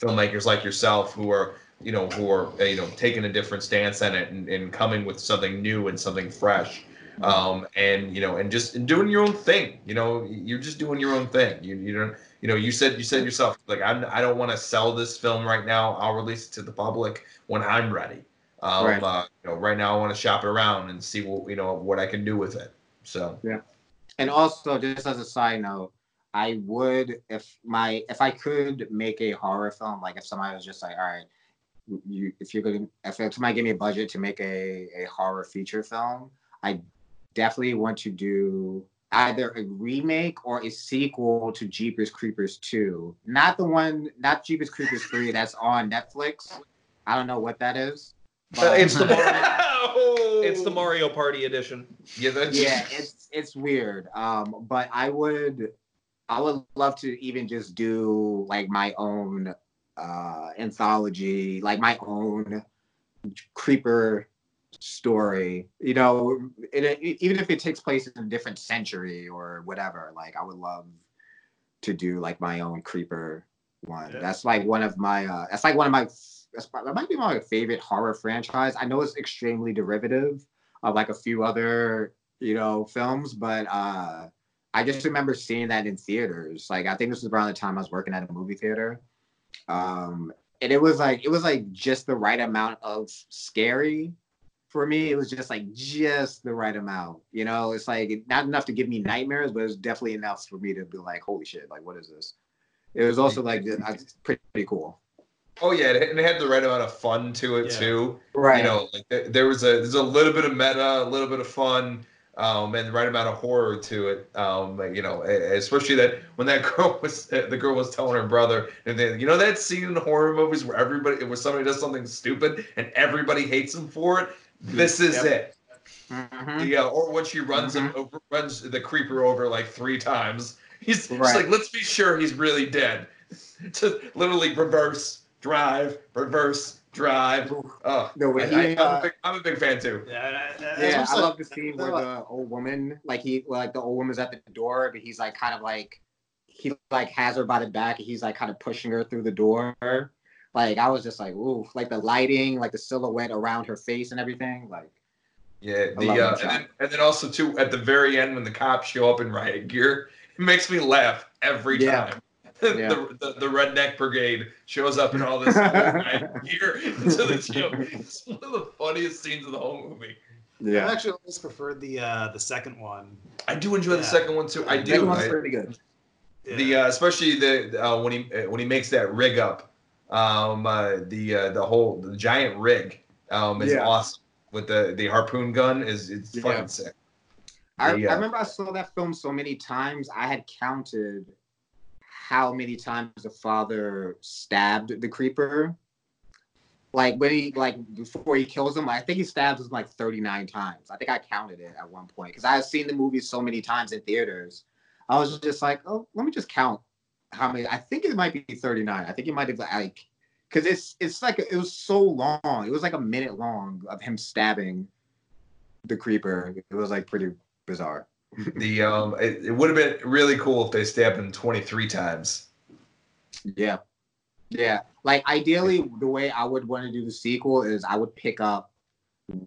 filmmakers like yourself who are you know who are uh, you know taking a different stance on it and, and coming with something new and something fresh. Um, and you know and just and doing your own thing you know you're just doing your own thing. You, you don't you know you said you said yourself like I'm, i don't want to sell this film right now. I'll release it to the public when i'm ready. Um, Right. uh, you know right now i want to shop it around and see what you know what i can do with it. So. Yeah. And also, just as a side note, I would if my if I could make a horror film, like if somebody was just like, all right, you if you're gonna if somebody gave me a budget to make a a horror feature film, I definitely want to do either a remake or a sequel to Jeepers Creepers 2. Not the one, not Jeepers Creepers 3 that's on Netflix. I don't know what that is. Uh, it's the Mario, it's the Mario Party edition. yeah that's yeah, it's it's weird. Um, but I would I would love to even just do like my own uh anthology, like my own creeper story. You know, it, it- even if it takes place in a different century or whatever. Like I would love to do like my own creeper one. Yeah. That's like one of my uh that's like one of my that's, that might be my favorite horror franchise. I know it's extremely derivative of like a few other you know films but uh i just remember seeing that in theaters like i think this was around the time i was working at a movie theater um and it was like it was like just the right amount of scary for me. It was just like just the right amount you know? It's like not enough to give me nightmares but it was definitely enough for me to be like holy shit like what is this? It was also like pretty, pretty cool. Oh yeah it, and it had the right amount of fun to it Yeah. too. Right. You know like there, there was a there's a little bit of meta a little bit of fun um and the right amount of horror to it um you know especially that when that girl was the girl was telling her brother and then you know that scene in horror movies where everybody where somebody does something stupid and everybody hates them for it this is Yep. it Mhm. yeah or when she runs him Mhm. over runs the creeper over like three times he's Right. like let's be sure he's really dead to literally reverse drive reverse drive oh No, when I, he, I, I'm, uh, a big, I'm a big fan too Yeah, Yeah, I love the the scene where the old woman, like he, like the old woman's at the door, but he's like kind of like, he like has her by the back, and he's like kind of pushing her through the door. Like I was just like, ooh, like the lighting, like the silhouette around her face and everything. Like, Yeah, the uh, and then and then also too at the very end when the cops show up in riot gear, it makes me laugh every Yeah. time. Yeah. the, the the redneck brigade shows up in all this old riot gear into the show. It's one of the funniest scenes of the whole movie. Yeah, I actually always preferred the uh, the second one. I do enjoy the second one too. I That do. one's pretty good. Yeah. the uh, especially the uh, when he uh, when he makes that rig up, um, uh, the uh, the whole the giant rig um, is Yeah. awesome with the the harpoon gun is it's Yeah. fucking sick. I, The, uh, I remember I saw that film so many times. I had counted how many times the father stabbed the creeper. Like when he like before he kills him, I think he stabs him like 39 times. I think I counted it at one point because I have seen the movie so many times in theaters. I was just like, oh, let me just count how many. I think it might be 39. I think it might have like because it's it's like it was so long. It was like a minute long of him stabbing the creeper. It was like pretty bizarre. The um, it, it would have been really cool if they stabbed him 23 times. Yeah. Yeah. Like ideally the way I would want to do the sequel is I would pick up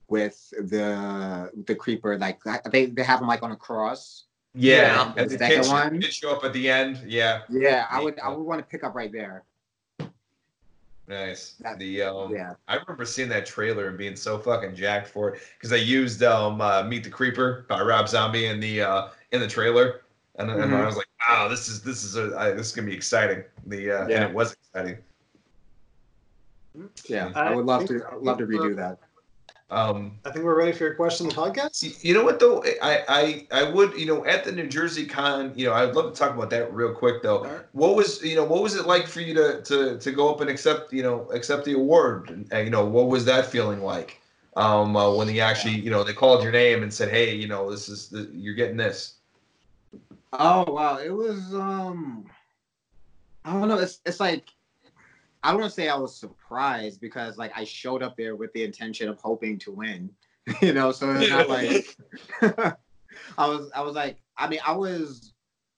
with the the creeper like they they have him like on a cross. Yeah, Yeah. and the The second kid, one? kid show up at the end. Yeah, Yeah, I would I would want to pick up right there. Nice. That- The um, Yeah. I remember seeing that trailer and being so fucking jacked for it because they used um uh, Meet the Creeper by Rob Zombie in the uh in the trailer, and, and I Mhm. was like, wow, this is this is a I, this is gonna be exciting. The uh, Yeah. and it was exciting. Yeah. I I would love to I'd love to redo that. Um, I think we're ready for your question on the podcast. you know what though, I I I would you know at the New Jersey Con, you know, I'd love to talk about that real quick though. Alright. What was you know what was it like for you to to to go up and accept you know accept the award? And, you know what was that feeling like? Um, uh, when they actually you know they called your name and said, hey, you know this is the, you're getting this. Oh wow, it was um I don't know, it's it's like I don't want to say I was surprised because like I showed up there with the intention of hoping to win. you know, so it's not like I was I was like I mean I was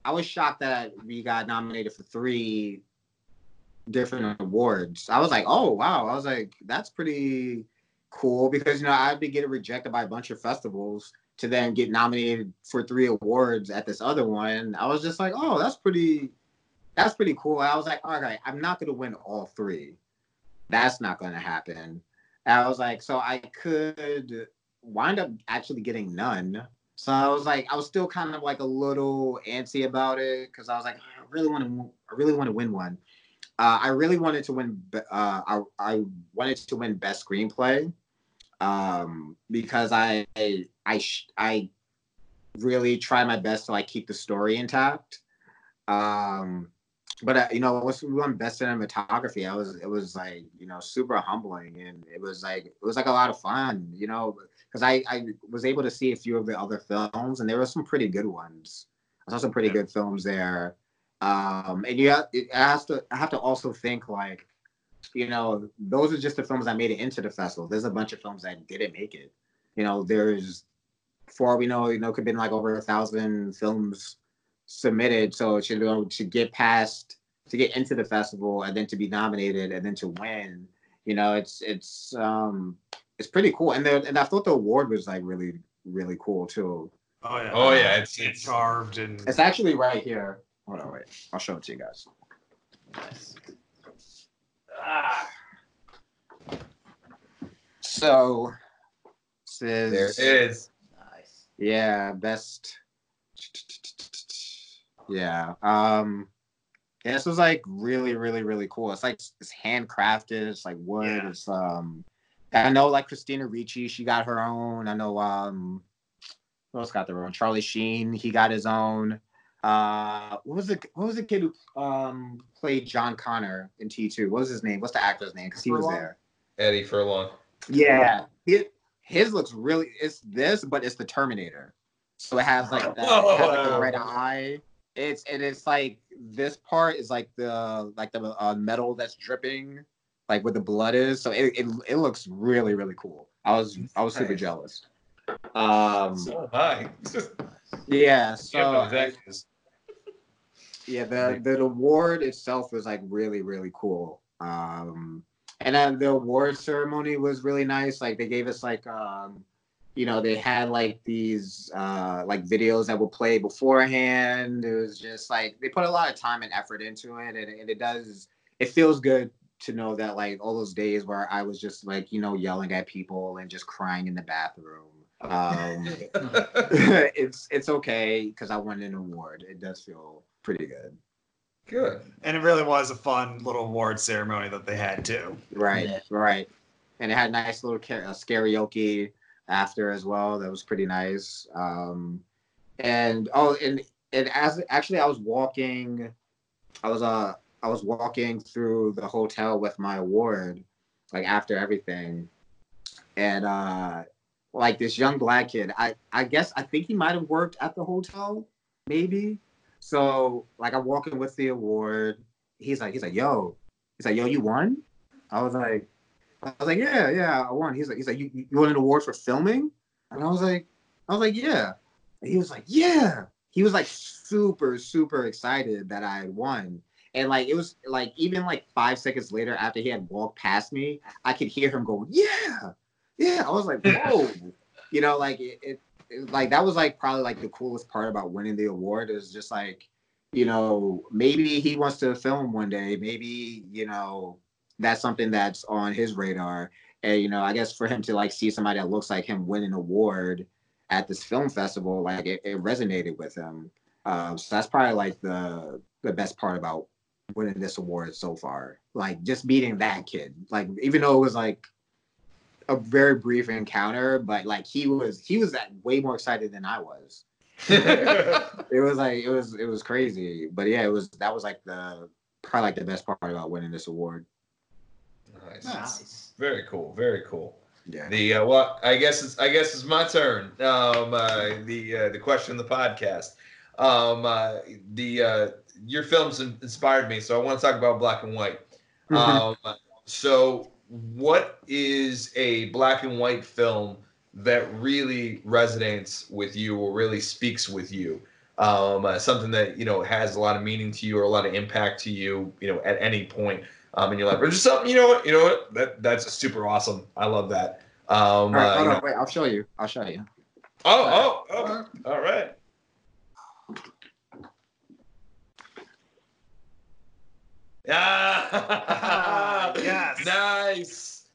I was shocked that we got nominated for three different awards. I was like, oh wow, I was like, that's pretty cool because you know I'd been getting rejected by a bunch of festivals to then get nominated for three awards at this other one. I was just like, oh, that's pretty that's pretty cool. I was like, all right, I'm not gonna win all three. That's not gonna happen. And I was like, so I could wind up actually getting none. So I was like, I was still kind of like a little antsy about it because I was like, I really want to, I really want to win one. Uh, I really wanted to win. Uh, I I wanted to win best screenplay um, because I I I really try my best to like keep the story intact. Um, but uh, you know, once we won best cinematography, I was it was like you know super humbling and it was like it was like a lot of fun, you know, because I I was able to see a few of the other films and there were some pretty good ones. I saw some pretty Yeah. good films there. Um, and you have, it has to I have to also think like, you know, those are just the films that made it into the festival. There's a bunch of films that didn't make it. You know, there's for all we know, you know, could have been like over a thousand films submitted. So to you know, to get past to get into the festival and then to be nominated and then to win, you know, it's it's um it's pretty cool. And the, and I thought the award was like really really cool too. Oh yeah. Oh, yeah, it's- it's- carved and It's actually right here. Hold on, wait. I'll show it to you guys. Nice. Ah. So There it is. Nice. Yeah, best. Yeah. Um. Yeah, this was like really, really, really cool. It's like it's handcrafted. It's like wood. Yeah. It's um. I know like Christina Ricci, she got her own. I know um. Who else got their own? Charlie Sheen, he got his own. Uh, what was the what was the kid who um played John Connor in T two? What was his name? What's the actor's name? Because he was there. Eddie Furlong. Yeah, it, his looks really. It's this, but it's the Terminator. So it has like that it has, like, the red eye. It's and it's like this part is like the like the uh, metal that's dripping, like where the blood is. So it, it it looks really really cool. I was I was super Nice. jealous. Um. So hi. Yeah. So Yeah, yeah the the award itself was like really really cool um and then the award ceremony was really nice like they gave us like um you know they had like these uh like videos that would play beforehand it was just like they put a lot of time and effort into it and, and it does it feels good to know that like all those days where i was just like you know yelling at people and just crying in the bathroom um it's it's okay because I won an award. It does feel pretty good. Good. and it really was a fun little award ceremony that they had too. Right, Yeah. right. And it had nice little uh, karaoke after as well. That was pretty nice. Um, and oh, and and as actually I was walking, I was uh I was walking through the hotel with my award, like after everything, and uh like this young black kid. I I guess I think he might have worked at the hotel, maybe. So like I'm walking with the award. He's like he's like yo, he's like yo you won. I was like I was like yeah yeah I won. He's like he's like you you won an award for filming, and I was like I was like yeah. And he was like, "Yeah." He was like super super excited that I had won. And like it was like even like five seconds later after he had walked past me, I could hear him go, "Yeah, yeah." I was like, "Whoa," you know, like it, it, it, like that was like probably like the coolest part about winning the award is just like, you know, maybe he wants to film one day, maybe you know that's something that's on his radar, and you know, I guess for him to like see somebody that looks like him win an award at this film festival, like it, it resonated with him. Um, so that's probably like the the best part about winning this award so far. Like just beating that kid. Like even though it was like a very brief encounter, but like he was he was that way more excited than I was. It was like it was it was crazy. But yeah, it was that was like the probably like the best part about winning this award. Nice. Nice. Very cool. Very cool. Yeah. The uh, well, I guess it's I guess it's my turn. Um, uh, the uh, the question of the podcast. Um, uh, the uh, your films in- inspired me, so I want to talk about black and white. Um, so what is a black and white film that really resonates with you or really speaks with you? Um, uh, something that you know has a lot of meaning to you or a lot of impact to you, you know, at any point um, in your life, or just something you know what you know what that that's super awesome. I love that. Um, All right, uh, hold you on, know- wait, I'll show you. I'll show you. oh, oh, oh, all right. Yeah. Yes. Nice.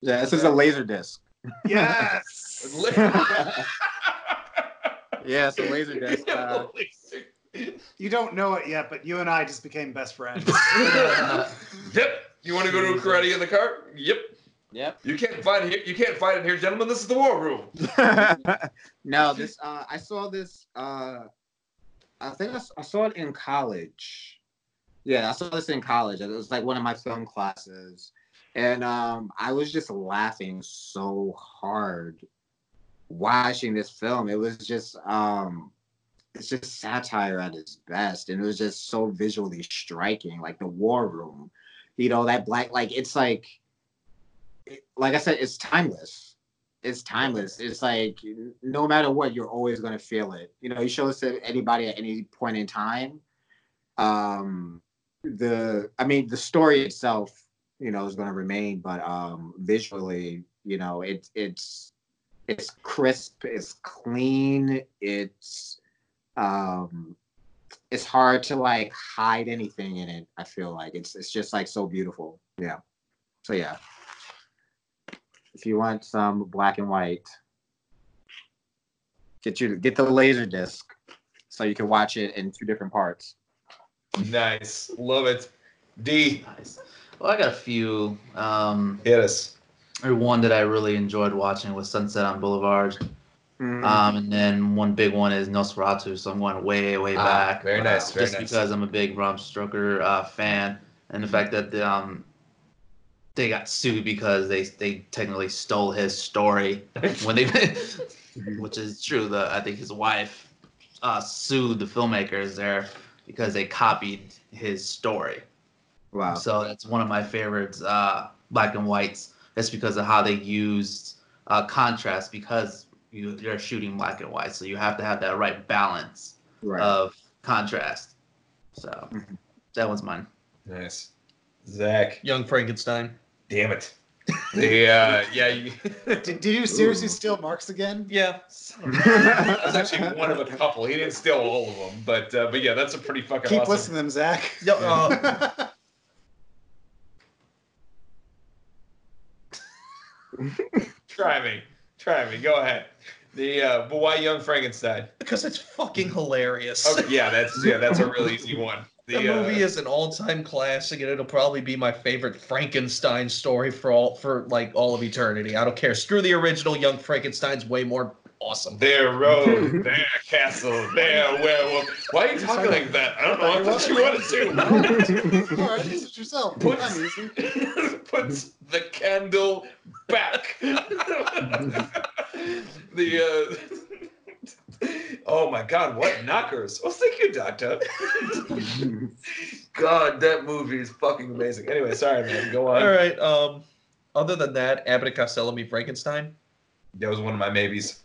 Yeah, this is a laser disc. Yes. Yeah, it's a laser disc. Uh, You don't know it yet, but you and I just became best friends. yep. You want to go to a karate in the car? Yep. yep. You can't find it here. You can't find it here, gentlemen. This is the war room. no, this uh, I saw this. Uh, I think I saw it in college. Yeah, I saw this in college. It was like one of my film classes, and um, I was just laughing so hard watching this film. It was just um, it's just satire at its best, and it was just so visually striking. Like the war room, you know, that black like it's like, it- like I said, it's timeless it's timeless. It's like no matter what, you're always gonna feel it. You know, you show this to anybody at any point in time. Um, the I mean, the story itself, you know, is gonna remain, but um, visually, you know, it's it's it's crisp, it's clean, it's um, it's hard to like hide anything in it. I feel like it's it's just like so beautiful. Yeah. So yeah if you want some black and white, get you get the laser disc so you can watch it in two different parts. Nice. Love it. D. nice. Well, I got a few. Um, Hit us. or one that I really enjoyed watching was Sunset on Boulevard. Um, and then one big one is Nosferatu. So I'm going way, way Ah, back. very nice, very just nice. because I'm a big Bram Stoker uh, fan, and the fact that um, they got sued because they they technically stole his story when they, which is true. The I think his wife uh, sued the filmmakers there because they copied his story. wow. So that's one of my favorites, uh, black and whites. That's because of how they used uh, contrast because you, you're shooting black and white. So you have to have that right balance Right. of contrast. So Mhm. that was mine. Nice. Zach. Young Frankenstein. Damn it. The uh, yeah. You, did, did you seriously steal Mark's again? Yeah. that was actually one of a couple. He didn't steal all of them, but uh, but yeah, that's a pretty fucking Keep awesome. listening to them, Zach. Yeah, uh, Try me. Try me. Go ahead. The uh, but why Young Frankenstein? because it's fucking hilarious. Okay, yeah, that's yeah, that's a really easy one. The The, uh, movie is an all-time classic, and it'll probably be my favorite Frankenstein story for all for like all of eternity. I don't care. Screw the original. Young Frankenstein's way more awesome. Their road, their castle, their werewolf. Why are you talking like that? I don't know. I thought you wanted to. All right, use it yourself. Put, I'm puts the candle back. the uh, oh my god, what knockers? Well, thank you, Doctor. God, that movie is fucking amazing. Anyway, sorry, man. Go on. All right. Um. Other than that, Abbott and Costello meet Frankenstein. That was one of my mabies.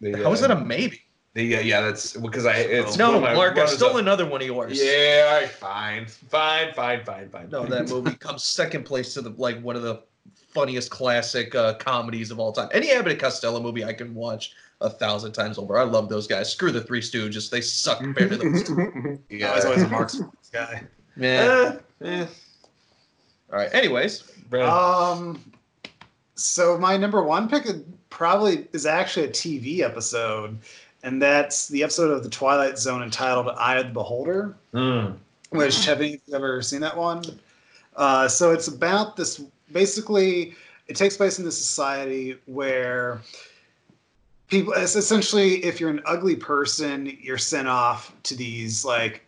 The, How is uh, that a maybe? The uh, yeah, that's because I it's No, my Mark, I stole up. another one of yours. Yeah, all right, fine, fine, fine, fine, fine. No, that movie comes second place to the like one of the funniest classic uh, comedies of all time. Any Abbott and Costello movie I can watch a thousand times over. I love those guys. Screw the Three Stooges; they suck compared to those. two. I was always a Marx guy. Yeah. Eh, eh. All right. Anyways, Brandon. Um, so my number one pick probably is actually a TV episode, and that's the episode of the Twilight Zone entitled "Eye of the Beholder." Mm. Which have you ever seen that one? Uh, so it's about this. Basically, it takes place in this society where people. Essentially, if you're an ugly person, you're sent off to these like.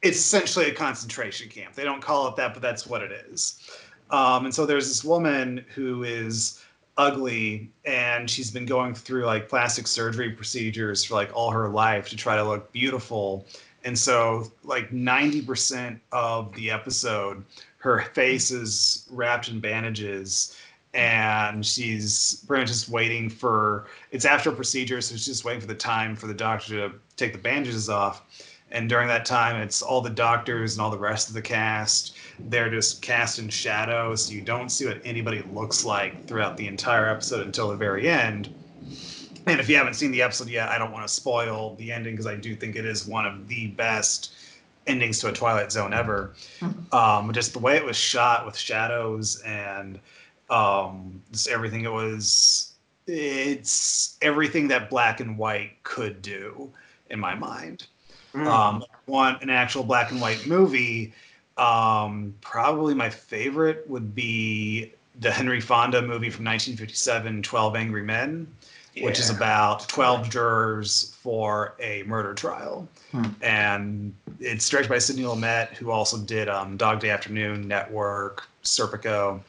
It's essentially a concentration camp. They don't call it that, but that's what it is. Um, and so there's this woman who is ugly and she's been going through like plastic surgery procedures for like all her life to try to look beautiful. And so like 90% of the episode her face is wrapped in bandages and she's pretty much just waiting for it's after a procedure so she's just waiting for the time for the doctor to take the bandages off. And during that time it's all the doctors and all the rest of the cast they're just cast in shadow so you don't see what anybody looks like throughout the entire episode until the very end. And if you haven't seen the episode yet i don't want to spoil the ending because i do think it is one of the best endings to a twilight zone ever. Um, just the way it was shot with shadows and um, just everything it was it's everything that black and white could do in my mind. Um, want an actual black and white movie, um, probably my favorite would be the Henry Fonda movie from 1957, 12 Angry Men, which is about 12 jurors for a murder trial. Hmm. And it's directed by Sidney Lumet, who also did um, Dog Day Afternoon, Network, Serpico.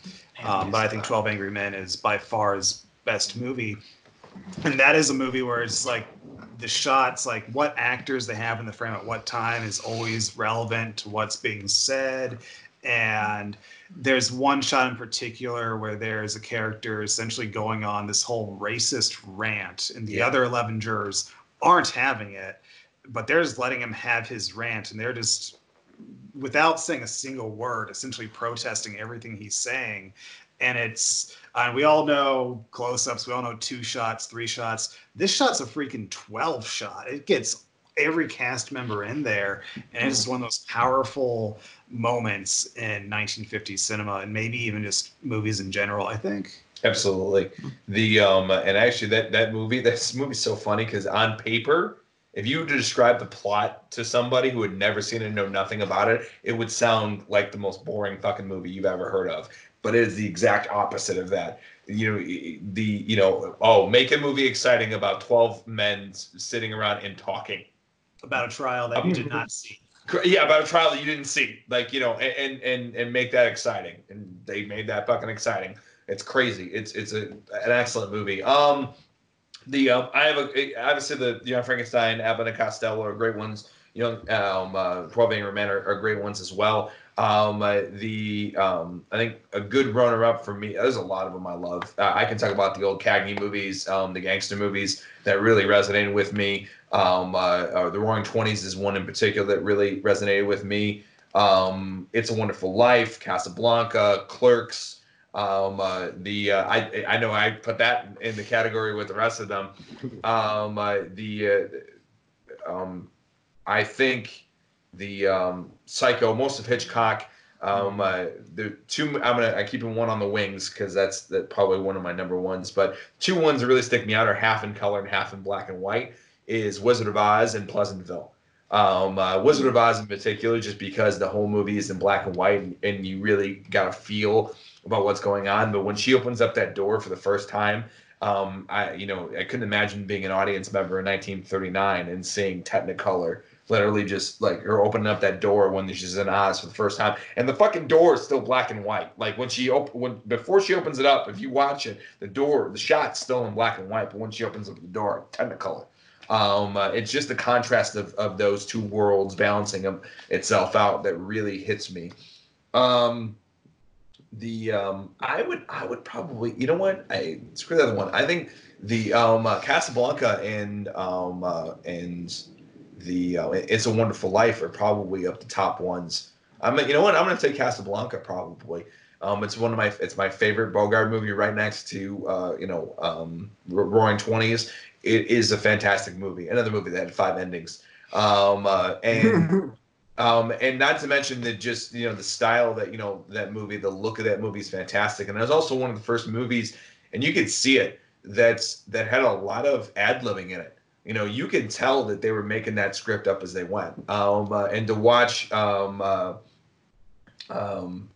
Um, but I think 12 Angry Men is by far his best movie. And that is a movie where it's like the shots, like what actors they have in the frame at what time is always relevant to what's being said. And there's one shot in particular where there's a character essentially going on this whole racist rant, and the Yeah. other 11 jurors aren't having it, but they're just letting him have his rant, and they're just without saying a single word, essentially protesting everything he's saying. And it's, and we all know close ups, we all know two shots, three shots. This shot's a freaking 12 shot. It gets every cast member in there. And it's one of those powerful moments in 1950s cinema and maybe even just movies in general, I think. Absolutely. The um and actually that that movie this movie's so funny because on paper, if you were to describe the plot to somebody who had never seen it and know nothing about it, it would sound like the most boring fucking movie you've ever heard of. But it is the exact opposite of that. You know, the you know, oh, make a movie exciting about twelve men sitting around and talking. About a trial that you did not see. Yeah, about a trial that you didn't see, like you know, and and and make that exciting, and they made that fucking exciting. It's crazy. It's it's a an excellent movie. Um, the um, I have a obviously the Young Frankenstein, Abbott and Costello are great ones. Young um, uh, Twelve Angry Men are, are great ones as well. Um, uh, the um, I think a good runner up for me. There's a lot of them I love. Uh, I can talk about the old Cagney movies, um, the gangster movies that really resonated with me. Um, uh, uh, the Roaring Twenties is one in particular that really resonated with me. Um, it's a Wonderful Life, Casablanca, Clerks. Um, uh, the uh, I I know I put that in the category with the rest of them. Um, uh, the uh, um, I think the um, Psycho, most of Hitchcock. Um, uh, the two I'm gonna I keep one on the wings because that's that probably one of my number ones. But two ones that really stick me out are half in color and half in black and white. Is Wizard of Oz and Pleasantville. Um, uh, Wizard of Oz in particular, just because the whole movie is in black and white, and, and you really got a feel about what's going on. But when she opens up that door for the first time, um, I you know I couldn't imagine being an audience member in 1939 and seeing Technicolor literally just like her opening up that door when she's in Oz for the first time, and the fucking door is still black and white. Like when she op- when before she opens it up, if you watch it, the door, the shot's still in black and white, but when she opens up the door, Technicolor. Um, uh, it's just the contrast of, of those two worlds balancing them itself out that really hits me. Um, the um, I would I would probably you know what I screw the other one. I think the um, uh, Casablanca and um, uh, and the uh, It's a Wonderful Life are probably up the top ones. I mean, you know what? I'm gonna take Casablanca probably. Um, it's one of my it's my favorite Bogart movie, right next to uh, you know um, Roaring Twenties. It is a fantastic movie. Another movie that had five endings. Um, uh, and um, and not to mention that just you know the style that you know that movie, the look of that movie is fantastic. And it was also one of the first movies, and you could see it that's that had a lot of ad libbing in it. You know, you could tell that they were making that script up as they went. Um, uh, and to watch um, uh, um,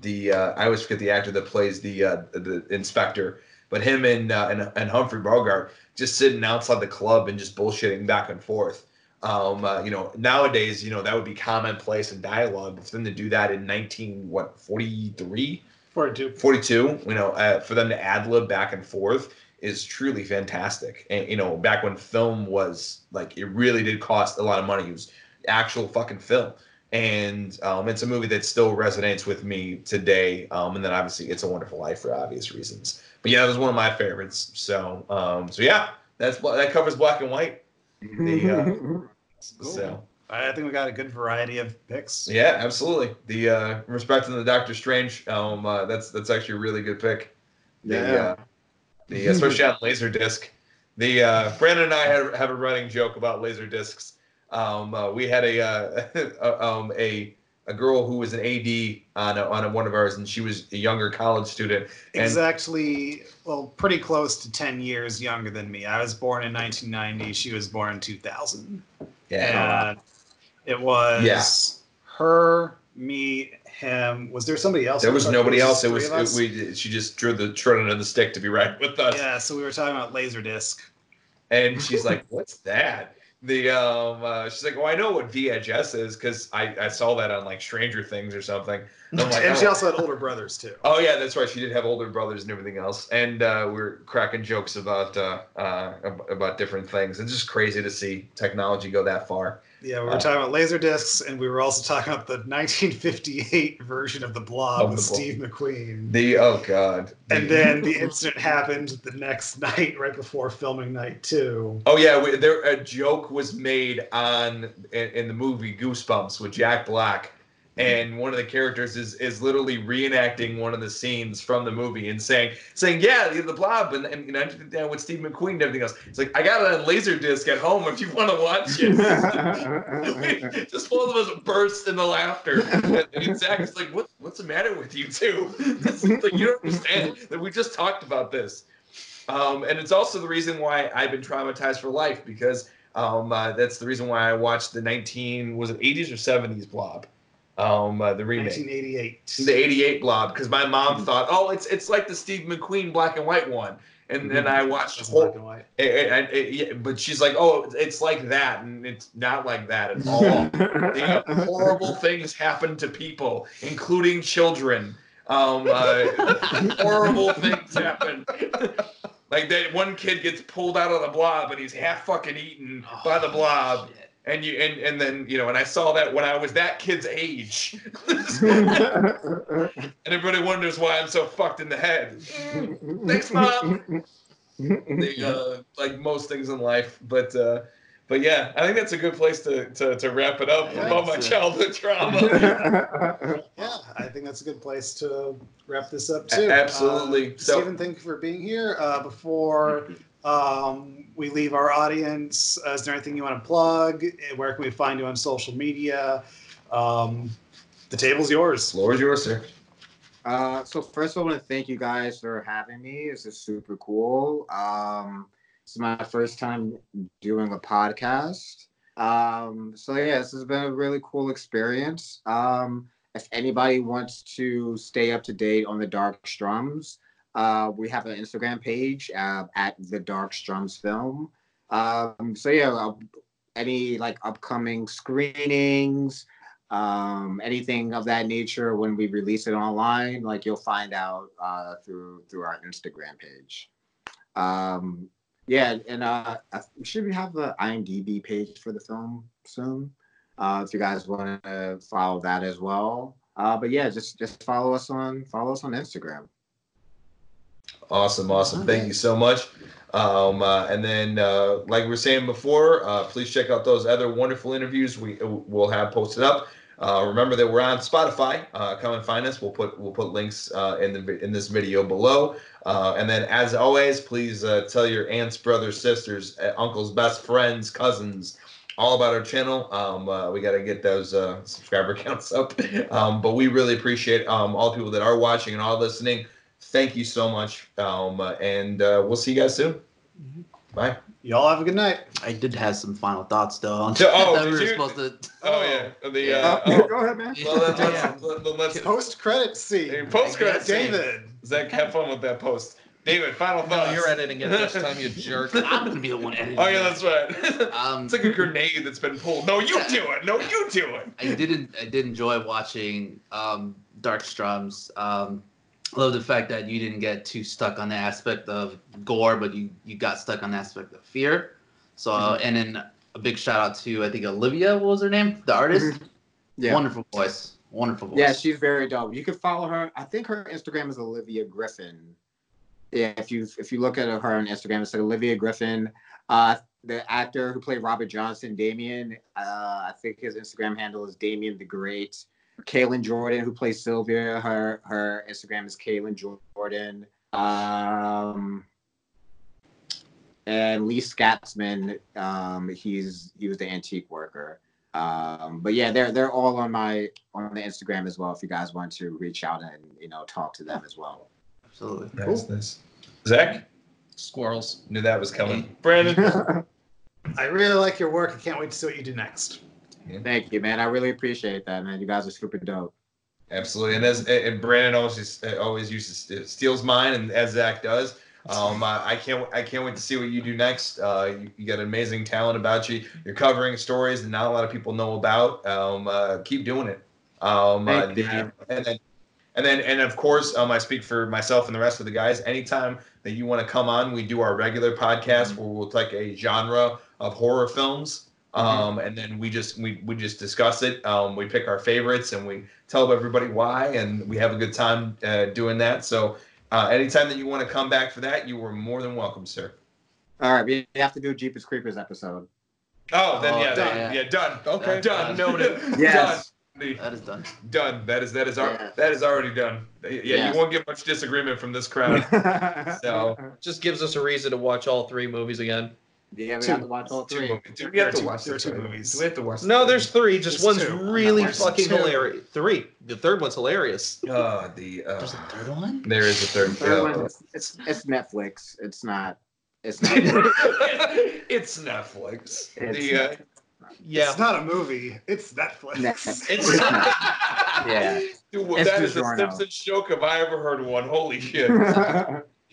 the uh, I always forget the actor that plays the uh, the inspector, but him and, uh, and and Humphrey Bogart just sitting outside the club and just bullshitting back and forth. Um, uh, you know, nowadays, you know, that would be commonplace in dialogue. But for them to do that in 19, what, 43? 42. 42, you know, uh, for them to ad lib back and forth is truly fantastic. And, you know, back when film was like, it really did cost a lot of money. It was actual fucking film. And um, it's a movie that still resonates with me today. Um, and then obviously, It's a Wonderful Life for obvious reasons. But yeah, it was one of my favorites. So, um, so yeah, that's that covers black and white. The, uh, Cool. So I think we got a good variety of picks. yeah, absolutely. The uh, respecting the Doctor Strange, um, uh, that's that's actually a really good pick. The, Yeah. Uh, the especially on Laserdisc. The uh, Brandon and I have, have a running joke about laser discs. Um, uh, we had a, uh, um, a a girl who was an AD on a, on a, one of ours, and she was a younger college student. And Exactly, well, pretty close to 10 years younger than me. I was born in 1990. She was born in 2000. yeah, And it was Yeah. her, me, him. Was there somebody else? there was nobody else. It was it, we. She just drew the short end of the stick to be right with us. Yeah, so we were talking about Laserdisc. And she's like, "What's that?" The um, uh, she's like, "Oh, I know what VHS is because I, I saw that on like Stranger Things or something." And like, and oh. she also had older brothers, too. Oh yeah, that's right. She did have older brothers and everything else, and uh, we're cracking jokes about uh, uh, about different things. It's just crazy to see technology go that far. Yeah, we were Uh, talking about laser discs, and we were also talking about the 1958 version of The Blob Of with The Blob. Steve McQueen. The oh god. And then the incident happened the next night, right before filming night two. Oh yeah, we, there a joke was made on in, in the movie Goosebumps with Jack Black, and one of the characters is is literally reenacting one of the scenes from the movie and saying saying yeah the, blob and and, did that with Steve McQueen and everything else. It's like I got it on Laserdisc at home if you want to watch it. Just both of us burst into laughter. And Zach's like, "What? What's the matter with you two? Like you don't understand that we just talked about this." Um, and it's also the reason why I've been traumatized for life because um, uh, that's the reason why I watched the 19 was it 80s or 70s Blob, um, uh, the remake, 1988. the 88 Blob, because my mom thought, oh, it's it's like the Steve McQueen black and white one, and then I watched That's whole, black and white. it, it- it- yeah, but she's like, oh, it's like that, and it's not like that at all. The horrible things happen to people, including children. Um, uh, horrible things happen. like that one kid gets pulled out of the blob and he's half fucking eaten by the blob. And you and, and then you know, and I saw that when I was that kid's age. and everybody wonders why I'm so fucked in the head. Thanks, mom. The, uh, like most things in life, but uh, but yeah, I think that's a good place to to, to wrap it up Yeah, about my childhood trauma. Yeah, I think that's a good place to wrap this up too. absolutely. Uh, So- Stephen, thank you for being here. Uh, before um, we leave our audience, uh, is there anything you want to plug? Where can we find you on social media? Um, the table's yours. Floor is yours, sir. Uh, so first, I want to thank you guys for having me. This is super cool. Um, this is my first time doing a podcast. Um, so yeah, this has been a really cool experience. Um, if anybody wants to stay up to date on the Dark Strums, uh, we have an Instagram page uh, at the Dark Strums Film. Um, so yeah, uh, any like upcoming screenings, um, anything of that nature when we release it online like you'll find out uh, through through our instagram page um, yeah and uh, I- we have an imdb page for the film soon uh, if you guys want to follow that as well Uh, but yeah, just just follow us on follow us on Instagram. Awesome, awesome. Thank you so much. Um, uh, and then, uh, like we were saying before, uh, please check out those other wonderful interviews we will have posted up. Uh, remember that we're on Spotify. Uh, come and find us. We'll put we'll put links uh, in the in this video below. and then, as always, please tell your aunts, brothers, sisters, uncles, best friends, cousins, all about our channel. Um, uh, we got to get those uh, subscriber counts up. Um, but we really appreciate um, all the people that are watching and all listening. Thank you so much. Um, and uh, we'll see you guys soon. Mm-hmm. Bye. Y'all have a good night. I did have some final thoughts though. On oh, that we were you? supposed to. Oh yeah, the Yeah. uh, Uh, oh, go ahead, man. well, let's, let's, let's, let's Post credit scene. post credit scene. David. Zach, have fun with that post. David, final No, thoughts. you're editing it this time, you jerk. I'm gonna be the one editing. Oh yeah, that's right. Um, it's like a grenade that's been pulled. No, you do it. No, you do it. I didn't. I did enjoy watching um, Dark Strums. Um, love the fact that you didn't get too stuck on the aspect of gore, but you you got stuck on the aspect of fear. So uh, and then a big shout out to I think Olivia. What was her name? The artist. Yeah. Wonderful voice. Wonderful voice. Yeah, she's very dope. You can follow her. I think her Instagram is Olivia Griffin. Yeah, if you if you look at her on Instagram, it's like Olivia Griffin. Uh, the actor who played Robert Johnson, Damien. Uh, I think his Instagram handle is Damien the Great. Kaylin Jordan, who plays Sylvia, her her Instagram is Kaylin Jordan. Um, and Lee Scatsman, um, he's he was the antique worker. Um, but yeah, they're they're all on my on the Instagram as well. If you guys want to reach out and you know talk to them as well. absolutely. Nice, nice. Zach, Squirrels. knew that was coming. Brandon, I really like your work. I can't wait to see what you do next. Thank you, man. I really appreciate that, man. You guys are super dope. absolutely. And as and Brandon always always uses steals mine, and as Zach does. Um, I, I can't I can't wait to see what you do next. Uh, you, you got amazing talent about you. You're covering stories that not a lot of people know about. Um, uh, keep doing it. Um, uh, the- and then and then and of course um, I speak for myself and the rest of the guys. Anytime that you want to come on, we do our regular podcast where we'll take a genre of horror films. Um, and then we just we, we just discuss it. Um, we pick our favorites and we tell everybody why, and we have a good time uh, doing that. So uh, anytime that you want to come back for that, you are more than welcome, sir. All right, we have to do Jeepers Creepers episode. Oh, then Oh, yeah, done. yeah, yeah, done. Okay. done. Noted. Yes. Done. That is done. Done. That is that is our Yeah. that is already done. Yeah, Yes. you won't get much disagreement from this crowd. So- Just gives us a reason to watch all three movies again. Yeah, we Two. have to watch all three. movies. Do we have to two- watch there are the two third? movies. Do we have to watch? No, there's three. Just There's one's two. really There's fucking two. hilarious. Three. The third one's hilarious. Uh, the uh, There's a third one. there is a third. Third uh, one, it's, it's it's Netflix. It's not. It's not. it's Netflix. It's the, uh, Yeah. It's not a movie. It's Netflix. Netflix. It's yeah. dude, well, It's that is a DiGiorno. Simpsons joke if I ever heard one. Holy shit.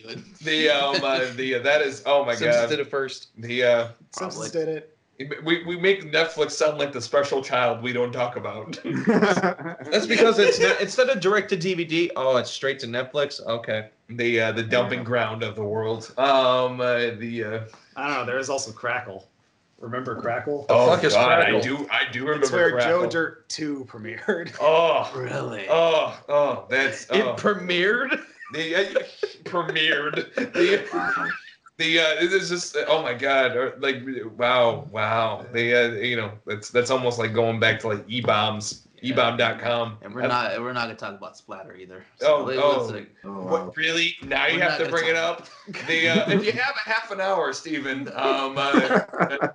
Good. The um uh, the uh, that is oh my Simpsons god. did it first. The uh Simpsons Probably. did it. we, we make Netflix sound like the special child we don't talk about. That's because it's not, instead of direct to DVD, oh, it's straight to Netflix. Okay. the uh, the dumping ground of the world. Um uh, the uh, I don't know. There is also Crackle. Remember Crackle? oh fuck is god, I do I do remember It's where Crackle. Joe Dirt 2 premiered. Oh Really? oh oh that's It oh. premiered. the uh, premiered the the uh it is just oh my god like wow wow the uh, you know that's that's almost like going back to like e-bombs Yeah. ebomb.com And we're not we're not gonna talk about splatter either. Oh, let- oh. like, Oh, wow. what really now you We're have to bring it up the uh, if you have a half an hour Stephen um uh,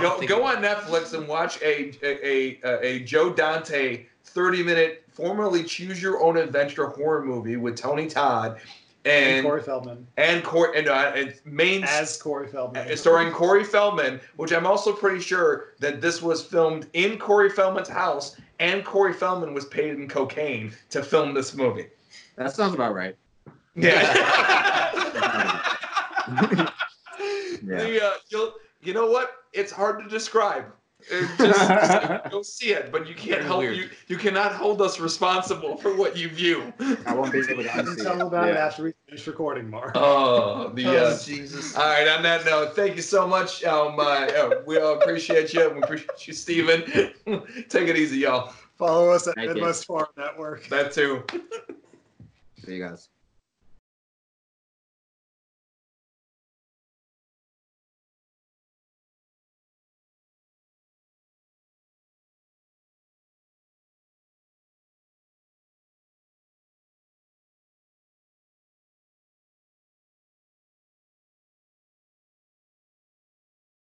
go, go on Netflix and watch a a a, a Joe Dante 30 minute formerly choose your own adventure horror movie with Tony Todd And and Corey Feldman. and Cor- and, uh, and main As Corey Feldman. uh, starring Corey Feldman, which I'm also pretty sure that this was filmed in Corey Feldman's house, and Corey Feldman was paid in cocaine to film this movie. That sounds about right. Yeah. The, uh, you'll, you know what? It's hard to describe. It just go see it, but you can't help weird. you. You cannot hold us responsible for what you view. I won't be able to You can unsee tell it. about it after we finish recording, Mark. Oh, the. Oh, Uh, Jesus. all right. On that note, thank you so much. Um, uh, uh, we all appreciate you. We appreciate you, Stephen. Take it easy, y'all. Follow us at Thank you. Midwest Farm Network. That too. See you guys.